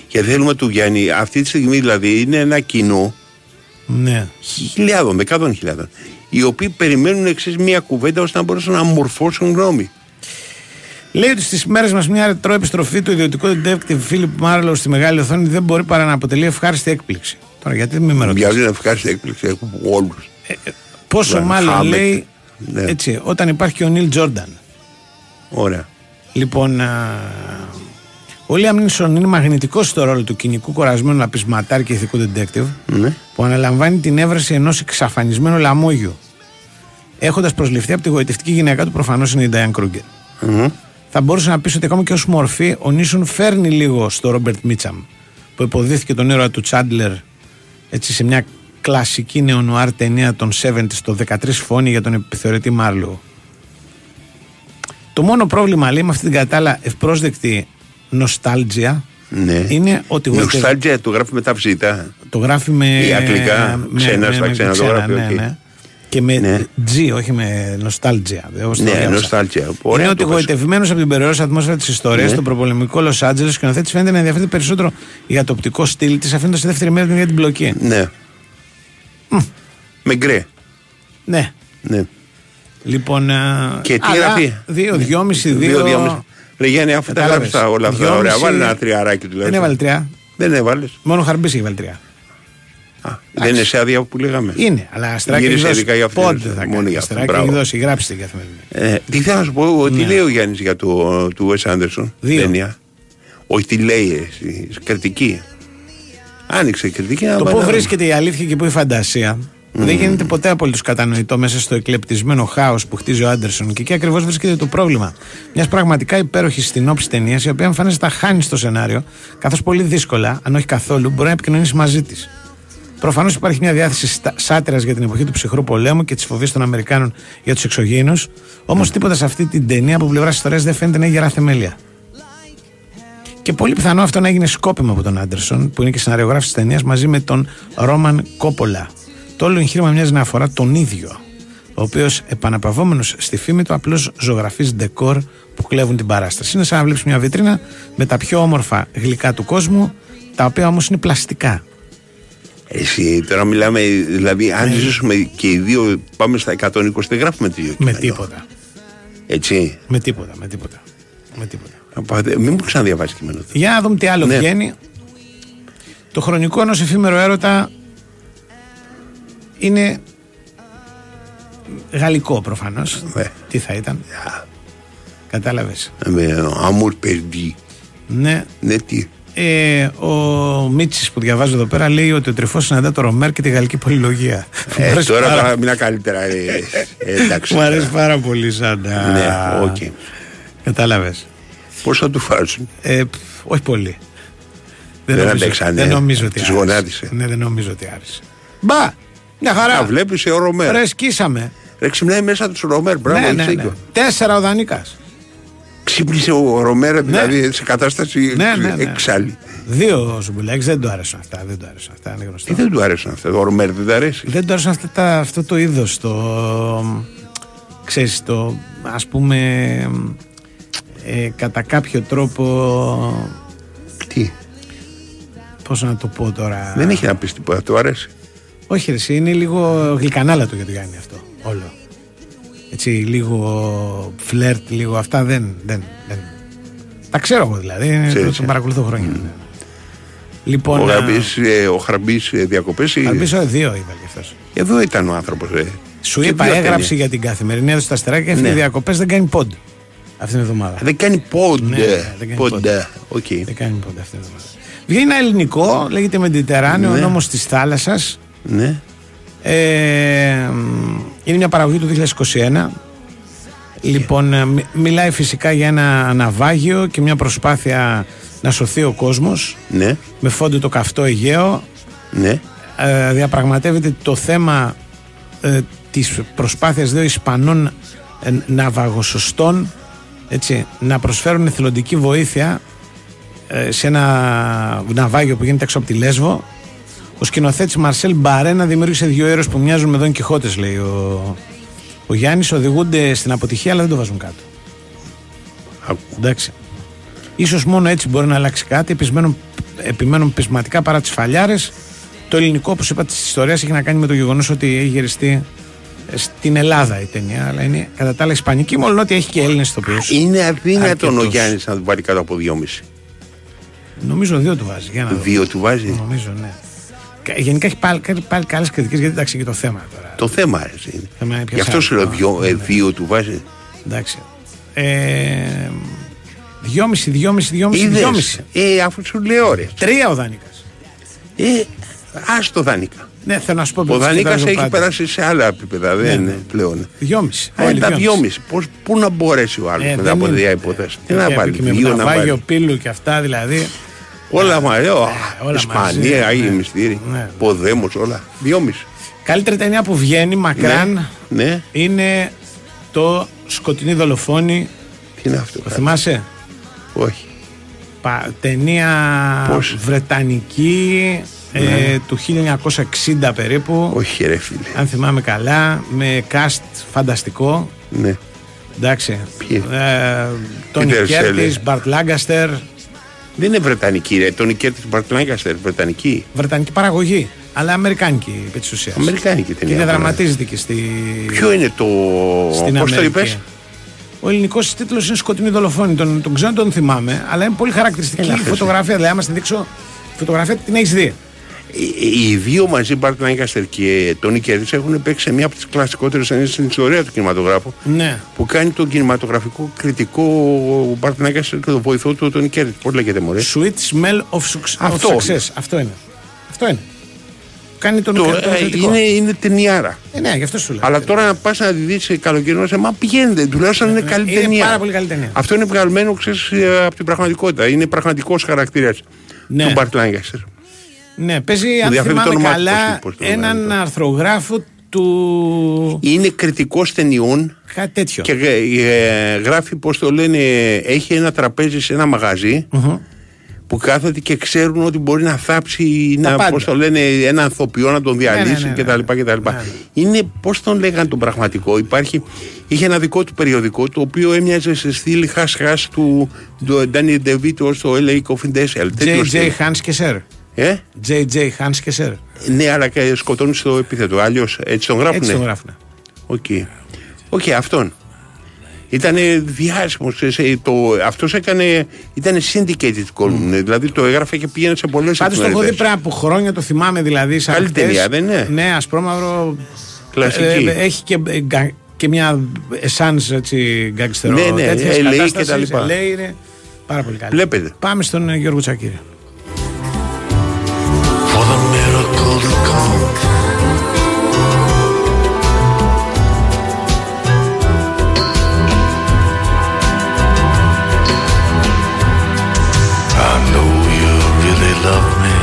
Γιατί θέλουμε του Γιάννη, αυτή τη στιγμή δηλαδή είναι ένα κοινό ναι. χιλιάδων, δεκάδων χιλιάδων, οι οποίοι περιμένουν εξής μία κουβέντα ώστε να μπορέσουν να μορφώσουν γνώμη. Λέει ότι στις μέρες μας μια ρετρό επιστροφή του ιδιωτικού detective Φίλιπ Μάρλο στη μεγάλη οθόνη δεν μπορεί παρά να αποτελεί ευχάριστη έκπληξη. Τώρα γιατί μην με ρωτάς; Για να ευχάριστη έκπληξη έχουμε όλους. Πόσο Βαν μάλλον Χάμετ. λέει Ναι. έτσι, όταν υπάρχει και ο Νίλ Τζόρνταν. Ωραία. Λοιπόν, α, ο Λίαμ Νίλσον είναι μαγνητικός στο ρόλο του κοινικού κορασμένου απεισματάρ και ηθικού detective Ναι. που αναλαμβάνει την έβρεση ενός εξαφανισμένου λαμόγιου. Έχοντας προσληφθεί από τη γοητευτική γυναίκα του, προφανώς είναι η Ντάιαν Κρούγκερ. Θα μπορούσε να πεις ότι ακόμα και ως μορφή ο Νίσον φέρνει λίγο στο Ρόμπερτ Μίτσαμ που υποδύθηκε τον ήρωα του Τσάντλερ έτσι σε μια κλασική νεονουάρ ταινία των 70 το 13 φόνοι για τον επιθεωρητή Μάρλο. Το μόνο πρόβλημα λέει με αυτή την κατά τα άλλα ευπρόσδεκτη nostalgia Ναι. είναι ότι Η γοητευ- nostalgia το γράφει με ταυ ζήτα. το γράφει με. Ή αγγλικά, με- ξένα, με- στα με ξένα το γράφει, ναι, οκ. ναι. Και με Ναι. G, όχι με nostalgia. όπως το Ναι, διάβασα. nostalgia. Είναι Ωραία ότι το πες. γοητευμένος από την περιόριστη ατμόσφαιρα της ιστορίας, Ναι. στο προπολεμικό Λος Άντζελες, ο σκηνοθέτης φαίνεται να ενδιαφέρεται περισσότερο για το οπτικό στυλ της, αφήνοντας στη δεύτερη μέρα για την μπλοκή. Ναι. Με γκρε. Ναι. Ναι. Λοιπόν. α, Και τι αλλά γράφει; Δύο, δυόμιση, Δύο, δύο. δυόμιση. Ρε Γιάννη, αφού τα Κατάλαβες. γράφει όλα αυτά, Δυόμιση- ωραία, βάλει ένα τριαράκι τουλάχιστον. Δεν έβαλε τρία. Δεν έβαλες. Μόνο χαρμπής έχει βάλει τρία. Δεν είναι σε άδεια που λέγαμε. Είναι, αλλά αστεράκι έχει Γύρισε δώσει. ειδικά για αυτό. Πότε θα μόνο κάνει; για αυτό. Αστεράκι Μπράβο. έχει δώσει. Γράψτε την καθημερινή. Ε, τι θέλω να σου πω, τι Ναι. λέει ο Γιάννης για το του Wes Anderson. Δύο. Ταινία; Όχι, τι λέει, εσύ, κριτική. Άνοιξε η κριτική. να Το πάει πού να- βρίσκεται η αλήθεια και πού η φαντασία δεν γίνεται ποτέ απολύτως κατανοητό μέσα στο εκλεπτισμένο χάος που χτίζει ο Άντερσον και εκεί ακριβώς βρίσκεται το πρόβλημα. Μιας πραγματικά υπέροχης συνόψης ταινίας η οποία εμφανίζεται τα χάνει στο σενάριο, καθώς πολύ δύσκολα, αν όχι καθόλου, μπορεί να επικοινωνήσει μαζί της. Προφανώς υπάρχει μια διάθεση σάτυρας για την εποχή του ψυχρού πολέμου και της φοβής των Αμερικάνων για τους εξωγήινους, όμως τίποτα σε αυτή την ταινία από πλευράς ιστορίας δεν φαίνεται να έχει γερά θεμέλια. Και πολύ πιθανό αυτό να έγινε σκόπιμο από τον Άντερσον, που είναι και σεναριογράφη της ταινίας, μαζί με τον Ρόμαν Κόπολα. Το όλο εγχείρημα μοιάζει να αφορά τον ίδιο, ο οποίος επαναπαυόμενος στη φήμη του απλώς ζωγραφεί ντεκόρ που κλέβουν την παράσταση. Είναι σαν να βλέπεις μια βιτρίνα με τα πιο όμορφα γλυκά του κόσμου, τα οποία όμως είναι πλαστικά. Εσύ τώρα μιλάμε, δηλαδή, αν Ναι. ζήσουμε και οι δύο πάμε στα 120, δεν γράφουμε το ίδιο Με κείμενο. τίποτα. Έτσι. Με τίποτα, με τίποτα. Με τίποτα. Να πάτε- Μην μου ξαναδιαβάσεις κείμενο. Για να δούμε τι άλλο Ναι. βγαίνει. Το χρονικό ενός εφήμερο έρωτα είναι γαλλικό προφανώς. Ναι. Τι θα ήταν. Κατάλαβες. Με amour perdu. Ναι. Ναι, τι. Ε, ο Μίτσης που διαβάζω εδώ πέρα λέει ότι ο Τρυφός συναντά το Ρομέρ και τη γαλλική πολυλογία. Μου Ε, αρέσει τώρα πάρα- θα μιλά καλύτερα. Ε, ε, εντάξει. Μου αρέσει πάρα πολύ σαν. α, Ναι, οκ. Κατάλαβες. Πώς θα του φάσουν. Ε, πφ, όχι πολύ. Δεν νομίζω- αντέξανε, Δεν νομίζω ότι τις άρεσε. γονάτισε. Ναι, δεν νομίζω ότι άρεσε. Μπα! Μια χαρά. Α, βλέπεις ο Ρομέρ. Ρε, σκίσαμε. Ρε, ξυπνάει μέσα τους Ρομέρ. Μπράβο, ναι, έχεις ναι, ναι. δίκιο. Τέσσερα ο Δανίκα. Ξύπνησε ο Ρομέρ, δηλαδή σε κατάσταση Ναι, ναι, ναι. έξαλλη. Δύο ο Ζουμπουλάκης δεν του άρεσαν αυτά. Δεν του άρεσαν αυτά, είναι γνωστό. Τι δεν του άρεσαν αυτά, ο Ρομέρ δεν του αρέσει. Δεν του άρεσαν αυτά, τα, αυτό το είδος. Το. ξέρεις, το ας πούμε. Ε, κατά κάποιο τρόπο. Τι; Πώς να το πω τώρα; Δεν έχει να πεις τίποτα, του αρέσει. Όχι, ρε, εσύ, είναι λίγο γλυκανάλατο για το Γιάννη αυτό. Όλο. Έτσι, λίγο φλερτ, λίγο αυτά δεν. δεν, δεν. Τα ξέρω εγώ δηλαδή. Ξέρεις, το, τον ε. παρακολουθώ χρόνια. ναι. Λοιπόν. ο α, Χαρμπής, ε, ο Χαρμπής ε, διακοπές ή... Χαρμπής, ε, δύο ήταν κι αυτός. Εδώ ήταν ο άνθρωπος. Ε. Σου Και είπα, δύο έγραψε ταινίες. για την καθημερινή έδωσε στα αστεράκια και έφυγε Ναι. διακοπές, δεν κάνει pod αυτήν την εβδομάδα. Δεν κάνει pod, ε. Ναι, ναι, δεν κάνει pod, ε. Οκ. Δεν κάνει pod αυτήν την εβδομάδα. Βγαίνει ένα ελληνικό, λέγεται Μεντιτεράνεο, Ναι. ο νόμος της θάλασσας. Ναι. Ε, μ, είναι μια παραγωγή του 2021. Λοιπόν, ε, μι- μιλάει φυσικά για ένα ναυάγιο και μια προσπάθεια να σωθεί ο κόσμος Ναι. με φόντο το καυτό Αιγαίο. Ναι. Ε, διαπραγματεύεται το θέμα ε, της προσπάθειας δύο Ισπανών ε, ναυαγοσωστών έτσι, να προσφέρουν εθελοντική βοήθεια ε, σε ένα ναυάγιο που γίνεται έξω από τη Λέσβο. Ο σκηνοθέτης Μαρσέλ Μπαρένα δημιούργησε δύο ήρωε που μοιάζουν με Δον Κιχώτες, λέει ο, ο Γιάννης. Οδηγούνται στην αποτυχία, αλλά δεν το βάζουν κάτω. Εντάξει. Ίσως μόνο έτσι μπορεί να αλλάξει κάτι. Επιμένουν, επιμένουν πεισματικά παρά τις φαλιάρες. Το ελληνικό, όπως είπα, της ιστορίας έχει να κάνει με το γεγονός ότι έχει γυριστεί στην Ελλάδα η ταινία, αλλά είναι κατά τα άλλα ισπανική, μόνο ότι έχει και Έλληνες ηθοποιού. Είναι αδύνατον ο Αρκετούς. Γιάννης να του βάλει κάτω από δυόμιση. Νομίζω δύο του βάζει. Για να δω. Δύο του βάζει; Νομίζω, ναι. Κα- Γενικά έχει πάλι, κάνει πάλι καλές κριτικές γιατί εντάξει και το θέμα τώρα. Το θέμα έτσι είναι. Θέμα είναι πιο Γι' αυτό σου λέω σάρκα. δυο, ε, δύο του βάζει. Εντάξει. Ε, δυόμιση, δυόμιση, δυόμιση, Είδες; δυόμιση. Ε, αφού σου λέω ρε. Τρία ο Δανίκα. Ε, ας το Δανίκα. Ναι, θέλω να σου πω. Ο το Δανίκα κοιτάζω έχει πάντα. περάσει σε άλλα επίπεδα. Ναι, Δεν ναι. είναι πλέον. Δυόμιση. Ε, Όλοι τα δυόμιση. δυόμιση. Πώς, πού να μπορέσει ο άλλος Ε, μετά δεν από είναι. δύο υπόθεση. Τι να Έχει βάλει, και με δύο να ναυάγιο βάλει. πύλου και αυτά δηλαδή. Όλα μαζί. ω, όλα Ισπανία, μαζί, Άγιοι ναι. Μυστήρι. Ναι. Ποδέμος, όλα. Δυόμιση. Καλύτερη ταινία που βγαίνει μακράν Ναι. είναι το Σκοτεινή Δολοφόνη. Τι είναι αυτό. Το θυμάσαι; Όχι. Πα, ταινία Πώς; βρετανική ε, Ναι. του 1960 περίπου. Όχι ρε φίλε. Αν θυμάμαι καλά, με cast φανταστικό. Ναι. Εντάξει. Ποιοι; Ε, Τόνι Peter Κέρτη, Sellers. Μπαρτ Λάγκαστερ. Δεν είναι Βρετανική ρε. Τον Κέρτη Μπαρτλάγκαστερ. Βρετανική. Βρετανική παραγωγή. Αλλά αμερικάνικη επί της ουσίας. Αμερικάνικη Και ταινία. διαδραματίζεται και στη. Ποιο είναι το. στην Πώς το Αμερική. είπες; Ο ελληνικός τίτλος είναι Σκοτεινοί Δολοφόνοι. Τον, τον ξέρω, τον θυμάμαι, αλλά είναι πολύ χαρακτηριστική Έλα, η χες. φωτογραφία. Δηλαδή, άμα στην δείξω φωτογραφία, την έχεις δει. Οι δύο μαζί, Μπαρτ Λάγκαστερ και Τόνι Κέρτη, έχουν παίξει σε μία από τις κλασικότερες ταινίες στην ιστορία του κινηματογράφου. Ναι. Που κάνει τον κινηματογραφικό κριτικό ο Μπαρτ Λάγκαστερ και τον βοηθό του, ο Τόνι Κέρτη. Πώς λέγεται, μωρέ; Sweet smell of, suc- Αυτό. of success. Αυτό είναι. Αυτό είναι. Κάνει τον, Το, τον ε, κριτικό. είναι, είναι ταινιάρα. Ε, ναι, γι' αυτό σου λέω. Αλλά τώρα να πας να τη δεις καλοκαιρινό, σινεμά πηγαίνετε. Τουλάχιστον είναι καλή είναι ταινία. πάρα πολύ καλή ταινία. Αυτό είναι βγαλμένο, ξέρεις, ε, από την πραγματικότητα. Είναι πραγματικός χαρακτήρας Ναι. του Μπαρτ Λάγκαστερ. Ναι, παίζει, Μου αν διαφεύγει το θυμάμαι όνομά του, καλά, πώς- πώς το έναν λένε αρθρογράφο του. Είναι κριτικός ταινιών Κάτι τέτοιο. και ε, γράφει, πώς το λένε, έχει ένα τραπέζι σε ένα μαγαζί που κάθεται και ξέρουν ότι μπορεί να θάψει, Τα να, πάντα. πώς το λένε, ένα ανθρωπιό να τον διαλύσει ναι, ναι, κτλ. κτλ. Είναι, πώς τον λέγανε τον πραγματικό, υπάρχει, είχε ένα δικό του περιοδικό το οποίο έμοιαζε σε στήλη χάς-χάς του, του Ντάνι Ντεβίτο στο LA Confidential. Τέτοιο JJ στυλ. Hans και Σερ. Ε; JJ Hans και Σερ. Ναι, αλλά και σκοτώνει στο επίθετο. Αλλιώς έτσι τον γράφουνε; Έτσι τον γράφουνε. OK. OK, αυτόν. Ήταν διάσημος. Αυτός έκανε. Ήταν syndicated column. Δηλαδή το έγραφε και πήγαινε σε πολλές Πάντως το έχω δει πριν από χρόνια, το θυμάμαι δηλαδή. Σαν Καλή χτες. ταινία, δεν είναι; Ναι, ασπρόμαυρο. Κλασική. Ε, έχει και, ε, γκα- και μια εσάνς έτσι γκαγκστερό. Ναι, ναι, τέτοιας LA και κατάστασης. τα λοιπά. Αλλά είναι πάρα πολύ καλή. Βλέπετε. Πάμε στον ε, Γιώργο Τσακύρη. I know you really love me,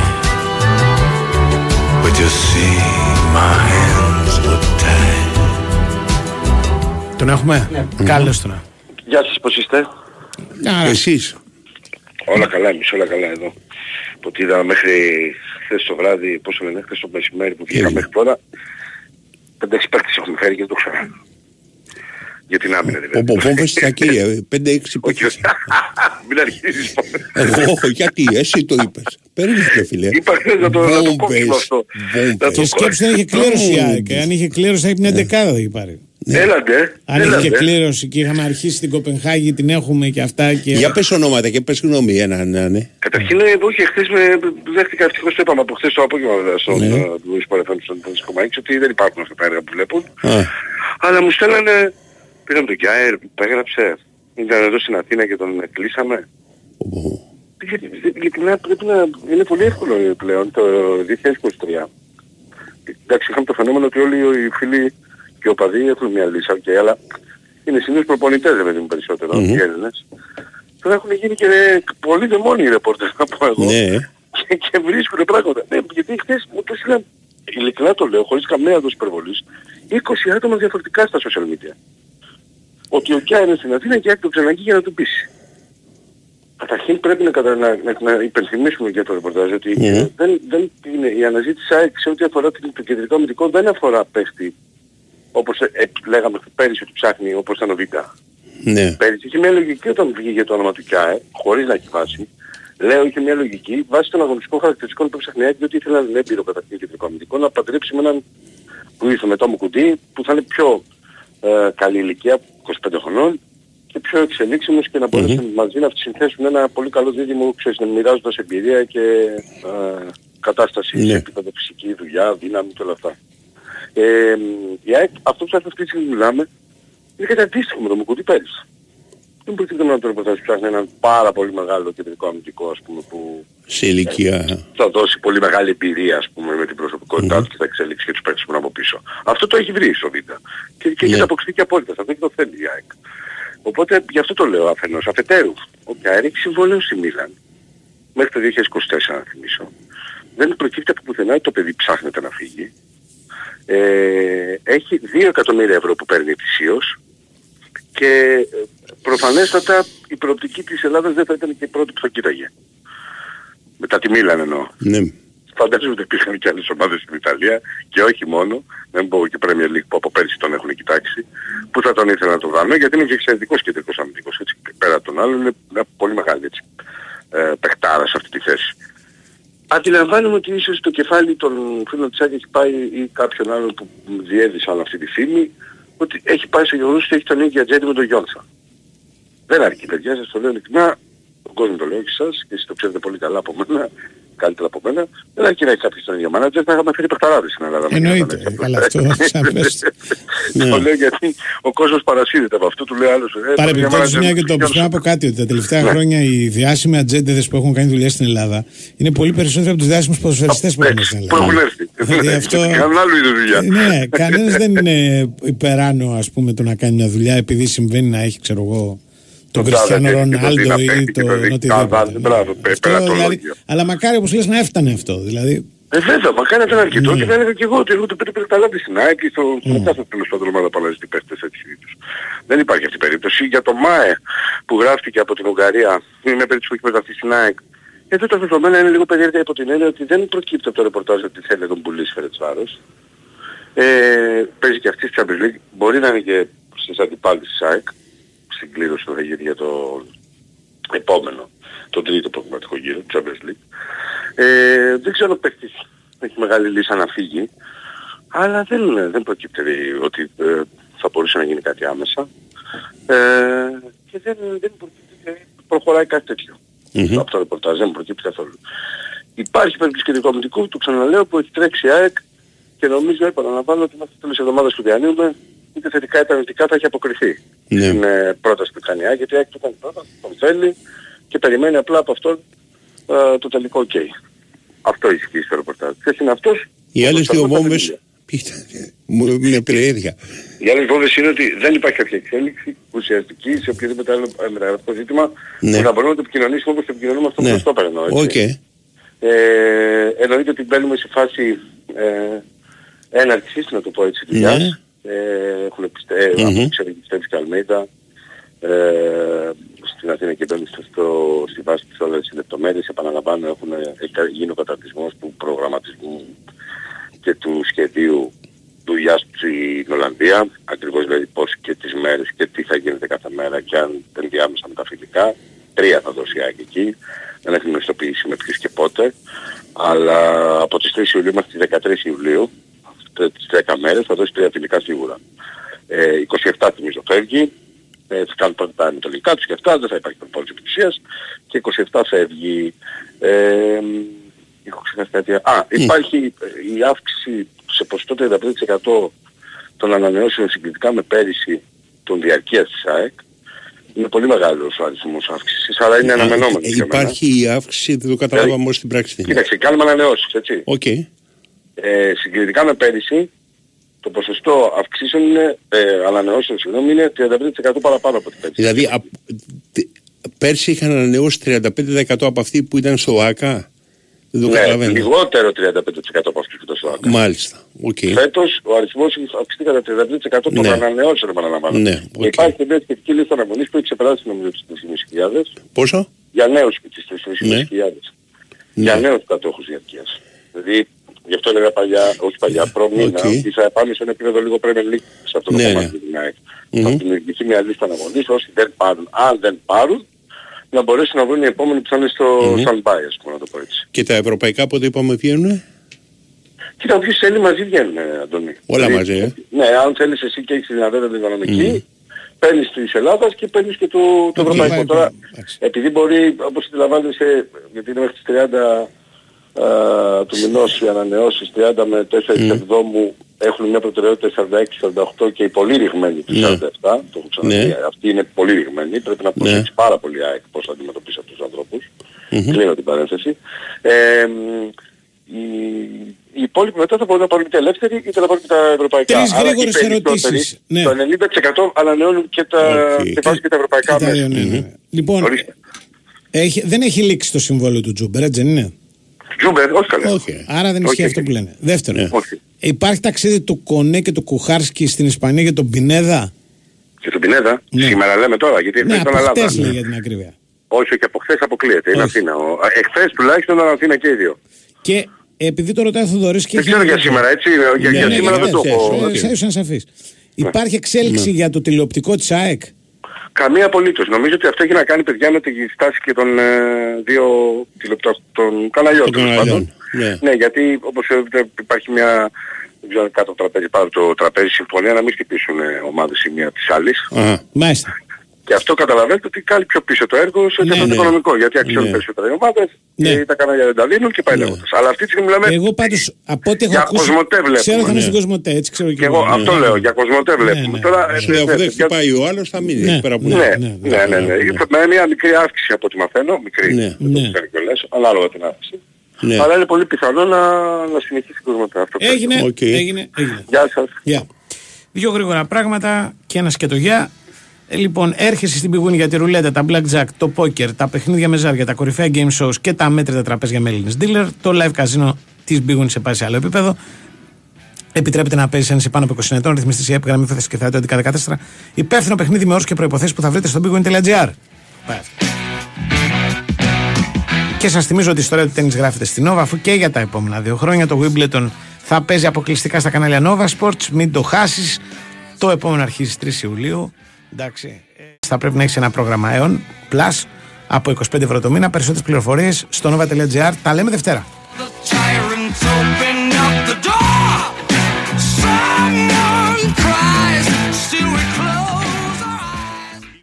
but you see. Τον έχουμε; Ναι. Τον. Γεια σας, πώς είστε; Εσείς. Όλα καλά, εμείς όλα καλά εδώ. Που τι είδα μέχρι χθες το βράδυ, πόσο λένε, χθες το μεσημέρι που βγήκα μέχρι τώρα. 5-6 παίκτες έχουμε φέρει και δεν το ξέρω. Για την άμυνα δηλαδή. Ο Βόμβες Τσακία, 5-6 παίκτες. [laughs] Μην αρχίσεις. Εγώ, γιατί, εσύ το είπες. Περίμενε φίλε. Είπα χθες να το, να το κόψουμε αυτό. Να το Και σκέψου να είχε κλήρωση η ΑΕΚ. Αν είχε κλήρωση θα είχε μια δεκάδα θα είχε πάρει. Έλατε. Αν είχε έλατε. και κλήρωση και είχαμε αρχίσει στην Κοπενχάγη, την έχουμε και αυτά. Και... Για πες ονόματα και πες γνώμη ένα, ναι, ναι. Καταρχήν ε, όχι, χθες με δέχτηκα ευτυχώς το είπαμε από χθες το απόγευμα βέβαια στον Ναι. ε, Louis Παρεφάνη στον Πανσκομάκη ότι δεν υπάρχουν αυτά τα έργα που βλέπουν. Α, Αλλά μου στέλνανε, πήραμε τον Γκάερ που έγραψε, ήταν εδώ στην Αθήνα και τον κλείσαμε. Γιατί ειλικρινά πρέπει να είναι πολύ εύκολο πλέον το 2023. Εντάξει, είχαμε το φαινόμενο ότι όλοι οι φίλοι και οι οπαδοί έχουν μια λύση, okay, αλλά είναι συνήθως προπονητές, δεν είναι περισσότερο, Μμμ. οι Έλληνες. Τώρα έχουν γίνει και πολύ δαιμόνιοι ρεπόρτες, να πω εγώ. ναι. Και, και βρίσκουν πράγματα. Ναι, γιατί χθες μου το έστειλαν, ειλικρινά το λέω, χωρίς καμία δόση υπερβολής, 20 άτομα διαφορετικά στα social media. Ότι ο Κιά είναι στην Αθήνα και το ξαναγεί για να του πείσει. Καταρχήν πρέπει να, κατα... να, να, να υπενθυμίσουμε για το ρεπορτάζ ότι Ναι. ε, δεν, δεν είναι, η αναζήτηση ΑΕΚ σε ό,τι αφορά την- το κεντρικό αμυντικό δεν αφορά παίχτη όπως ε, ε, λέγαμε πέρυσι ότι ψάχνει όπως ήταν ο Βίτα. Ναι. Πέρυσι είχε μια λογική όταν βγήκε το όνομα του ΚΙΑΕ, χωρίς να έχει βάση. Λέω είχε μια λογική βάσει των αγωνιστικών χαρακτηριστικών που ψάχνει η ΑΕΚ, διότι ήθελε έναν έμπειρο καταρχήν κεντρικό αμυντικό να παντρέψει με έναν που ήρθε μετά μου κουντί, που θα είναι πιο ε, καλή ηλικία, 25 χρονών, και πιο εξελίξιμος και να μπορέσουν μαζί να συνθέσουν ένα πολύ καλό δίδυμο, ξέρεις, να μοιράζοντας εμπειρία και ε, κατάσταση Ναι. σε επίπεδο φυσική, δουλειά, δύναμη και όλα αυτά. Ε, η ΑΕΚ, αυτό που αυτή τη στιγμή μιλάμε, είναι κάτι αντίστοιχο με το Μουκουτί πέρυσι. Δεν προτείνω να το ρεπορτάζ ψάχνει έναν πάρα πολύ μεγάλο κεντρικό αμυντικό, ας πούμε, που Σε ηλικία. θα δώσει πολύ μεγάλη εμπειρία ας πούμε με την προσωπικότητά του και θα εξελίξει και τους παίκτες που είναι από πίσω. Αυτό το έχει βρει στο Β. Και, και έχει αποκτήσει και απόλυτα. Αυτό και το θέλει η ΑΕΚ. Οπότε γι' αυτό το λέω αφενός. Αφετέρου, ο Κιάρη έχει συμβόλαιο στη Μίλαν μέχρι το 2024 να θυμίσω. Δεν προκύπτει από πουθενά ότι το παιδί ψάχνεται να φύγει. Ε, έχει 2 εκατομμύρια ευρώ που παίρνει ετησίως και ε, προφανέστατα η προοπτική της Ελλάδας δεν θα ήταν και η πρώτη που θα κοίταγε. Μετά τη Μίλαν εννοώ. Ναι. Φαντάζομαι ότι υπήρχαν και άλλες ομάδες στην Ιταλία και όχι μόνο, δεν πω και Premier League που από πέρσι τον έχουν κοιτάξει, που θα τον ήθελα να τον βάλουν γιατί είναι και εξαιρετικός κεντρικός αμυντικός, έτσι, πέρα από τον άλλον είναι μια πολύ μεγάλη έτσι, ε, παιχτάρα σε αυτή τη θέση. Αντιλαμβάνομαι ότι ίσως το κεφάλι των φίλων της Άκης έχει πάει ή κάποιον άλλον που διέδυσαν αυτή τη φήμη, ότι έχει πάει στο γεγονός ότι έχει τον ίδιο ατζέντη με τον Γιόνσα. Δεν αρκεί παιδιά, σας το λέω ειλικρινά, τον κόσμο το λέω και εσάς και εσείς το ξέρετε πολύ καλά από μένα, καλύτερα από μένα, δεν αρκεί να έχει κάποιος τον ίδιο μάνατζερ, θα είχαμε φέρει παιχταράδες στην Ελλάδα. Εννοείται. Καλά, αυτό σαφές. [laughs] Το λέω γιατί ο κόσμος παρασύρεται από αυτό, του λέει άλλος. ε, Παρεμπιπτόντω, τον ίδιο μια και manager, το πω να πω κάτι, ότι τα τελευταία Ναι. χρόνια οι διάσημοι ατζέντεδε που έχουν κάνει δουλειά στην Ελλάδα είναι πολύ περισσότεροι από τους διάσημους ποδοσφαιριστές που έχουν στην Που Ελλάδα. έχουν έρθει. Δηλαδή αυτό- Κάνουν άλλου είδους δουλειά. Ναι, κανένας δεν είναι υπεράνω ας πούμε το να κάνει μια δουλειά επειδή συμβαίνει να έχει, ξέρω εγώ, τον Το Κριστιανό τάδε και το Ρονάλντο δει να ή παίζει και τον το δει. οτιδήποτε. Τάδε, μπράβο, πε- Αυτό, πελατολόγιο. δηλαδή, αλλά μακάρι όπως λες να έφτανε αυτό. Δηλαδή, Ε, βέβαια, μακάρι να ήταν αρκετό Ναι. και να έλεγα και εγώ ότι εγώ το πήρε πυρταλάτη στην ΑΕΚ και στο, στο κάθε τέλος πάντων ομάδα που αναζητεί παίχτες έτσι συνήθως. Δεν υπάρχει αυτή η περίπτωση. Για το ΜΑΕ που γράφτηκε από την Ουγγαρία, είναι μια περίπτωση που έχει μεταφθεί στην ΑΕΚ. Εδώ τα δεδομένα είναι λίγο περίεργα υπό την έννοια ότι δεν προκύπτει από το ρεπορτάζ ότι θέλει να τον πουλήσει Φερετσβάρος. Ε, παίζει και αυτή στη Champions League. Μπορεί να είναι και στις αντιπάλτες της ΑΕΚ. Στην κλήρωση που θα γίνει για το επόμενο, τον τρίτο προγραμματικό γύρο, του Champions League. Ε, δεν ξέρω αν ο παίκτης έχει μεγάλη λύση να φύγει, αλλά δεν, δεν προκύπτει ότι ε, θα μπορούσε να γίνει κάτι άμεσα. Ε, και δεν, δεν προκύπτει ότι προχωράει κάτι τέτοιο. Από το ρεπορτάζ δεν προκύπτει καθόλου. Υπάρχει περίπτωση κεντρικού αμυντικού, το ξαναλέω, που έχει τρέξει η ΑΕΚ και νομίζω, επαναλαμβάνω, ότι μέχρι το τέλος της εβδομάδας που διανύουμε, είτε θετικά είτε αρνητικά θα έχει αποκριθεί Ναι. στην ε, πρόταση που κάνει η ΑΕΚ, γιατί η ΑΕΚ το κάνει πρόταση, τον θέλει και περιμένει απλά από αυτόν ε, το τελικό OK. Αυτό ισχύει στο ρεπορτάζ. Ποιος είναι αυτός; Οι άλλες Όπως δύο τα πρώτα βόμβες παιδιά. μου είναι περιέργεια. Οι άλλες βόμβες είναι ότι δεν υπάρχει κάποια εξέλιξη ουσιαστική σε οποιοδήποτε άλλο ε, μεταγραφικό ζήτημα Ναι. που να μπορούμε να το επικοινωνήσουμε όπως το επικοινωνούμε αυτό Ναι. που στο παίρνω. Οκ. Ε, εννοείται ότι μπαίνουμε σε φάση ε, έναρξης, να το πω έτσι, δουλειάς. Ναι. Ε, έχουν πιστε... Μμμ. mm-hmm. ξέρει και πιστεύει και Αλμέιδα. Ε, στην Αθήνα και επένδυσε στο, στη βάση της όλες τις λεπτομέρειες. Επαναλαμβάνω, έχουν, έχει γίνει ο καταρτισμός του προγραμματισμού και του σχεδίου δουλειάς στην Ολλανδία. Ακριβώς δηλαδή πώς και τις μέρες και τι θα γίνεται κάθε μέρα και αν ενδιάμεσα με τα φιλικά. Τρία θα δώσει η ΑΕΚ εκεί. Δεν έχει γνωστοποιήσει με ποιους και πότε. Αλλά από τις 3 Ιουλίου μέχρι τις 13 Ιουλίου, τε- τις 10 μέρες, θα δώσει τρία φιλικά σίγουρα. Ε, 27 θυμίζω φεύγει, ε, θα κάνουν πρώτα τα ανατολικά τους και αυτά, δεν θα υπάρχει προπόνηση επιτυχίας και 27 φεύγει. Ε, έχω ξεχάσει κάτι. Α, υπάρχει ε, η αύξηση σε ποσοστό 35% των ανανεώσεων συγκριτικά με πέρυσι των διαρκείας της ΑΕΚ. Είναι πολύ μεγάλος ο αριθμός αύξησης, αλλά είναι αναμενόμενο. Ε, για μένα. Υπάρχει η αύξηση, δεν το καταλάβαμε όμως στην πράξη. Κοίταξε, κάνουμε ανανεώσεις, έτσι. Οκ. Ε, συγκριτικά με πέρυσι, το ποσοστό αυξήσεων είναι, ε, ανανεώσεων συγγνώμη, είναι 35% παραπάνω από την πέρυσι. Δηλαδή α, τε- πέρσι είχαν ανανεώσει 35% από αυτοί που ήταν στο ΟΑΚΑ. Δεν το ναι, καταλαβαίνω. λιγότερο 35% από αυτούς που ήταν στο ΟΑΚΑ. Μάλιστα. Οκ. Φέτος ο αριθμός έχει αυξηθεί κατά 35% των Ναι. ανανεώσεων επαναλαμβάνω. Ναι, Και οκ. υπάρχει και μια σχετική λίστα αναμονής που έχει ξεπεράσει νομίζω τις 3.500 Πόσο; για νέους και τις 3.500 Ναι. για νέους κατόχους διαρκείας. Δηλαδή, γι' αυτό έλεγα παλιά, όχι παλιά, προ μήνα, Οκ. ότι θα πάμε σε ένα επίπεδο λίγο Premier League σε αυτό το Ναι, κομμάτι ναι. του ΑΕΚ. Μμμ. Θα δημιουργηθεί μια λίστα αναμονής, όσοι δεν πάρουν, αν δεν πάρουν, να μπορέσουν να βρουν οι επόμενοι που θα είναι στο Μμμ. stand-by, ας πούμε, να το πω έτσι. Και τα ευρωπαϊκά πότε είπαμε βγαίνουν. Κοίτα, όποιος θέλει μαζί βγαίνουν, ε, Αντώνη. Όλα Δηλαδή, μαζί, ε. Ναι, αν θέλεις εσύ και έχεις τη δυνατότητα την οικονομική, Μμμ. παίρνεις της Ελλάδας και παίρνεις και το, το ευρωπαϊκό. ευρωπαϊκό, Τώρα, επειδή μπορεί, όπως αντιλαμβάνεσαι, γιατί είναι μέχρι τις 30 α, του μηνός οι ανανεώσεις, 30 με 4 Μμ. εβδόμου έχουν μια προτεραιότητα 46-48 και οι πολύ ρηγμένοι του Ναι. 47, το έχω ξαναπεί, Ναι. αυτοί είναι πολύ ρηγμένοι, πρέπει να προσέξεις πάρα πολύ ΑΕΚ πώς θα αντιμετωπίσει αυτούς τους ανθρώπους. Μμμ. Κλείνω την παρένθεση. Ε, μ, οι, οι υπόλοιποι μετά θα μπορούν να πάρουν είτε ελεύθεροι είτε να πάρουν και τα ευρωπαϊκά. Τρεις Άρα οι γρήγορες περισσότεροι, ερωτήσεις. Ναι. Το 90% ανανεώνουν και, τα, και βάζουν και τα ευρωπαϊκά Τα μέσα. δύο, ναι, ναι. Λοιπόν, έχει, δεν έχει λήξει το συμβόλαιο του Τζούμπερ, έτσι δεν είναι; Τζούμπερ, όχι καλά. Άρα δεν ισχύει Όχι, αυτό που λένε. Δεύτερον, Όχι. υπάρχει ταξίδι του Κονέ και του Κουχάρσκι στην Ισπανία για τον Πινέδα; Και τον Πινέδα, Ναι. σήμερα λέμε τώρα, γιατί Ναι, εχθές από ήταν Ελλάδα. χτες λέει για την ακρίβεια. Όχι, όχι, από χθες αποκλείεται. Είναι Αθήνα. Ο- α, Εχθές τουλάχιστον ήταν Αθήνα και οι δύο. Και επειδή το ρωτάει ο Θοδωρής και Δεν έχει ξέρω ένα για τέτοιο- σήμερα, έτσι. Για, Ναι, για ναι, σήμερα ναι, δεν το ναι, έχω. ναι, ναι, ήσουν σαφής. Υπάρχει εξέλιξη Ναι. για το τηλεοπτικό της ΑΕΚ; Καμία απολύτως. Νομίζω ότι αυτό έχει να κάνει παιδιά με τη στάση και των ε, δύο τηλεπτό- των καναλιών. Των τέλος καναλιών, πάντων. ναι. ναι, γιατί όπως ξέρετε υπάρχει μια δεν ξέρω αν κάτω από το τραπέζι, πάνω από το τραπέζι συμφωνία να μην χτυπήσουν ε, ομάδες η μία της άλλης. Μάλιστα. Και αυτό καταλαβαίνετε ότι κάνει πιο πίσω το έργο σε Ναι, ναι, ναι. οικονομικό. Γιατί αξιώνουν Ναι. περισσότερα οι ομάδες Ναι. και τα κανάλια δεν τα δίνουν και πάει λέγοντας. Αλλά αυτή τη στιγμή μιλάμε Εγώ πάντως από ό,τι έχω για ακούσει. κοσμοτέ βλέπουμε. Ξέρω θα είναι Ναι. στην Κοσμοτέ, έτσι ξέρω Και εγώ αυτό λέω, για κοσμοτέ βλέπουμε. ναι. Τώρα, ε, Σου λέει, ναι, αφού δεν για- χτυπάει ο άλλος θα μείνει Ναι. εκεί πέρα που ναι, είναι. ναι, ναι, ναι, Με μια μικρή αύξηση από ό,τι μαθαίνω, μικρή, Ναι. δεν το ξέρω κιόλας, ανάλογα την αύξηση. Ναι. Αλλά είναι πολύ πιθανό να, να συνεχίσει η κοσμοτέ. Αυτό Έγινε, πιστεύω. έγινε, έγινε. Γεια σας. Γεια. Δύο γρήγορα πράγματα και ένας σκετογιά. Ε, λοιπόν, έρχεσαι στην πηγούνη για τη ρουλέτα, τα blackjack, το poker, τα παιχνίδια με ζάρια, τα κορυφαία game shows και τα μέτρητα τραπέζια με Έλληνες dealer. Το live casino της πηγούνης σε πάει σε άλλο επίπεδο. Επιτρέπεται να παίζεις αν είσαι πάνω από 20 ετών, ρυθμιστής η ΕΠ, γραμμή θέση και θα 14. Υπεύθυνο παιχνίδι με όρους και προποθέσει που θα βρείτε στο bigwin.gr. Και σας θυμίζω ότι η ιστορία του τέννη γράφεται στην Nova, αφού και για τα επόμενα δύο χρόνια το Wimbledon θα παίζει αποκλειστικά στα κανάλια Nova Sports. Μην το χάσεις. Το επόμενο αρχίζει στις 3 Ιουλίου. Εντάξει. Ε, Θα πρέπει να έχεις ένα πρόγραμμα Aeon Plus από 25 ευρώ το μήνα. Περισσότερες πληροφορίες στο nova.gr. Τα λέμε Δευτέρα. Tyrants open